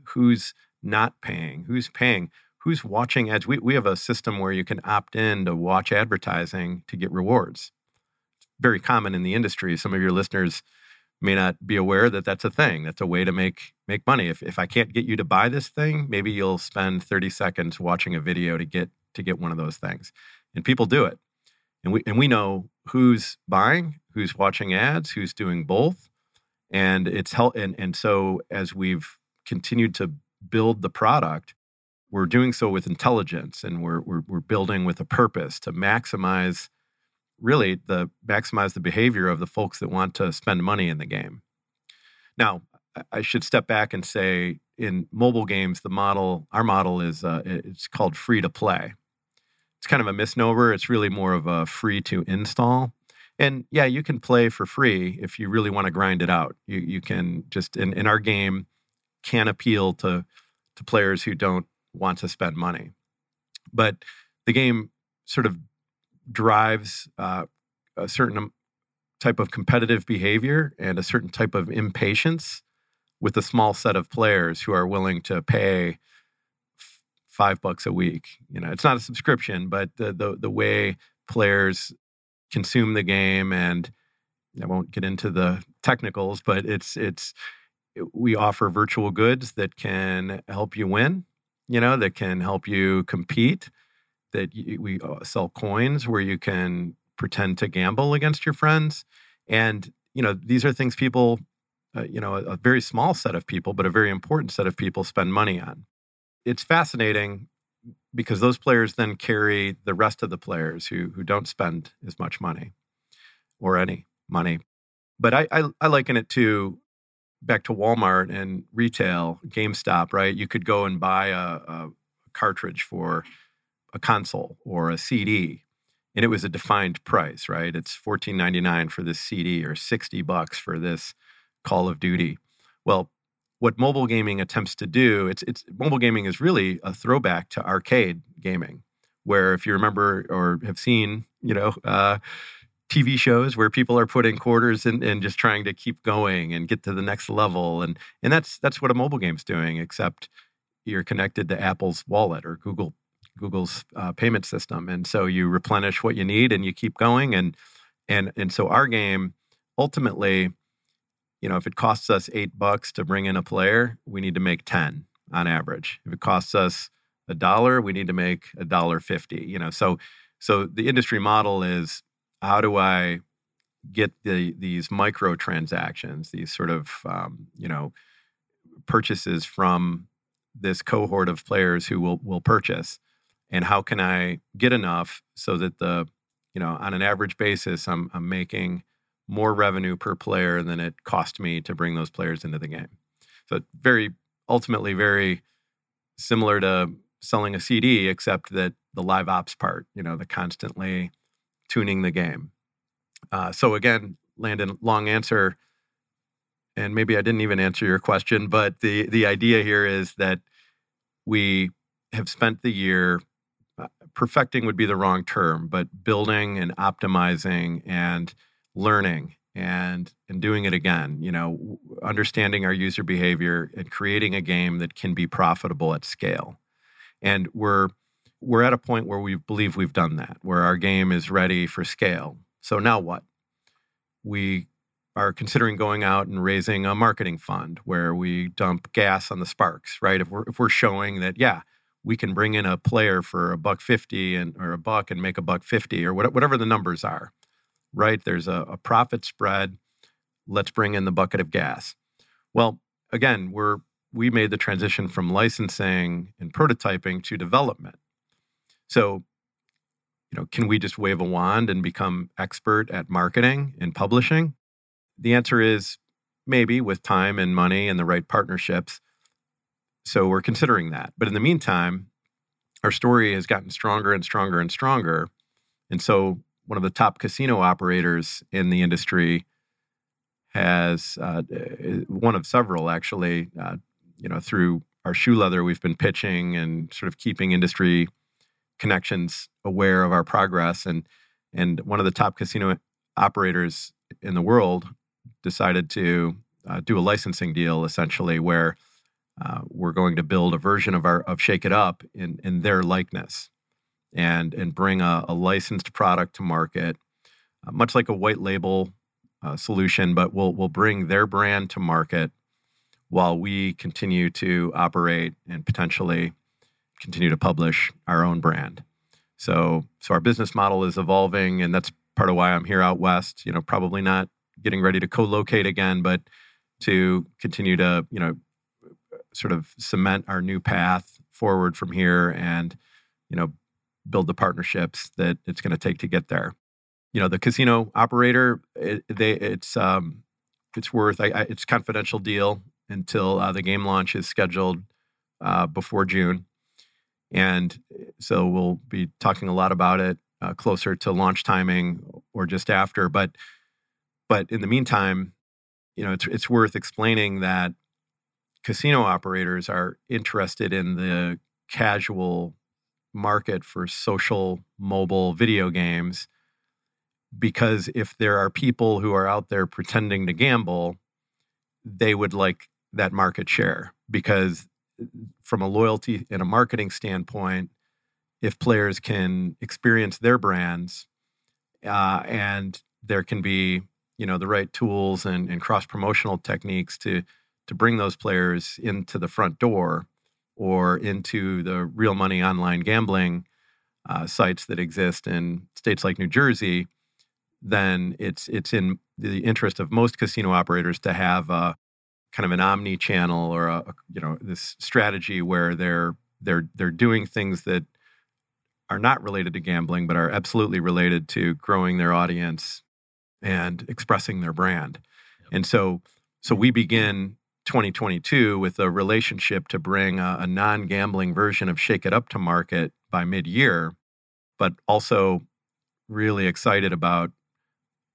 who's not paying, who's paying, who's watching ads. We, we have a system where you can opt in to watch advertising to get rewards. Very common in the industry. Some of your listeners may not be aware that that's a thing. That's a way to make make money. If if I can't get you to buy this thing, maybe you'll spend 30 seconds watching a video to get to get one of those things. And people do it. And we and we know who's buying, who's watching ads, who's doing both. And it's help and and so as we've continued to build the product, we're doing so with intelligence and we're, we're, we're building with a purpose to maximize really the maximize the behavior of the folks that want to spend money in the game. Now i should step back and say in mobile games the model our model is uh, it's called free to play. It's kind of a misnomer. It's really more of a free to install. And yeah you can play for free if you really want to grind it out. You, you can just in, in our game can appeal to to players who don't want to spend money. But the game sort of drives uh, a certain type of competitive behavior and a certain type of impatience with a small set of players who are willing to pay f- five bucks a week. You know, it's not a subscription, but the the, the way players consume the game and I won't get into the technicals, but it's it's we offer virtual goods that can help you win you know, that can help you compete. That we uh, sell coins where you can pretend to gamble against your friends. And, you know, these are things people uh, you know a, a very small set of people, but a very important set of people spend money on. It's fascinating because those players then carry the rest of the players who who don't spend as much money or any money. But I I, I liken it to back to Walmart and retail, GameStop, right? You could go and buy a, a cartridge for a console or a CD, and it was a defined price, right? It's fourteen ninety nine for this CD or sixty bucks for this Call of Duty. Well, what mobile gaming attempts to do, it's it's mobile gaming is really a throwback to arcade gaming, where if you remember or have seen, you know. Uh, TV shows where people are putting quarters in and just trying to keep going and get to the next level. And and that's that's what a mobile game's doing, except you're connected to Apple's wallet or Google Google's uh, payment system, and so you replenish what you need and you keep going. And and and so our game ultimately, you know, if it costs us eight bucks to bring in a player, we need to make ten on average. If it costs us a dollar, we need to make a dollar fifty. You know, so so the industry model is how do I get the these micro transactions, these sort of um, you know purchases from this cohort of players who will will purchase, and how can I get enough so that the you know on an average basis I'm I'm making more revenue per player than it cost me to bring those players into the game. So very ultimately very similar to selling a CD, except that the live ops part, you know, the constantly tuning the game. Uh, so again, Landon, long answer, and maybe I didn't even answer your question, but the the idea here is that we have spent the year perfecting would be the wrong term, but building and optimizing and learning and and doing it again. You know, understanding our user behavior and creating a game that can be profitable at scale. And we're we're at a point where we believe we've done that, where our game is ready for scale. So now what? We are considering going out and raising a marketing fund where we dump gas on the sparks, right? If we're if we're showing that, yeah, we can bring in a player for a buck fifty and or a buck and make a buck fifty or whatever the numbers are, right? There's a, a profit spread. Let's bring in the bucket of gas. Well, again, we're we made the transition from licensing and prototyping to development. So, you know, can we just wave a wand and become expert at marketing and publishing? The answer is maybe with time and money and the right partnerships. So we're considering that. But in the meantime, our story has gotten stronger and stronger and stronger. And so one of the top casino operators in the industry has uh, one of several actually, uh, you know, through our shoe leather, we've been pitching and sort of keeping industry connections aware of our progress and and one of the top casino operators in the world decided to uh, do a licensing deal essentially where uh, we're going to build a version of our of Shake It Up in in their likeness and and bring a, a licensed product to market, uh, much like a white label uh, solution, but we'll we'll bring their brand to market while we continue to operate and potentially continue to publish our own brand. So, so our business model is evolving, and that's part of why I'm here out west. You know, probably not getting ready to co-locate again, but to continue to you know sort of cement our new path forward from here, and you know build the partnerships that it's going to take to get there. You know, the casino operator, it, they, it's um, it's worth. I, I, it's confidential deal until uh, the game launch is scheduled uh, before June. And eh, so we'll be talking a lot about it uh, closer to launch timing or just after. But but in the meantime, you know, it's it's worth explaining that casino operators are interested in the casual market for social mobile video games because if there are people who are out there pretending to gamble, they would like that market share because from a loyalty and a marketing standpoint, if players can experience their brands uh, and there can be you know the right tools and, and cross promotional techniques to to bring those players into the front door or into the real money online gambling uh, sites that exist in states like New Jersey, then it's it's in the interest of most casino operators to have a kind of an omni-channel or a, a you know this strategy where they're they're they're doing things that are not related to gambling but are absolutely related to growing their audience and expressing their brand. And so so we begin 2022 with a relationship to bring a, a non-gambling version of Shake It Up to market by mid-year, but also really excited about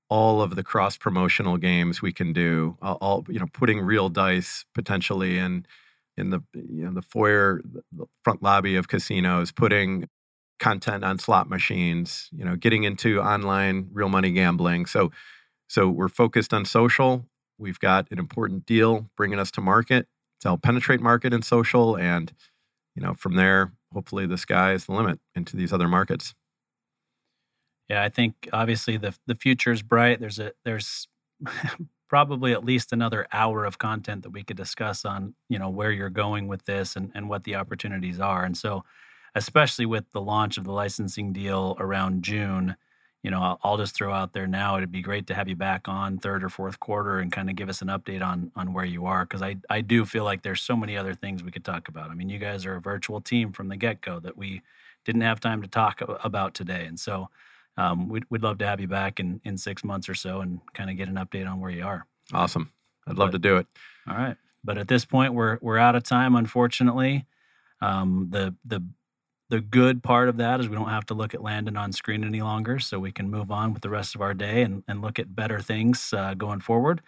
all of the cross promotional games we can do all, all you know putting real dice potentially in in the you know the foyer the front lobby of casinos putting content on slot machines you know getting into online real money gambling. So so we're focused on social we've got an important deal bringing us to market to help penetrate market and social and you know from there hopefully the sky is the limit into these other markets yeah, I think obviously the the future is bright. There's a there's probably at least another hour of content that we could discuss on you know where you're going with this and and what the opportunities are. And so, especially with the launch of the licensing deal around June, you know, I'll, I'll just throw out there now. It'd be great to have you back on third or fourth quarter and kind of give us an update on on where you are because I I do feel like there's so many other things we could talk about. I mean, you guys are a virtual team from the get go that we didn't have time to talk about today, and so um, we'd, we'd love to have you back in, in six months or so and kind of get an update on where you are. Awesome. I'd love but, to do it. All right. But at this point, we're, we're out of time, unfortunately. Um, the, the, the good part of that is we don't have to look at Landon on screen any longer, so we can move on with the rest of our day and, and look at better things uh, going forward.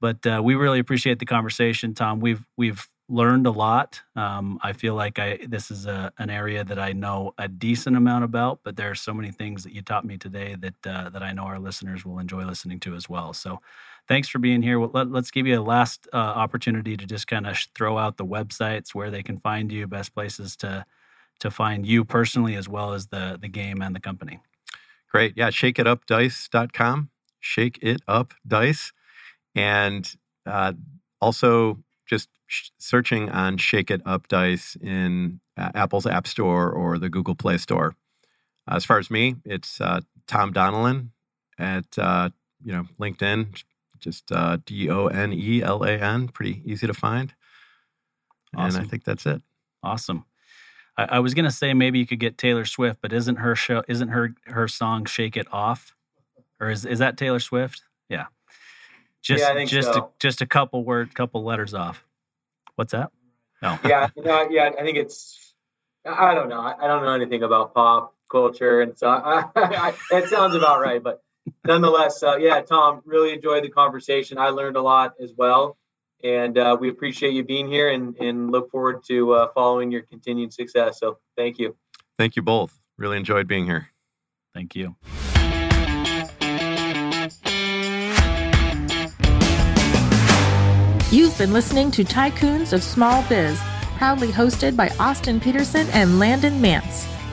But uh, we really appreciate the conversation, Tom. We've we've learned a lot. Um, I feel like I this is a, an area that I know a decent amount about, but there are so many things that you taught me today that uh, that I know our listeners will enjoy listening to as well. So, thanks for being here. Let, us give you a last uh, opportunity to just kind of throw out the websites where they can find you, best places to to find you personally, as well as the the game and the company. Great, yeah. ShakeItUpDice.com. Shake it up dice, and uh, also just searching on Shake It Up Dice in uh, Apple's App Store or the Google Play Store. Uh, as far as me, it's uh, Tom Donelan at uh, you know LinkedIn, just uh, D O N E L A N, pretty easy to find. Awesome. And I think that's it. Awesome. I, I was gonna say maybe you could get Taylor Swift, but isn't her show isn't her her song "Shake It Off," or is is that Taylor Swift? Yeah. Just yeah, just so. a, just a couple word, couple letters off. What's that? No. yeah, no, yeah. I think it's. I don't know. I don't know anything about pop culture, and so I, I, that sounds about right. But nonetheless, uh, yeah, Tom, really enjoyed the conversation. I learned a lot as well, and uh, we appreciate you being here, and and look forward to uh, following your continued success. So, thank you. Thank you both. Really enjoyed being here. Thank you. You've been listening to Tycoons of Small Biz, proudly hosted by Austin Peterson and Landon Nance.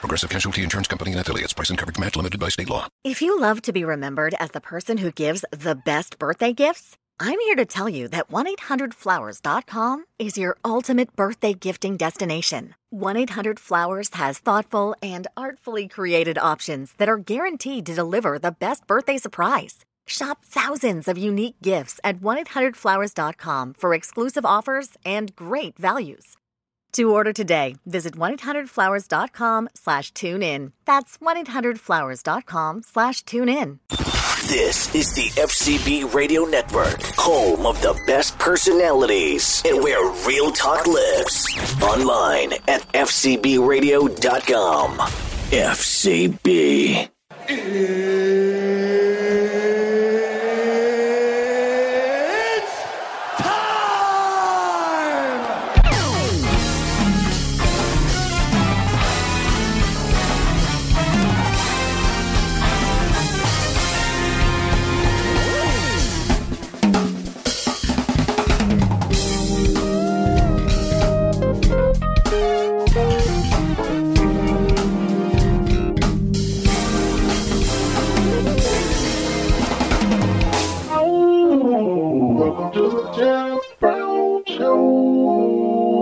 Progressive Casualty Insurance Company and affiliates. Price and coverage match limited by state law. If you love to be remembered as the person who gives the best birthday gifts, I'm here to tell you that 1-800-Flowers.com is your ultimate birthday gifting destination. 1-800-Flowers has thoughtful and artfully created options that are guaranteed to deliver the best birthday surprise. Shop thousands of unique gifts at 1-800-Flowers.com for exclusive offers and great values. To order today, visit 1-800-Flowers.com slash tune in. That's 1-800-Flowers.com slash tune in. This is the FCB Radio Network, home of the best personalities and where real talk lives. Online at FCBRadio.com. FCB.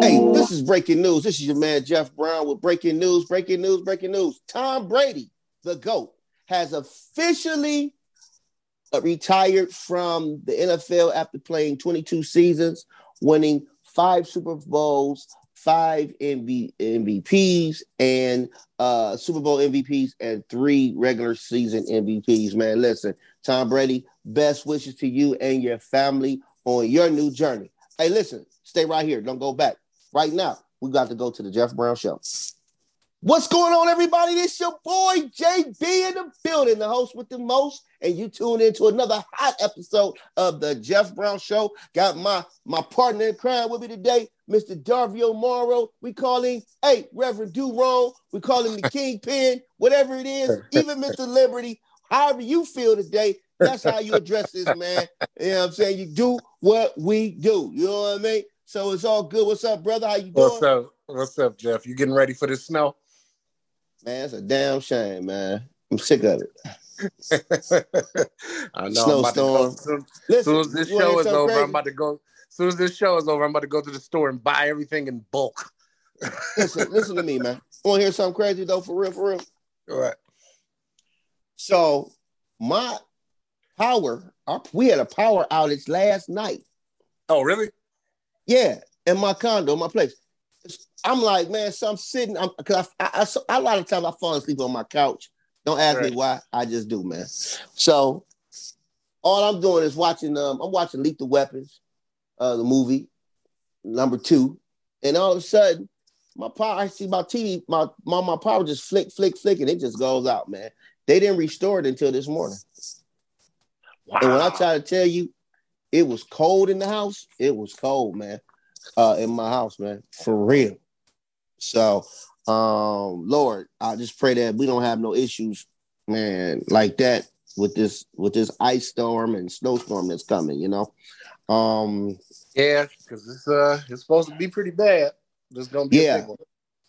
Hey, this is breaking news. This is your man Jeff Brown with breaking news, breaking news, breaking news. Tom Brady, the GOAT, has officially retired from the NFL after playing 22 seasons, winning five Super Bowls, five MV- MVPs, and uh, Super Bowl MVPs, and three regular season MVPs. Man, listen, Tom Brady, best wishes to you and your family on your new journey. Hey, listen, stay right here. Don't go back. Right now, we got to go to the Jeff Brown Show. What's going on, everybody? This your boy JB in the building, the host with the most, and you tune into another hot episode of the Jeff Brown Show. Got my my partner in crime with me today, Mr. Darvio Morrow. We call him, hey, Reverend Durone. We call him the Kingpin, whatever it is. Even Mr. Liberty, however you feel today, that's how you address this, man. You know what I'm saying? You do what we do. You know what I mean? So it's all good. What's up, brother? How you doing? What's up? What's up, Jeff? You getting ready for the snow? Man, it's a damn shame, man. I'm sick of it. I know. I'm about to go, Snowstorm. soon, Listen, soon as this show is over, crazy? I'm about to go. As soon as this show is over, I'm about to go to the store and buy everything in bulk. listen, listen to me, man. Want to hear something crazy though? For real, for real. All right. So my power, our, we had a power outage last night. Oh, really? Yeah, in my condo, my place. I'm like, man, so I'm sitting, I'm because I, I, I, so- a lot of times I fall asleep on my couch. Don't ask Right. me why. I just do, man. So all I'm doing is watching. Um, I'm watching Lethal Weapons, uh, the movie number two, and all of a sudden, my power. I see my TV, my my my power just flick, flick, flick, and it just goes out, man. They didn't restore it until this morning. Wow. And when I try to tell you, it was cold in the house. It was cold, man. Uh, in my house, man, for real. So, um, Lord, I just pray that we don't have no issues, man, like that with this with this ice storm and snowstorm that's coming. You know, um, Yeah, because it's uh it's supposed to be pretty bad. There's gonna be a Yeah. big one.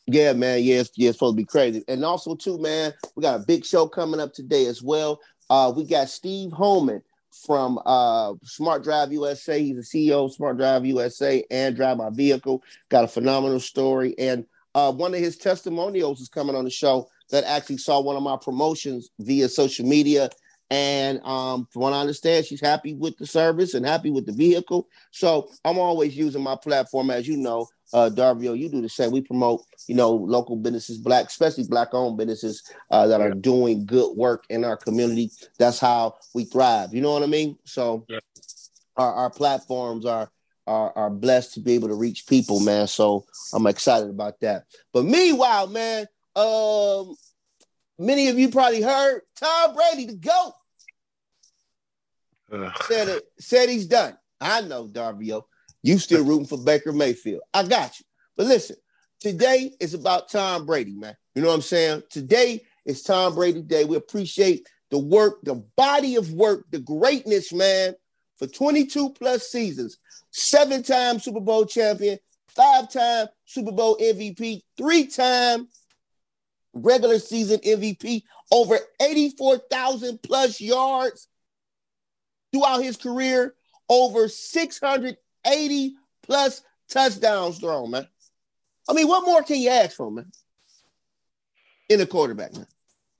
Yeah, man. Yeah, it's, yeah, it's supposed to be crazy. And also, too, man, we got a big show coming up today as well. Uh, we got Steve Holman from uh, Smart Drive USA. He's the CEO of Smart Drive USA and Drive My Vehicle. Got a phenomenal story. And uh, one of his testimonials is coming on the show that actually saw one of my promotions via social media. And um, from what I understand, she's happy with the service and happy with the vehicle. So I'm always using my platform, as you know, uh, Darvio, you do the same. We promote, you know, local businesses, black, especially black-owned businesses uh, that are doing good work in our community. That's how we thrive. You know what I mean? So our, our platforms are, are are blessed to be able to reach people, man. So I'm excited about that. But meanwhile, man, um, many of you probably heard Tom Brady, the GOAT, said it, said he's done. I know, Darvio. You still rooting for Baker Mayfield. I got you. But listen, today is about Tom Brady, man. You know what I'm saying? Today is Tom Brady Day. We appreciate the work, the body of work, the greatness, man, for 22 plus seasons, seven time Super Bowl champion, five time Super Bowl MVP, three time regular season MVP, over 84,000 plus yards throughout his career, over 680 plus touchdowns thrown, man. I mean, what more can you ask for, man? In a quarterback, man.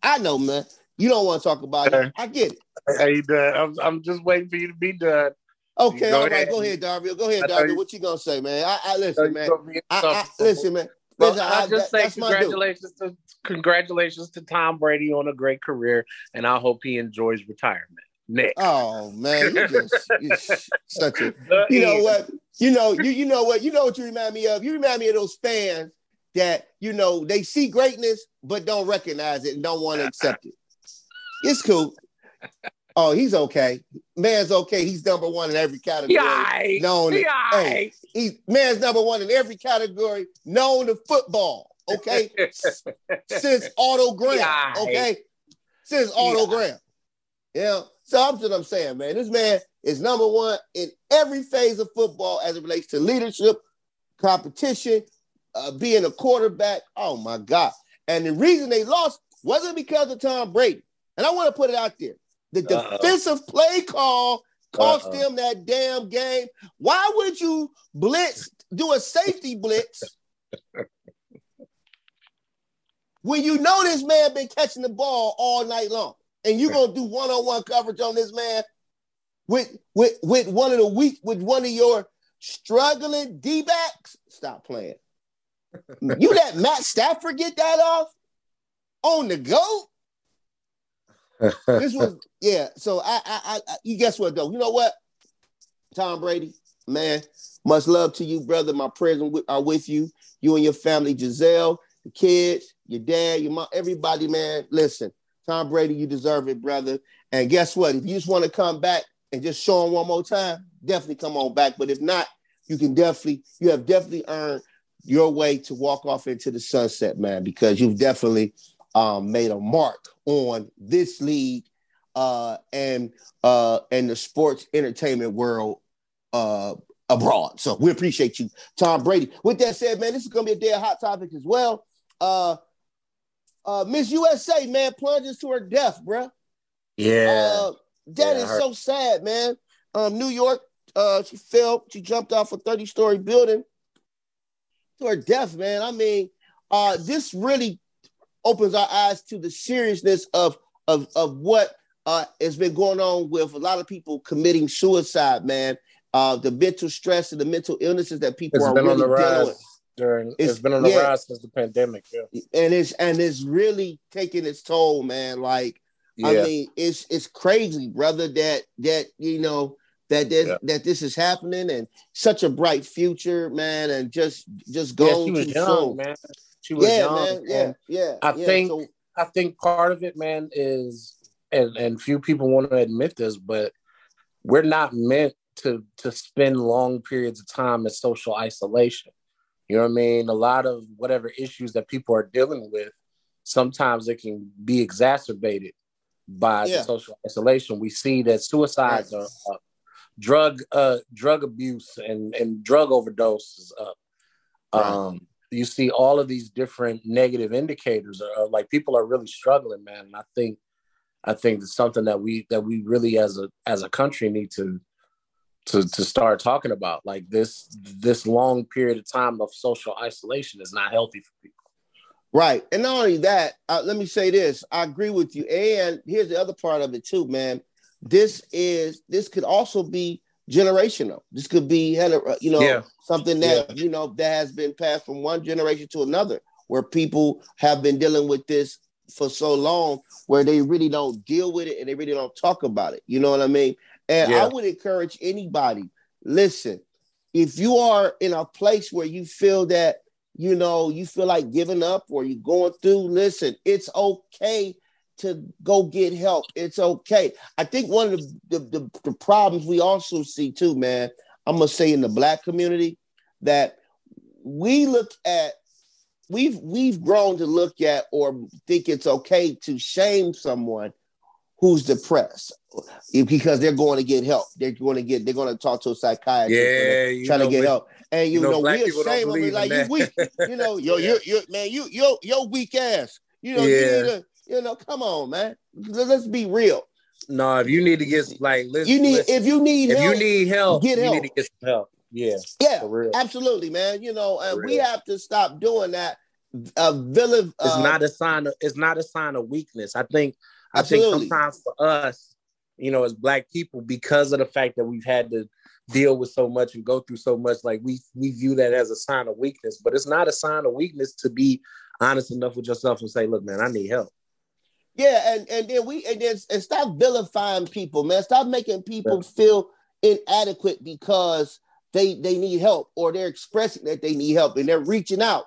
I know, man. You don't want to talk about it. I get it. Hey, done. I'm, I'm just waiting for you to be done. Okay, Go all right, ahead. go ahead, Darby. Go ahead, Darby. What you gonna say, man? I, I listen, man. put me in I, I, listen, man. Well, I'll I- just that- say that's my dude. congratulations to congratulations to Tom Brady on a great career, and I hope he enjoys retirement. Nick. Oh man, you just you such a. The You know end. what? You know you you know what? You know what you remind me of? You remind me of those fans that you know they see greatness but don't recognize it and don't want to accept it. It's cool. Oh, he's okay. Man's okay. He's number one in every category. Yikes. Known to- Yikes. hey, he, man's number one in every category known to football. Okay, since autogram. Yikes. Okay, since autogram. Yeah. So I'm what I'm saying, man. This man is number one in every phase of football as it relates to leadership, competition, uh, being a quarterback. Oh my God. And the reason they lost wasn't because of Tom Brady. And I want to put it out there. The Uh-oh. defensive play call cost Uh-oh. them that damn game. Why would you blitz, do a safety blitz when you know this man been catching the ball all night long? And you're gonna do one-on-one coverage on this man with with with one of the weak with one of your struggling D-backs? Stop playing. you let Matt Stafford get that off on the go? This was yeah. So I, I, I, you guess what though? You know what, Tom Brady, man, much love to you, brother. My prayers are with you, you and your family, Gisele, the kids, your dad, your mom, everybody, man. Listen, Tom Brady, you deserve it, brother. And guess what? If you just want to come back and just show him one more time, definitely come on back. But if not, you can definitely, you have definitely earned your way to walk off into the sunset, man, because you've definitely um, made a mark on this league uh, and uh, and the sports entertainment world uh, abroad. So we appreciate you, Tom Brady. With that said, man, this is gonna be a day of hot topics as well. Uh, uh, Miss USA, man, plunges to her death, bruh. Yeah. Uh, that Yeah, is so sad, man. Um, New York, uh, she fell. She jumped off a 30 story building to her death, man. I mean, uh, this really opens our eyes to the seriousness of of of what uh, has been going on with a lot of people committing suicide, man. Uh, the mental stress and the mental illnesses that people It's are been on really the dealing rise with during. It's- it's been on the yeah. rise since the pandemic. Yeah. and it's and it's really taking its toll, man. Like I mean, it's it's crazy, brother. That that you know that that, Yeah. that this is happening and such a bright future, man, and just just Yeah, gone she young, man. She was yeah, young, man. Yeah, yeah. I yeah. think So- I think part of it, man, is and and few people want to admit this, but we're not meant to to spend long periods of time in social isolation. You know what I mean? A lot of whatever issues that people are dealing with, sometimes it can be exacerbated by Yeah. the social isolation. We see that suicides are up, drug uh drug abuse and and drug overdose is up. Um, you see all of these different negative indicators are, like people are really struggling, man. And I think I think it's something that we that we really as a as a country need to to to start talking about. Like this this long period of time of social isolation is not healthy for people. Right. And not only that, uh, let me say this. I agree with you. And here's the other part of it too, man. This is this could also be generational. This could be uh, you know Yeah. something that you know that has been passed from one generation to another, where people have been dealing with this for so long, where they really don't deal with it and they really don't talk about it. You know what I mean? And I would encourage anybody. Listen, if you are in a place where you feel that you know you feel like giving up or you're going through listen it's okay to go get help. It's okay. I think one of the, the, the, the problems we also see too man i'm gonna say in the black community that we look at we've we've grown to look at or think it's okay to shame someone who's depressed because they're going to get help. They're going to get they're going to talk to a psychiatrist Yeah, trying know, to get help. And you, you know, know, we're people don't ashamed of it like you weak. You know yo you you man you yo yo weak ass. You know you need to you know come on man Let- let's be real No, if you need to get like listen, you need listen, if you need if help you need help, get you help need to get some help. Yeah. yeah For real. absolutely man you know and we have to stop doing that uh villain It's uh, not a sign of it's not a sign of weakness. I think I think sometimes for us, you know, as black people, because of the fact that we've had to deal with so much and go through so much, like we we view that as a sign of weakness. But it's not a sign of weakness to be honest enough with yourself and say, look, man, I need help. Yeah, and and then we and then and stop vilifying people, man. Stop making people feel inadequate because they they need help or they're expressing that they need help and they're reaching out.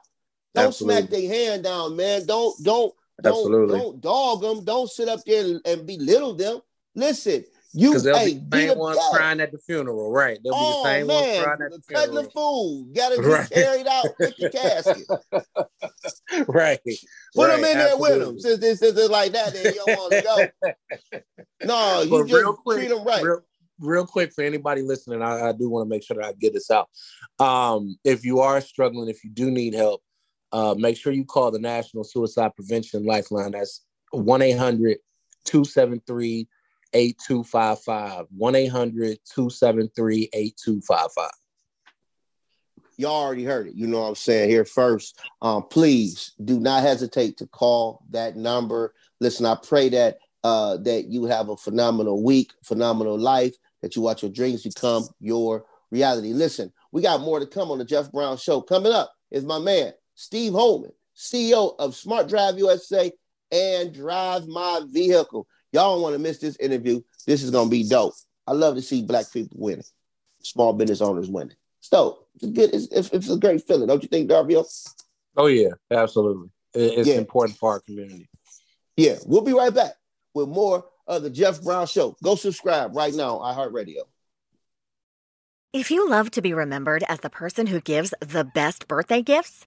Don't Absolutely. smack their hand down, man. Don't don't don't Absolutely. don't dog them. Don't sit up there and, and belittle them. Listen, you Because they'll hey, be the same the ones yeah. crying at the funeral, right? They'll Oh be the same ones man, crying at the cutting funeral. the food. Gotta be Right. carried out with the casket. right. Put right, them in there with them. Since this is like that, then you don't want to go. No, you But just quick, treat them right. Real, real quick for anybody listening, I, I do want to make sure that I get this out. Um, if you are struggling, if you do need help, uh, make sure you call the National Suicide Prevention Lifeline. That's 1 800 273 8255. 1 800 273 8255. Y'all already heard it. You know what I'm saying here first. Um, please do not hesitate to call that number. Listen, I pray that uh, that you have a phenomenal week, phenomenal life, that you watch your dreams become your reality. Listen, we got more to come on the Jeff Brown Show. Coming up is my man, Steve Holman, CEO of Smart Drive USA and Drive My Vehicle. Y'all don't want to miss this interview. This is gonna be dope. I love to see black people winning, small business owners winning. It's dope. It's a good. It's, it's, it's a great feeling, don't you think, Darvio? Oh, yeah, absolutely. It's Yeah. important for our community. Yeah, we'll be right back with more of the Jeff Brown Show. Go subscribe right now on iHeartRadio. If you love to be remembered as the person who gives the best birthday gifts,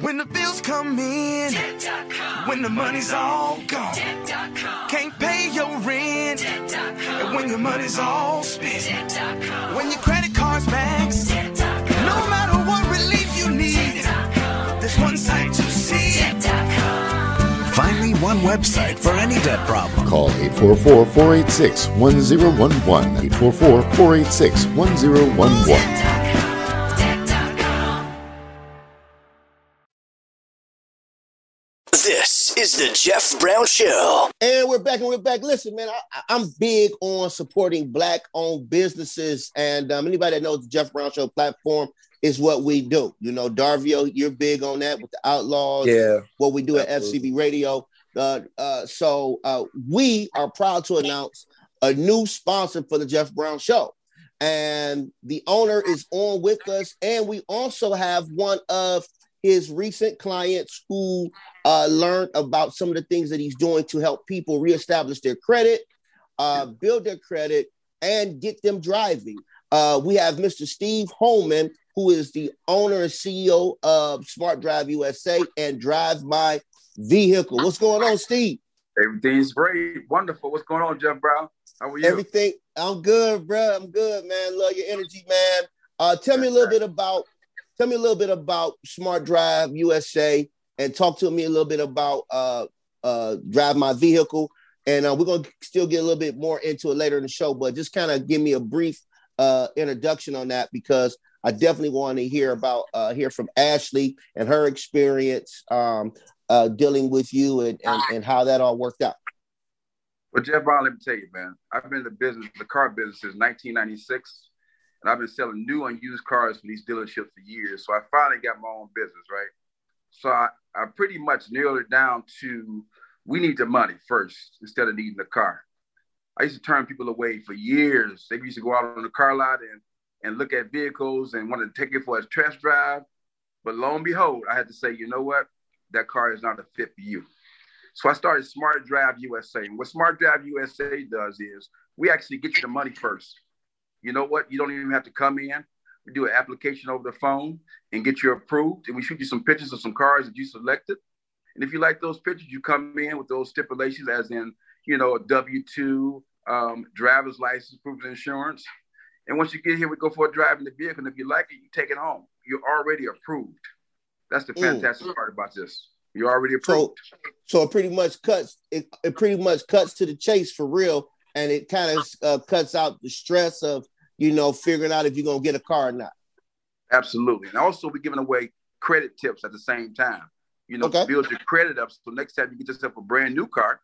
When the bills come in, Debt.com. when the money's all gone, Debt.com. can't pay your rent, Debt.com. and when your money's all spent, Debt.com. when your credit card's maxed, no matter what relief you need, Debt.com. there's one site to see. Debt.com. Finally, one website for any debt problem. Call 844 486 is the Jeff Brown Show. And we're back and we're back. Listen, man, I, I'm big on supporting black-owned businesses, and um, anybody that knows the Jeff Brown Show platform is what we do. You know, Darvio, you're big on that with the Outlaws. Yeah. what we do at FCB Radio. Uh, uh, so uh, we are proud to announce a new sponsor for the Jeff Brown Show, and the owner is on with us, and we also have one of his recent clients who uh, learned about some of the things that he's doing to help people reestablish their credit, uh, build their credit, and get them driving. Uh, we have Mr. Steve Holman, who is the owner and CEO of Smart Drive USA and Drive My Vehicle. What's going on, Steve? Everything's great. Wonderful. What's going on, Jeff Brown? How are you? Everything. I'm good, bro. I'm good, man. Love your energy, man. Uh, tell me a little bit about. Tell me a little bit about Smart Drive USA, and talk to me a little bit about uh, uh, Drive My Vehicle. And uh, we're gonna still get a little bit more into it later in the show, but just kind of give me a brief uh, introduction on that because I definitely want to hear about uh, hear from Ashley and her experience um, uh, dealing with you and, and and how that all worked out. Well, Jeff Brown, let me tell you, man. I've been in the business, the car business since 1996, and I've been selling new and used cars for these dealerships for years. So I finally got my own business, right? So I, I pretty much nailed it down to we need the money first instead of needing the car. I used to turn people away for years. They used to go out on the car lot and, and look at vehicles and want to take it for a test drive. But lo and behold, I had to say, you know what? That car is not a fit for you. So I started Smart Drive USA. And what Smart Drive USA does is we actually get you the money first. You know what? You don't even have to come in. We do an application over the phone and get you approved. And we shoot you some pictures of some cars that you selected. And if you like those pictures, you come in with those stipulations, as in, you know, a W 2, um, driver's license, proof of insurance. And once you get here, we go for a drive in the vehicle. And if you like it, you take it home. You're already approved. That's the Mm. fantastic part about this. You're already approved. So, so it pretty much cuts. It, it pretty much cuts to the chase for real, and it kind of uh, cuts out the stress of you know figuring out if you're gonna get a car or not. Absolutely. And also, we're giving away credit tips at the same time. You know, Okay. build your credit up. So next time you get yourself a brand new car,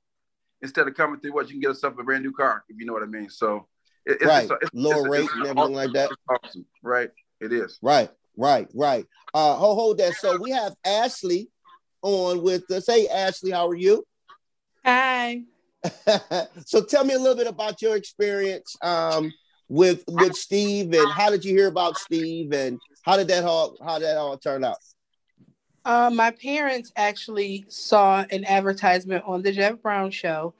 instead of coming through what you can get yourself a brand new car, if you know what I mean. So it, it's, Right. it's, it's, Lower it's- rate it's and everything like that. Awesome. Right. It is. Right, right, right. Uh, hold, hold that. So we have Ashley on with us. Hey, Ashley, how are you? Hi. so tell me a little bit about your experience um, with with Steve, and how did you hear about Steve, and how did that all how did that all turn out? Uh, my parents actually saw an advertisement on the Jeff Brown show,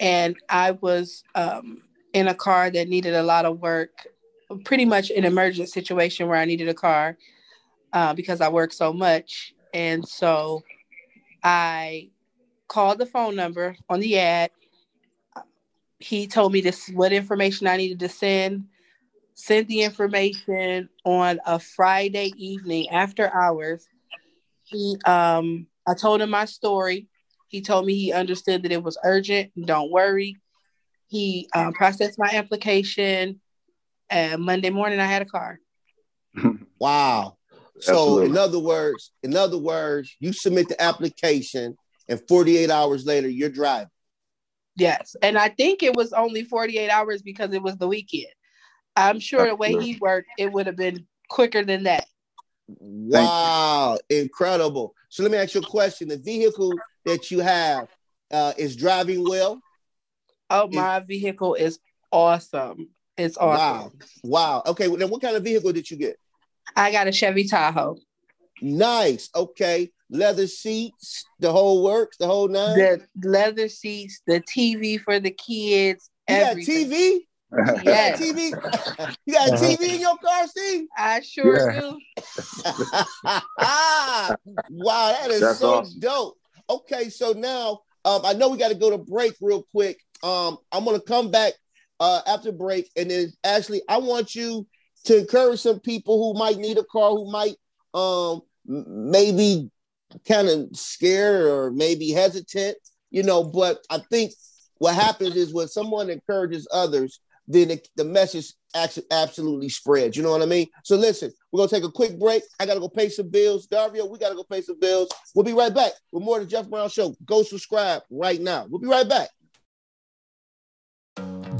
and I was um, in a car that needed a lot of work, pretty much an emergent situation where I needed a car uh, because I work so much. And so I called the phone number on the ad. He told me this what information I needed to send. Sent the information on a Friday evening after hours he um I told him my story. He told me he understood that it was urgent. Don't worry. He um, processed my application, and Monday morning I had a car. Wow. So Absolutely. in other words, in other words, you submit the application, and 48 hours later, you're driving. Yes, and I think it was only 48 hours because it was the weekend. I'm sure the way he worked, it would have been quicker than that. Wow, incredible. So let me ask you a question. The vehicle that you have uh, is driving well? Oh, my vehicle is awesome. It's awesome. Wow. Wow. Okay, well, then what kind of vehicle did you get? I got a Chevy Tahoe. Nice. Okay. Leather seats, the whole works, the whole nine. The leather seats, the TV for the kids. You got. TV? Yes. You got TV? You got a TV in your car, Steve? I sure Yeah. do. wow, that is That's so awesome. dope. Okay, so now um, I know we got to go to break real quick. Um, I'm gonna come back uh, after break, and then Ashley, I want you to encourage some people who might need a car, who might um, maybe kind of scared or maybe hesitant, you know. But I think what happens is when someone encourages others, then it, the message actually absolutely spreads. You know what I mean? So listen, we're gonna take a quick break. I gotta go pay some bills. Dario, we gotta go pay some bills. We'll be right back with more of the Jeff Brown Show. Go subscribe right now. We'll be right back.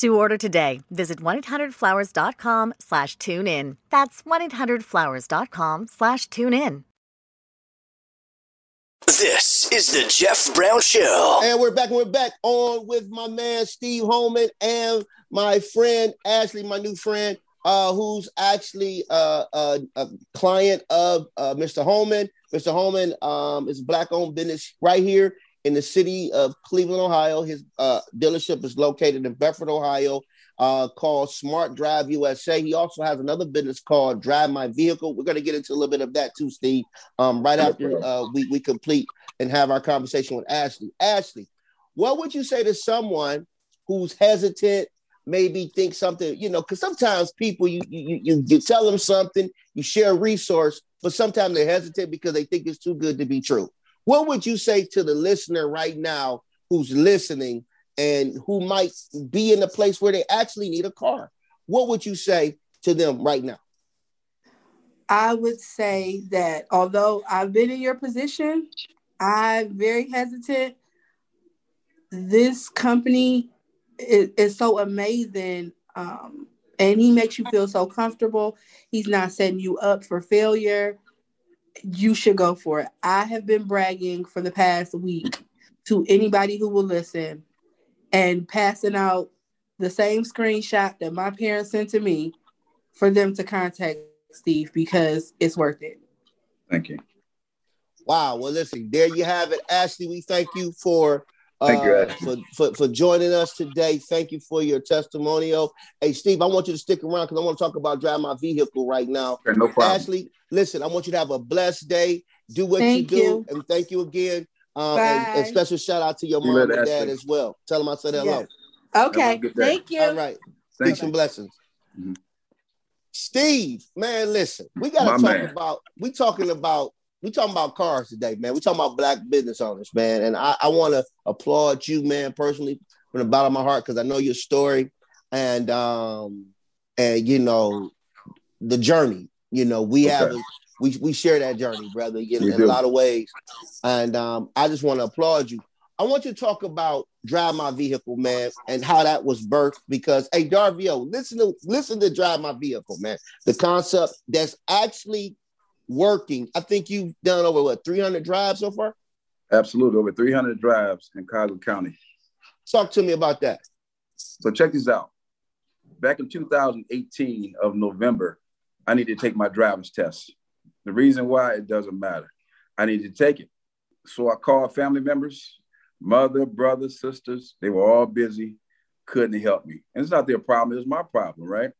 To order today, visit 1-800-Flowers.com slash tune in. That's 1-800-Flowers.com slash tune in. This is the Jeff Brown Show. And we're back and we're back on with my man Steve Holman and my friend Ashley, my new friend, uh, who's actually uh, uh, a client of uh, Mr. Holman. Mr. Holman um, is a black-owned business right here in the city of Cleveland, Ohio. His uh, dealership is located in Bedford, Ohio, uh, called Smart Drive USA. He also has another business called Drive My Vehicle. We're going to get into a little bit of that too, Steve, um, right after uh, we, we complete and have our conversation with Ashley. Ashley, what would you say to someone who's hesitant, maybe think something, you know, because sometimes people, you, you, you, you tell them something, you share a resource, but sometimes they're hesitant because they think it's too good to be true. What would you say to the listener right now who's listening and who might be in a place where they actually need a car? What would you say to them right now? I would say that although I've been in your position, I'm very hesitant. This company is, is so amazing. Um, and he makes you feel so comfortable. He's not setting you up for failure. You should go for it. I have been bragging for the past week to anybody who will listen and passing out the same screenshot that my parents sent to me for them to contact Steve because it's worth it. Thank you. Wow. Well, listen, there you have it. Ashley, we thank you for Thank you, uh, for, for, for joining us today. Thank you for your testimonial. Hey, Steve, I want you to stick around because I want to talk about driving my vehicle right now. Okay, no problem. Ashley, listen, I want you to have a blessed day. Do what Thank you do. you. And thank you again. Um, and, and Bye. special shout out to your You mom and dad Ashley. as well. Tell them I said hello. Yeah. Okay. Have a good day. Thank you. All right. Thank Peace and blessings. Mhm. Steve, man, listen, we gotta talk man. about we talking about we talking about cars today, man. We talking about black business owners, man. And I, I want to applaud you, man, personally, from the bottom of my heart, because I know your story and um and you know the journey. You know, we Okay. have we we share that journey, brother, in, We in a lot of ways. And um, I just want to applaud you. I want you to talk about drive my vehicle, man, and how that was birthed. Because hey, Darvio, listen to listen to drive my vehicle, man. The concept that's actually working. I think you've done over what 300 drives so far. Absolutely. Over 300 drives in Cuyahoga County. Talk to me about that. So check this out. Back in 2018 of November, I needed to take my driver's test. The reason why it doesn't matter. I needed to take it. So I called family members, mother, brother, sisters. They were all busy, couldn't help me. And it's not their problem, it was my problem, right?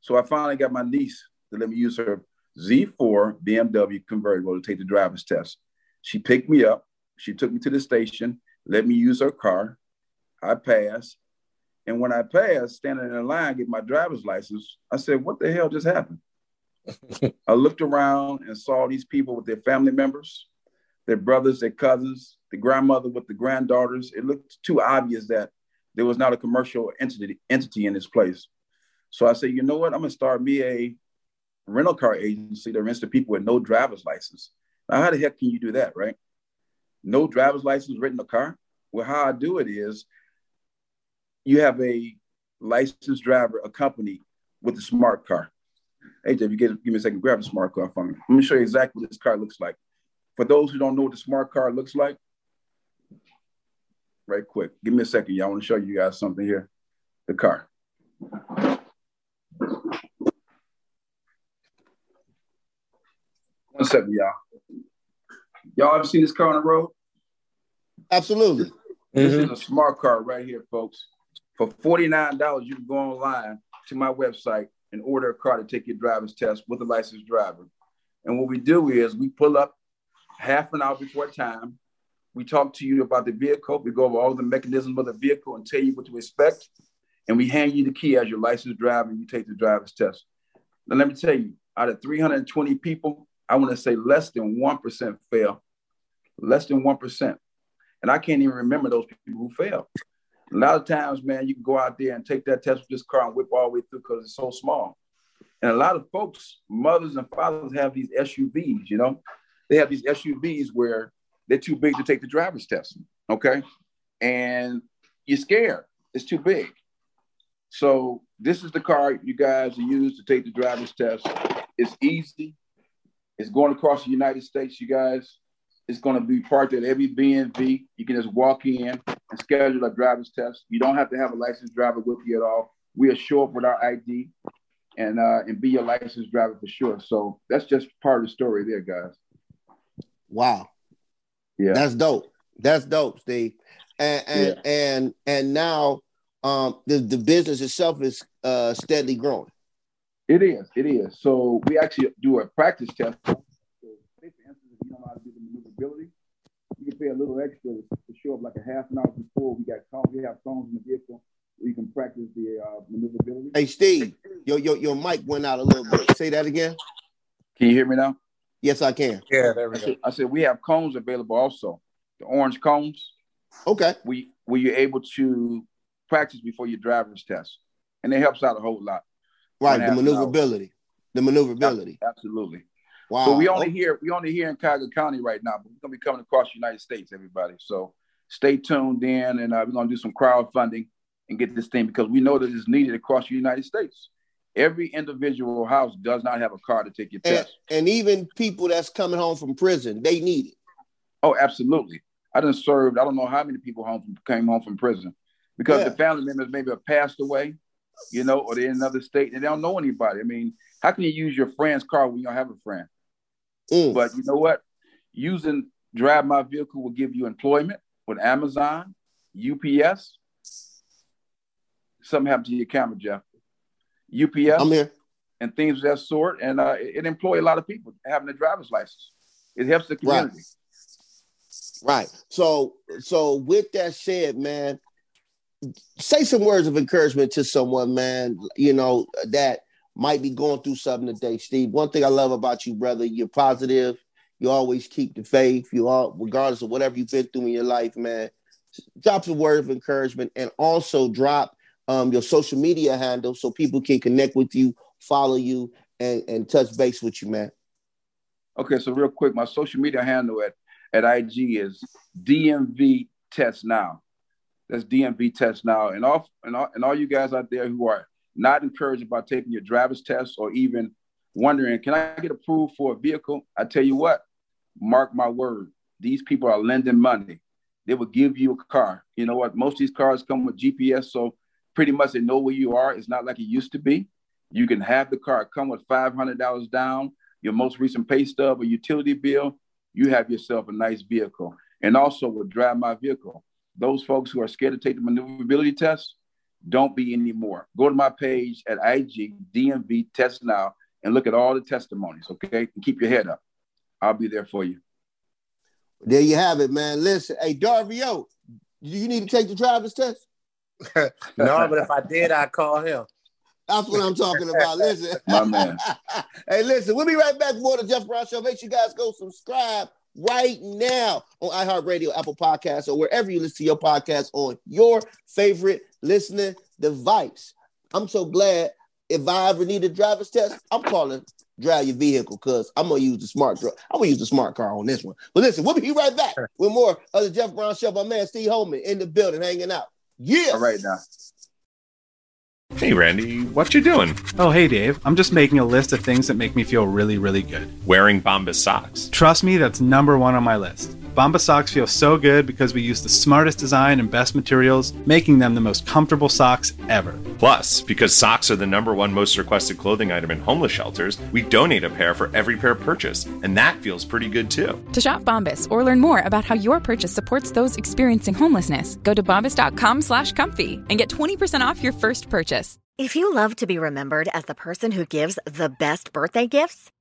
So I finally got my niece to let me use her Z4 BMW convertible to take the driver's test. She picked me up. She took me to the station, let me use her car. I passed. And when I passed, standing in line, get my driver's license, I said, What the hell just happened? I looked around and saw these people with their family members, their brothers, their cousins, the grandmother with the granddaughters. It looked too obvious that there was not a commercial entity, entity in this place. So I said, you know what? I'm gonna start me a rental car agency that rents to people with no driver's license. Now, how the heck can you do that, right? No driver's license, renting a car? Well, how I do it is you have a licensed driver accompanied with a smart car. Hey, Jeff, you get, give me a second, grab the smart car for me. Let me show you exactly what this car looks like. For those who don't know what the smart car looks like, right quick, give me a second, y'all. I want to show you guys something here. The car. One second, y'all. Y'all ever seen this car on the road? Absolutely. This mm-hmm. is a smart car right here, folks. For $49, you can go online to my website and order a car to take your driver's test with a licensed driver. And what we do is we pull up half an hour before time. We talk to you about the vehicle. We go over all the mechanisms of the vehicle and tell you what to expect. And we hand you the key as your licensed driver and you take the driver's test. Now, let me tell you, out of 320 people, I want to say less than 1% fail. Less than 1%. And I can't even remember those people who failed. A lot of times, man, you can go out there and take that test with this car and whip all the way through because it's so small. And a lot of folks, mothers and fathers, have these SUVs, you know, they have these SUVs where they're too big to take the driver's test. Okay. And you're scared, it's too big. So, this is the car you guys use to take the driver's test. It's easy, it's going across the United States, you guys. It's going to be parked at every BMV. You can just walk in and schedule a driver's test. You don't have to have a licensed driver with you at all. We'll show up with our ID and uh, and be your licensed driver for sure. So that's just part of the story there, guys. Wow. Yeah. That's dope. That's dope, Steve. And and and and now um the, the business itself is uh steadily growing. It is. It is. So we actually do a practice test. So say for instance, if you don't know how to do the maneuverability, you can pay a little extra to show up like a half an hour before. We got cones. We have cones in the vehicle where you can practice the uh, maneuverability. Hey Steve, your, your your mic went out a little bit. Say that again. Can you hear me now? Yes, I can. Yeah, there we I go. Said, I said we have cones available also. The orange cones. Okay. We where you're able to practice before your driver's test, and it helps out a whole lot. Right, the half an hour. maneuverability. The The maneuverability. Absolutely. Wow. So we only Oh. here we only here in Cuyahoga County right now, but we're gonna be coming across the United States, everybody. So stay tuned in, and uh, we're gonna do some crowdfunding and get this thing because we know that it's needed across the United States. Every individual house does not have a car to take your And, test. and even people that's coming home from prison, they need it. Oh, absolutely. I done served. I don't know how many people home from, came home from prison because Yeah. the family members maybe have passed away, you know, or they're in another state and they don't know anybody. I mean, how can you use your friend's car when you don't have a friend? Mm. But you know what? Using Drive My Vehicle will give you employment with Amazon, UPS. Something happened to your camera, Jeff. UPS. I'm here. And things of that sort. And uh, it, it employ a lot of people having a driver's license. It helps the community. Right. So so with that said, man, say some words of encouragement to someone, man, you know, that might be going through something today, Steve. One thing I love about you, brother, you're positive. You always keep the faith. You all, regardless of whatever you've been through in your life, man. Drop some word of encouragement and also drop um, your social media handle so people can connect with you, follow you, and, and touch base with you, man. Okay, so real quick, my social media handle at, at IG is DMV Test Now. That's DMV Test Now. And all, and all and all you guys out there who are not encouraged about taking your driver's test or even wondering, can I get approved for a vehicle? I tell you what, mark my word, these people are lending money. They will give you a car. You know what? Most of these cars come with GPS, so pretty much they know where you are. It's not like it used to be. You can have the car come with five hundred dollars down, your most recent pay stub or utility bill. You have yourself a nice vehicle, and also with Drive My Vehicle. Those folks who are scared to take the maneuverability test, don't be anymore. Go to my page at IG DMV Test Now and look at all the testimonies. Okay, and keep your head up. I'll be there for you. There you have it, man. Listen, hey, Darvio, do you need to take the driver's test? no, but if I did, I'd call him. That's what I'm talking about. Listen. My man. hey, listen, we'll be right back for the Jeff Brown Show. Make sure you guys go subscribe right now on iHeartRadio, Apple Podcasts, or wherever you listen to your podcast on your favorite listening device. I'm so glad if I ever need a driver's test, I'm calling drive your vehicle because I'm gonna use the smart dr- I'm gonna use the smart car on this one. But listen, we'll be right back with more of the Jeff Brown Show. My man Steve Holman in the building hanging out. Yeah. All right now. Hey, Randy, what you doing? Oh, hey, Dave. I'm just making a list of things that make me feel really, really good. Wearing Bombas socks. Trust me, that's number one on my list. Bombas socks feel so good because we use the smartest design and best materials, making them the most comfortable socks ever. Plus, because socks are the number one most requested clothing item in homeless shelters, we donate a pair for every pair purchased, and that feels pretty good too. To shop Bombas or learn more about how your purchase supports those experiencing homelessness, go to bombas.com slash comfy and get 20% off your first purchase. If you love to be remembered as the person who gives the best birthday gifts,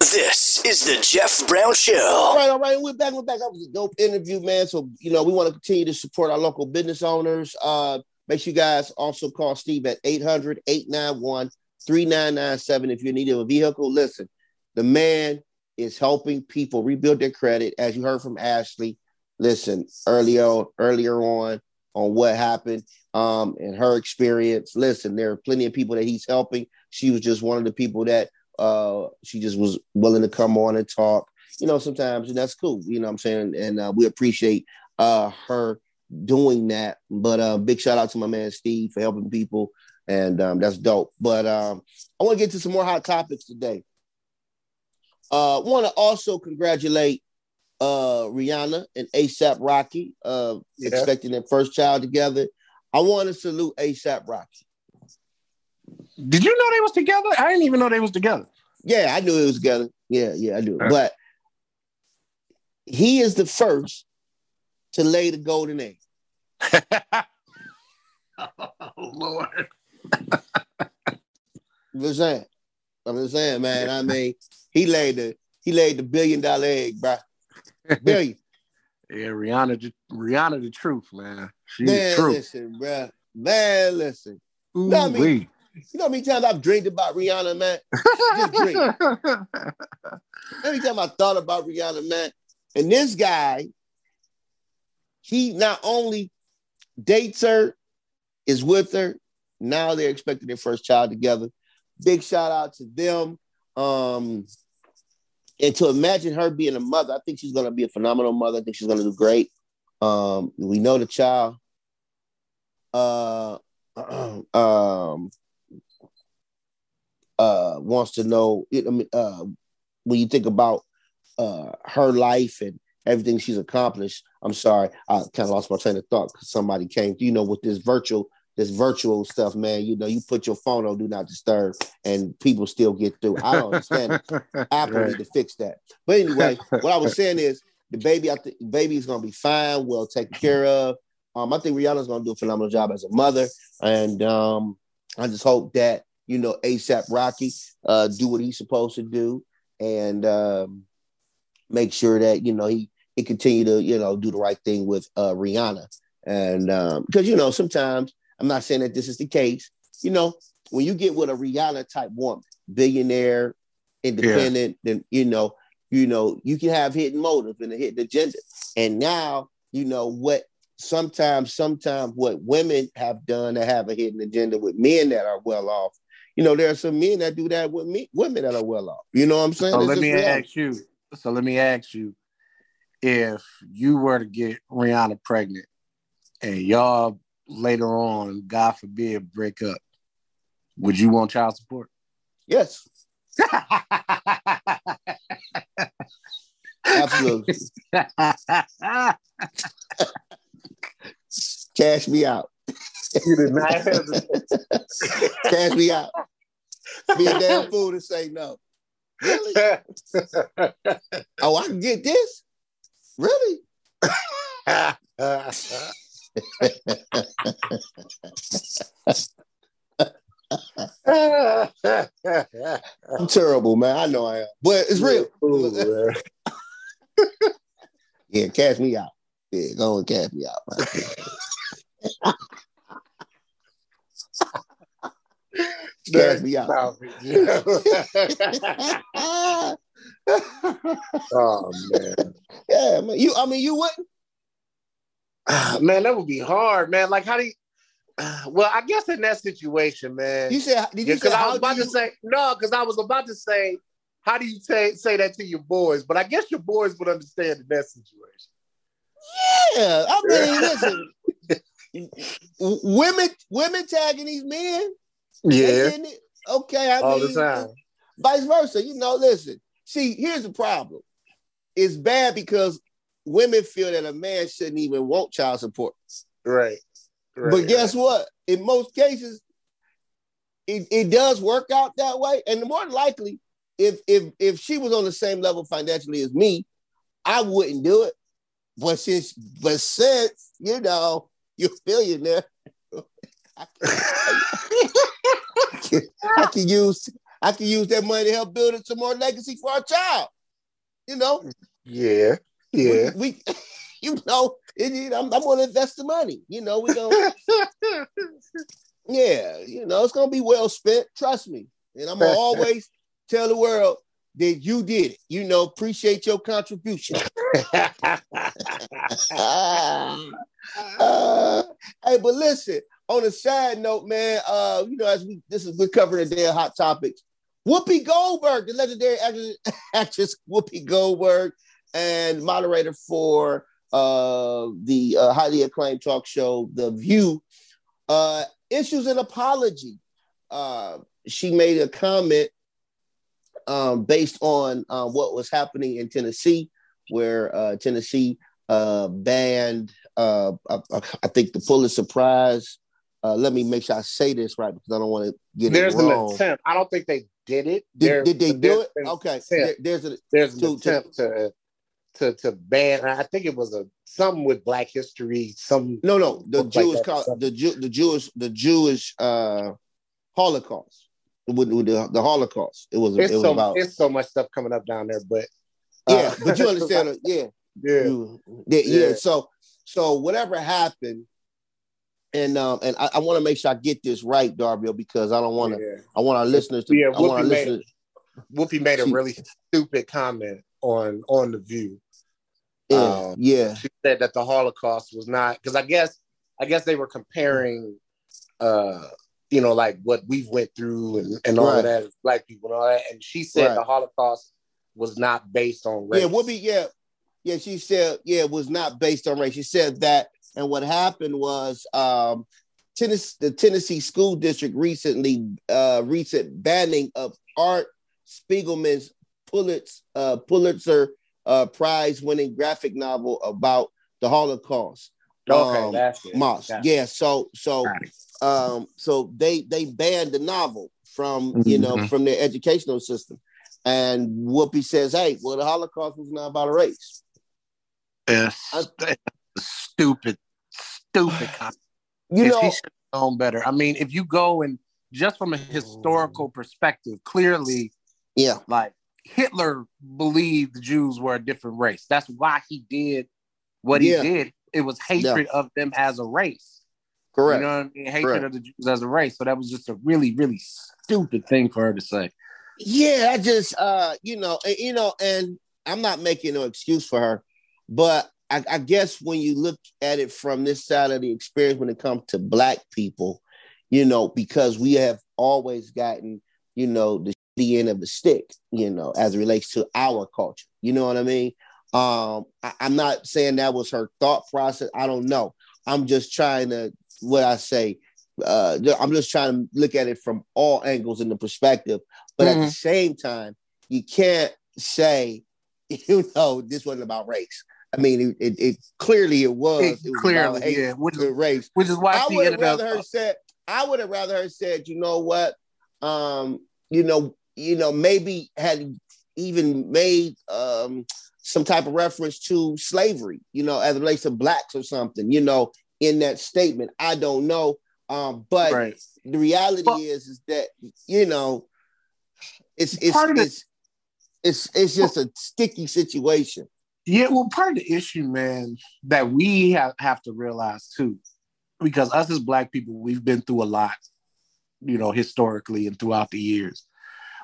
This is the Jeff Brown Show. All right, all right. We're back. We're back. That was a dope interview, man. So, you know, we want to continue to support our local business owners. Uh, make sure you guys also call Steve at 800 891 3997 if you need a vehicle. Listen, the man is helping people rebuild their credit, as you heard from Ashley. Listen, earlier, earlier on, on what happened um, and her experience. Listen, there are plenty of people that he's helping. She was just one of the people that uh, she just was willing to come on and talk. You know, sometimes and that's cool. You know what I'm saying? And uh, we appreciate uh, her doing that. But uh, big shout out to my man Steve for helping people. And um, that's dope. But um, I want to get to some more hot topics today. Uh, want to also congratulate uh, Rihanna and ASAP Rocky, uh, Yeah. expecting their first child together. I want to salute ASAP Rocky. Did you know they was together? I didn't even know they was together. Yeah, I knew it was together. Yeah, yeah, I do. Huh. But he is the first to lay the golden egg. Oh Lord. I'm just saying. I'm just saying, man. I mean, he he laid the he laid the billion dollar egg, bro. Billion. Yeah, Rihanna, Rihanna, the truth, man. She's man, truth. listen, bro. Man, listen. You know what I mean? You know how many times I've dreamed about Rihanna, man? Just dream. Every time I thought about Rihanna, man. And this guy, he not only dates her, is with her. Now they're expecting their first child together. Big shout out to them. Um, and to imagine her being a mother, I think she's gonna be a phenomenal mother. I think she's gonna do great. Um, we know the child. Uh, um, uh, wants to know. I mean, uh, when you think about uh her life and everything she's accomplished. I'm sorry, I kind of lost my train of thought because somebody came. You know, with this virtual this virtual stuff, man. You know, you put your phone on do not disturb, and people still get through. I don't understand. Apple Right. need to fix that. But anyway, what I was saying is the baby. I think baby is gonna be fine, well taken care of. Um, I think Rihanna's gonna do a phenomenal job as a mother, and um, I just hope that you know ASAP Rocky uh, do what he's supposed to do, and um, make sure that you know he he continue to you know do the right thing with uh, Rihanna, and because you know sometimes I'm not saying that this is the case, you know when you get with a Rihanna type woman, billionaire, independent, then you know you know you can have hidden motive and a hidden agenda, and now you know what sometimes sometimes what women have done to have a hidden agenda with men that are well off. You know, there are some men that do that with me, women that are well off. You know what I'm saying? So It's let me ask you. So let me ask you, if you were to get Rihanna pregnant, and y'all later on, God forbid, break up, would you want child support? Yes. Absolutely. Cash me out. You did not hesitate. Cash me out. Be a damn fool to say no. Really? oh, I can get this? Really? I'm terrible, man. I know I am. But it's real. yeah, cash me out. Yeah, go and cash me out, cash me out. oh man. Yeah, man. You I mean you wouldn't? Ah, man, that would be hard, man. Like, how do you? Well, I guess in that situation, man. You said did you because say I was about to say no, because I was about to say, how do you say say that to your boys? But I guess your boys would understand in that situation. Yeah, I mean, listen. women women tagging these men. Yeah. Okay, I All the time. vice versa. You know, listen. See, here's the problem. It's bad because women feel that a man shouldn't even want child support. Right. Right, but guess what? In most cases, it, it does work out that way. And more than likely, if if if she was on the same level financially as me, I wouldn't do it. But since but since you know you're a billionaire, I can, I can use I can use that money to help build some more legacy for our child. You know, Yeah. Yeah. we, we you know, it, I'm, I'm going to invest the money. You know, we gonna yeah, you know, it's gonna be well spent. Trust me, and I'm gonna always tell the world that you did it. You know, appreciate your contribution. Uh, hey, but listen. On a side note, man, uh, you know, as we this is we're covering today hot topics. Whoopi Goldberg, the legendary actress, actress Whoopi Goldberg, and moderator for uh, the uh, highly acclaimed talk show The View, uh, issues an apology. Uh, she made a comment um, based on uh, what was happening in Tennessee, where uh, Tennessee uh, banned, uh, I, I think, the Pulitzer Prize. Uh, let me make sure I say this right because I don't want to get There's it an wrong. attempt. I don't think they did it. Did, There- did they do it? Okay. There- there's a There's an to- to- attempt to to to ban. I think it was a something with Black History. Some no, no, the like Jewish, that or co- something. the Jew, the Jewish, the Jewish uh, Holocaust. with, with the, the Holocaust. It was It's it was so about it's so much stuff coming up down there, but yeah, uh, but you understand, yeah, Yeah. You- yeah, yeah. Yeah. So, so whatever happened, and um, and I, I want to make sure I get this right, Darby, because I don't want to. Yeah. I want our listeners to. Yeah, I want our Whoopi made, listeners. Whoopi made a really stupid comment on on the View. Yeah, Um, yeah, she said that the Holocaust was not because I guess I guess they were comparing, uh, you know, like what we've went through and, and all Right. that as black people and all that. And she said Right. the Holocaust was not based on race. Yeah, Whoopi. Yeah, yeah. She said, yeah, it was not based on race. She said that, and what happened was, um, Tennessee, the Tennessee School District recently, uh, recent banning of Art Spiegelman's Pulitzer, uh, Pulitzer uh, Prize-winning graphic novel about the Holocaust. Okay, um, that's it. Moss. Got. Yeah. So, so, um, so they they banned the novel from you know Mhm. from their educational system. And Whoopi says, "Hey, well, the Holocaust was not about a race." It's, it's a stupid, stupid comment. You know- he should have known better. I mean, if you go and just from a historical perspective, clearly, yeah, like Hitler believed the Jews were a different race. That's why he did what Yeah. he did. It was hatred of them as a race. Correct. You know what I mean? Hatred Correct. of the Jews as a race. So that was just a really, really stupid thing for her to say. Yeah, I just uh, you know, you know, and I'm not making no excuse for her, but I, I guess when you look at it from this side of the experience when it comes to black people, you know, because we have always gotten, you know, the shitty end of the stick, you know, as it relates to our culture. You know what I mean? Um, I, I'm not saying that was her thought process. I don't know. I'm just trying to what I say. Uh, I'm just trying to look at it from all angles in the perspective. But at the Mhm. same time, you can't say, you know, this wasn't about race. I mean, it, it, it clearly it was. It It was clearly, yeah, which is- race. which is why I she would have rather her said. I would have rather her said, you know what, um, you know, you know, maybe had even made um some type of reference to slavery, you know, as it relates to blacks or something, you know, in that statement. I don't know. Um, but Right. the reality is is that you know it's it's of the- it's, it's it's just a sticky situation. Yeah, well, part of the issue, man, that we have, have to realize too, because us as black people, we've been through a lot, you know, historically and throughout the years.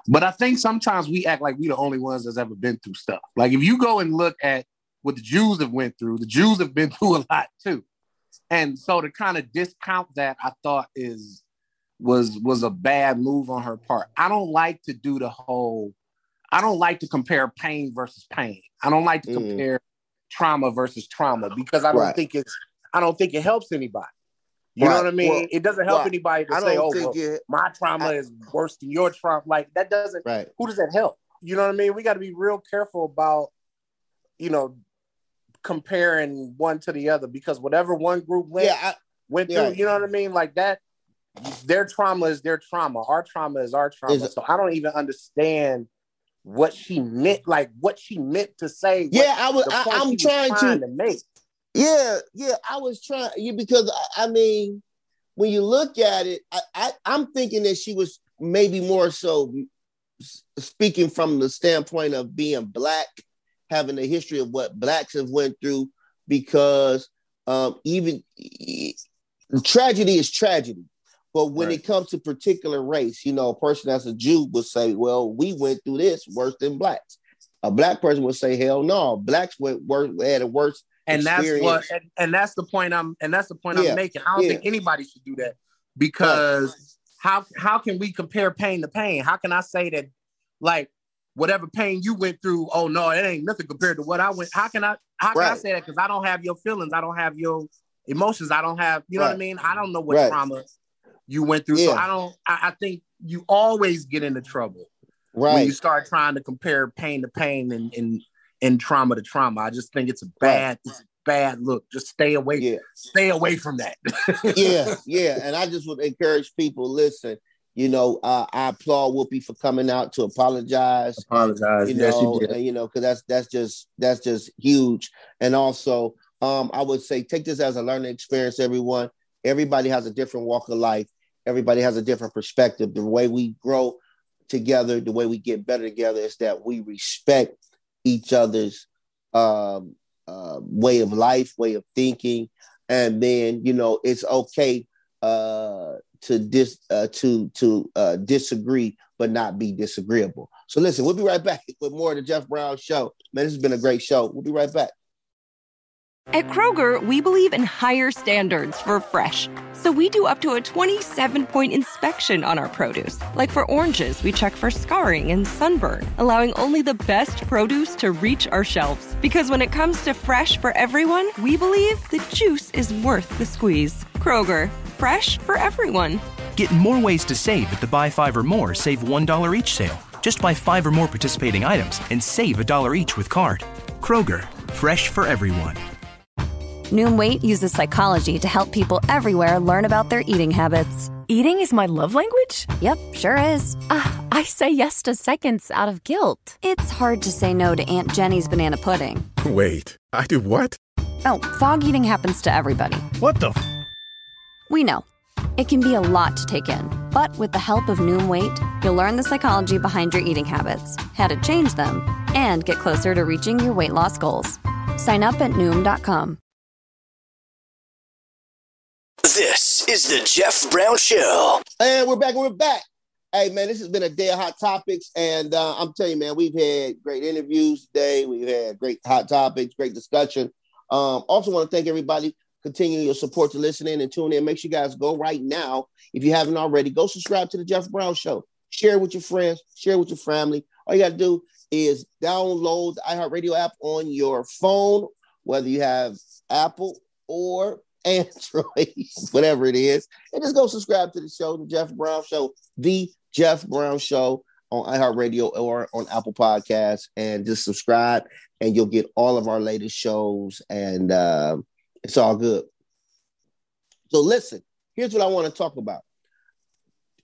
But I think sometimes we act like we the only ones that's ever been through stuff. Like if you go and look at what the Jews have went through, the Jews have been through a lot too. And so to kind of discount that, I thought is was was a bad move on her part. I don't like to do the whole I don't like to compare pain versus pain. I don't like to Mhm. compare trauma versus trauma because I don't Right. think it's I don't think it helps anybody. You know what I mean? Well, it doesn't help right. anybody to I say, "Oh, think well, it- my trauma is worse than your trauma." Like that doesn't. Right. Who does that help? You know what I mean? We got to be real careful about, you know, comparing one to the other because whatever one group went Yeah, I- went yeah. through, you know what I mean? Like that. Their trauma is their trauma. Our trauma is our trauma. Is- so I don't even understand what she meant, like what she meant to say. Yeah, I was. I, I'm she was trying to, make. Yeah, yeah. I was trying you because I, I mean, when you look at it, I, I I'm thinking that she was maybe more so speaking from the standpoint of being black, having a history of what blacks have went through, because um, even tragedy is tragedy. But when it comes to particular race, you know, a person that's a Jew would say, "Well, we went through this worse than blacks." A black person would say, "Hell no, blacks went worse, had a worse." and that's what and, and that's the point i'm and that's the point Yeah, i'm making. I don't yeah. think anybody should do that because how how can we compare pain to pain? How can i say that like whatever pain you went through oh no it ain't nothing compared to what i went how can i how can i say that? Because i don't have your feelings. I don't have your emotions. I don't have you know what i mean? I don't know what Right. trauma you went through so i don't I, I think you always get into trouble when you start trying to compare pain to pain and and, and trauma to trauma i just think it's a bad it's a bad look just stay away stay away from that yeah, yeah. And I just would encourage people, listen, you know, uh, I applaud Whoopi for coming out to apologize. Apologize. You know, and, you know, because that's that's just that's just huge. And also, um, I would say take this as a learning experience, everyone. Everybody has a different walk of life. everybody has a different perspective. The way we grow together, the way we get better together is that we respect each other's um, uh, way of life, way of thinking, and then you know it's okay uh, to dis uh, to to uh, disagree, but not be disagreeable. So listen, we'll be right back with more of the Jeff Brown Show. Man, this has been a great show. We'll be right back. At Kroger, we believe in higher standards for fresh. So we do up to a 27 point inspection on our produce. Like for oranges, we check for scarring and sunburn, allowing only the best produce to reach our shelves. Because when it comes to fresh for everyone, we believe the juice is worth the squeeze. Kroger, fresh for everyone. Get more ways to save at the Buy Five or More Save $1 each sale. Just buy five or more participating items and save a dollar each with card. Kroger, fresh for everyone. Noom Weight uses psychology to help people everywhere learn about their eating habits. Eating is my love language? Yep, sure is. Ah, I say yes to seconds out of guilt. It's hard to say no to Aunt Jenny's banana pudding. Wait, I do what? Oh, fog eating happens to everybody. What the? F- we know. It can be a lot to take in, but with the help of Noom Weight, you'll learn the psychology behind your eating habits, how to change them, and get closer to reaching your weight loss goals. Sign up at Noom.com. This is the Jeff Brown Show. And we're back. We're back. Hey man, this has been a day of hot topics, and uh, I'm telling you, man, we've had great interviews today. We've had great hot topics, great discussion. Um, also, want to thank everybody continue your support to listen in and tune in. Make sure you guys go right now if you haven't already. Go subscribe to the Jeff Brown Show. Share with your friends. Share with your family. All you got to do is download the iHeartRadio app on your phone, whether you have Apple or Android, whatever it is, and just go subscribe to the show, the Jeff Brown Show, the Jeff Brown Show on iHeartRadio or on Apple Podcasts, and just subscribe, and you'll get all of our latest shows, and uh, it's all good. So, listen, here's what I want to talk about.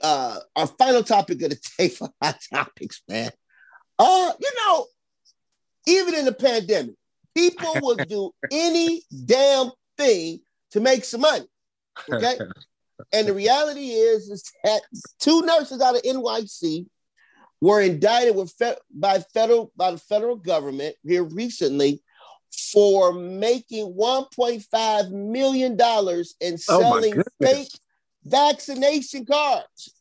Uh, our final topic of the day for hot topics, man. Uh, you know, even in the pandemic, people will do any damn thing to make some money. Okay. and the reality is, is that two nurses out of NYC were indicted with fe- by federal by the federal government here recently for making 1.5 million dollars in Oh, selling goodness. fake vaccination cards.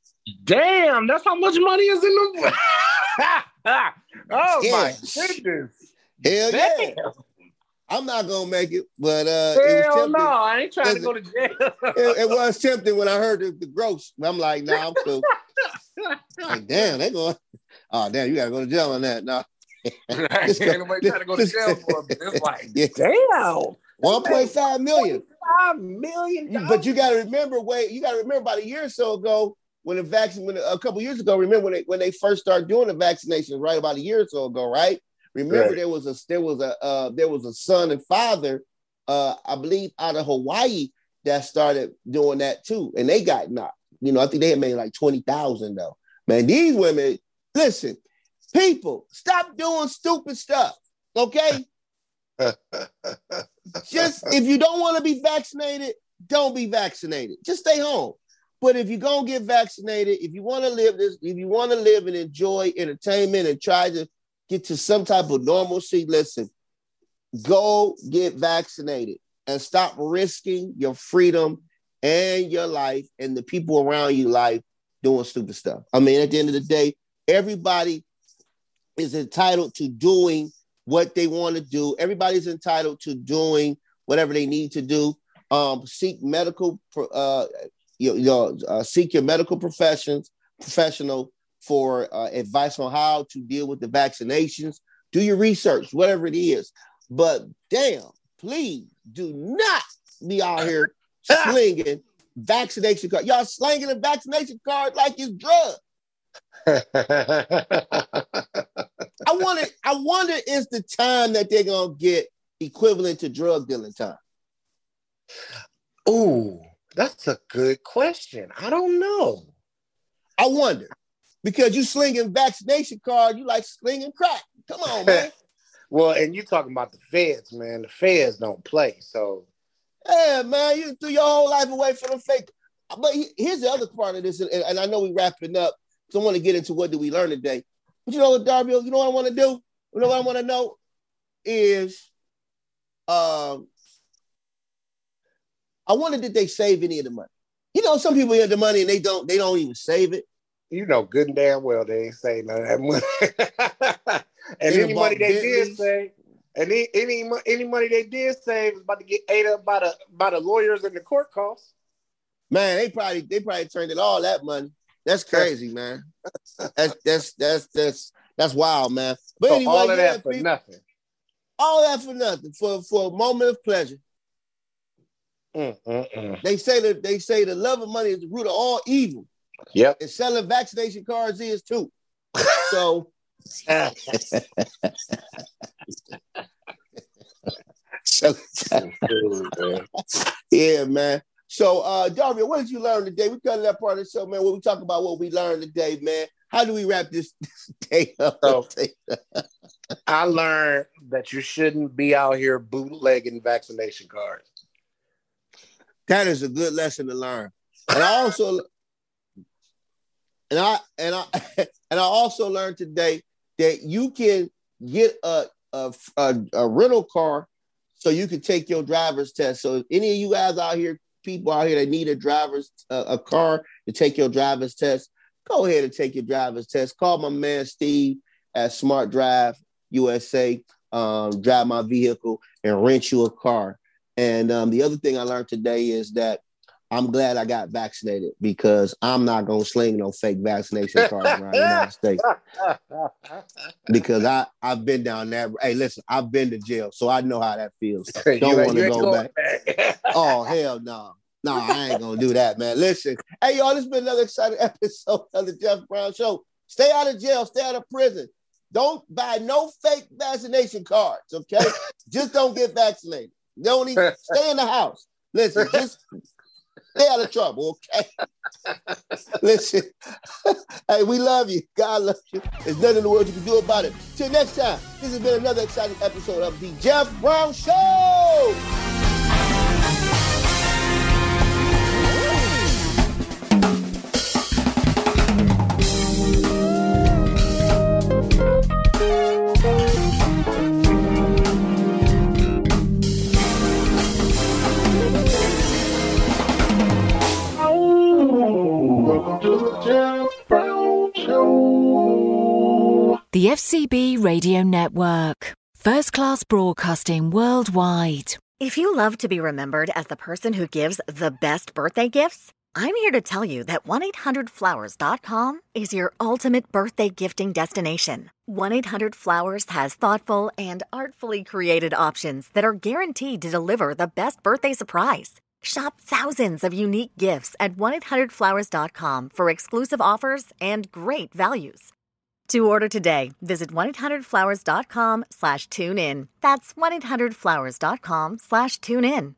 Damn, that's how much money is in them. oh my goodness. Hell yeah. I'm not gonna make it, but uh, it was Hell tempting. no, I ain't trying to go to jail. it, it was tempting when I heard the, the gross. I'm like, nah, I'm cool. like, damn, they going. Oh, damn, you gotta go to jail on that. No, Nah. ain't nobody trying to go to jail for it, but it's like, Yeah. damn. One point five million. Five million. You- But you got to remember, wait, you got to remember about a year or so ago when the vaccine, when a couple years ago, remember when they when they first started doing the vaccinations, right? About a year or so ago, right? Remember Right. there was a there was a uh, there was a son and father, uh, I believe, out of Hawaii that started doing that too, and they got knocked. You know, I think they had made like twenty thousand though. Man, these women, listen, people, stop doing stupid stuff. Okay, just if you don't want to be vaccinated, don't be vaccinated. Just stay home. But if you're gonna get vaccinated, if you want to live this, if you want to live and enjoy entertainment and try to get to some type of normalcy, listen, go get vaccinated and stop risking your freedom and your life and the people around you life doing stupid stuff. I mean, at the end of the day, everybody is entitled to doing what they want to do. Everybody's entitled to doing whatever they need to do. Um, seek medical, uh, you, know, uh, seek your medical professions professional for uh, advice on how to deal with the vaccinations. Do your research, whatever it is. But damn, please do not be out here slinging vaccination card. Y'all slinging a vaccination card like it's drug. I wonder, I wonder is the time that they're gonna get equivalent to drug dealing time. Ooh, that's a good question. I don't know. I wonder because you slinging vaccination card, you like slinging crack. Come on, man. well, and you talking about the feds, man. The feds don't play. So yeah, man, you threw your whole life away for the fake. but here's the other part of this, and, and I know we're wrapping up. So I want to get into what did we learn today. But you know what, Darby, you know what I want to do? You know what I want to know is um I wonder did they save any of the money? You know, some people have the money and they don't they don't even save it. You know good and damn well they ain't saving none of that money. and any money they did say, and any, any any money they did save is about to get ate up by the by the lawyers and the court costs. Man, they probably they probably turned in all that money. That's crazy, man. That's that's that's that's that's wild, man. But So anyway, all of yeah, that for people- nothing. all that for nothing for for a moment of pleasure. Mm, mm, mm. They say that they say the love of money is the root of all evil. Yep. And selling vaccination cards is too. So So- yeah, man. So uh Daria, what did you learn today? We cut to that part of the show, man, where we talk about what we learned today, man. How do we wrap this, this day up? I learned that you shouldn't be out here bootlegging vaccination cards. That is a good lesson to learn. And I also and I and I and I also learned today that you can get a a, a, a rental car so you can take your driver's test. So any of you guys out here, people out here that need a driver's a car to take your driver's test, go ahead and take your driver's test. Call my man Steve at Smart Drive USA. Um, drive my vehicle and rent you a car. And um, the other thing I learned today is that I'm glad I got vaccinated because I'm not gonna sling no fake vaccination cards around the United States because I I've been down there. Hey, listen, I've been to jail, so I know how that feels. Don't want to go going back. oh hell no. No, I ain't gonna do that, man. Listen, hey y'all, this has been another exciting episode of the Jeff Brown Show. Stay out of jail, stay out of prison. Don't buy no fake vaccination cards, okay? just don't get vaccinated. Don't even stay in the house. Listen, just stay out of trouble, okay? Listen, hey, we love you. God loves you. There's nothing in the world you can do about it. Till next time, this has been another exciting episode of the Jeff Brown Show. The FCB Radio Network. First class broadcasting worldwide. If you love to be remembered as the person who gives the best birthday gifts, I'm here to tell you that 1-800-Flowers.com is your ultimate birthday gifting destination. 1-800-Flowers has thoughtful and artfully created options that are guaranteed to deliver the best birthday surprise. Shop thousands of unique gifts at 1-800-Flowers.com for exclusive offers and great values. To order today, visit 1-800-Flowers.com slash tune in. That's 1-800-Flowers.com slash tune in.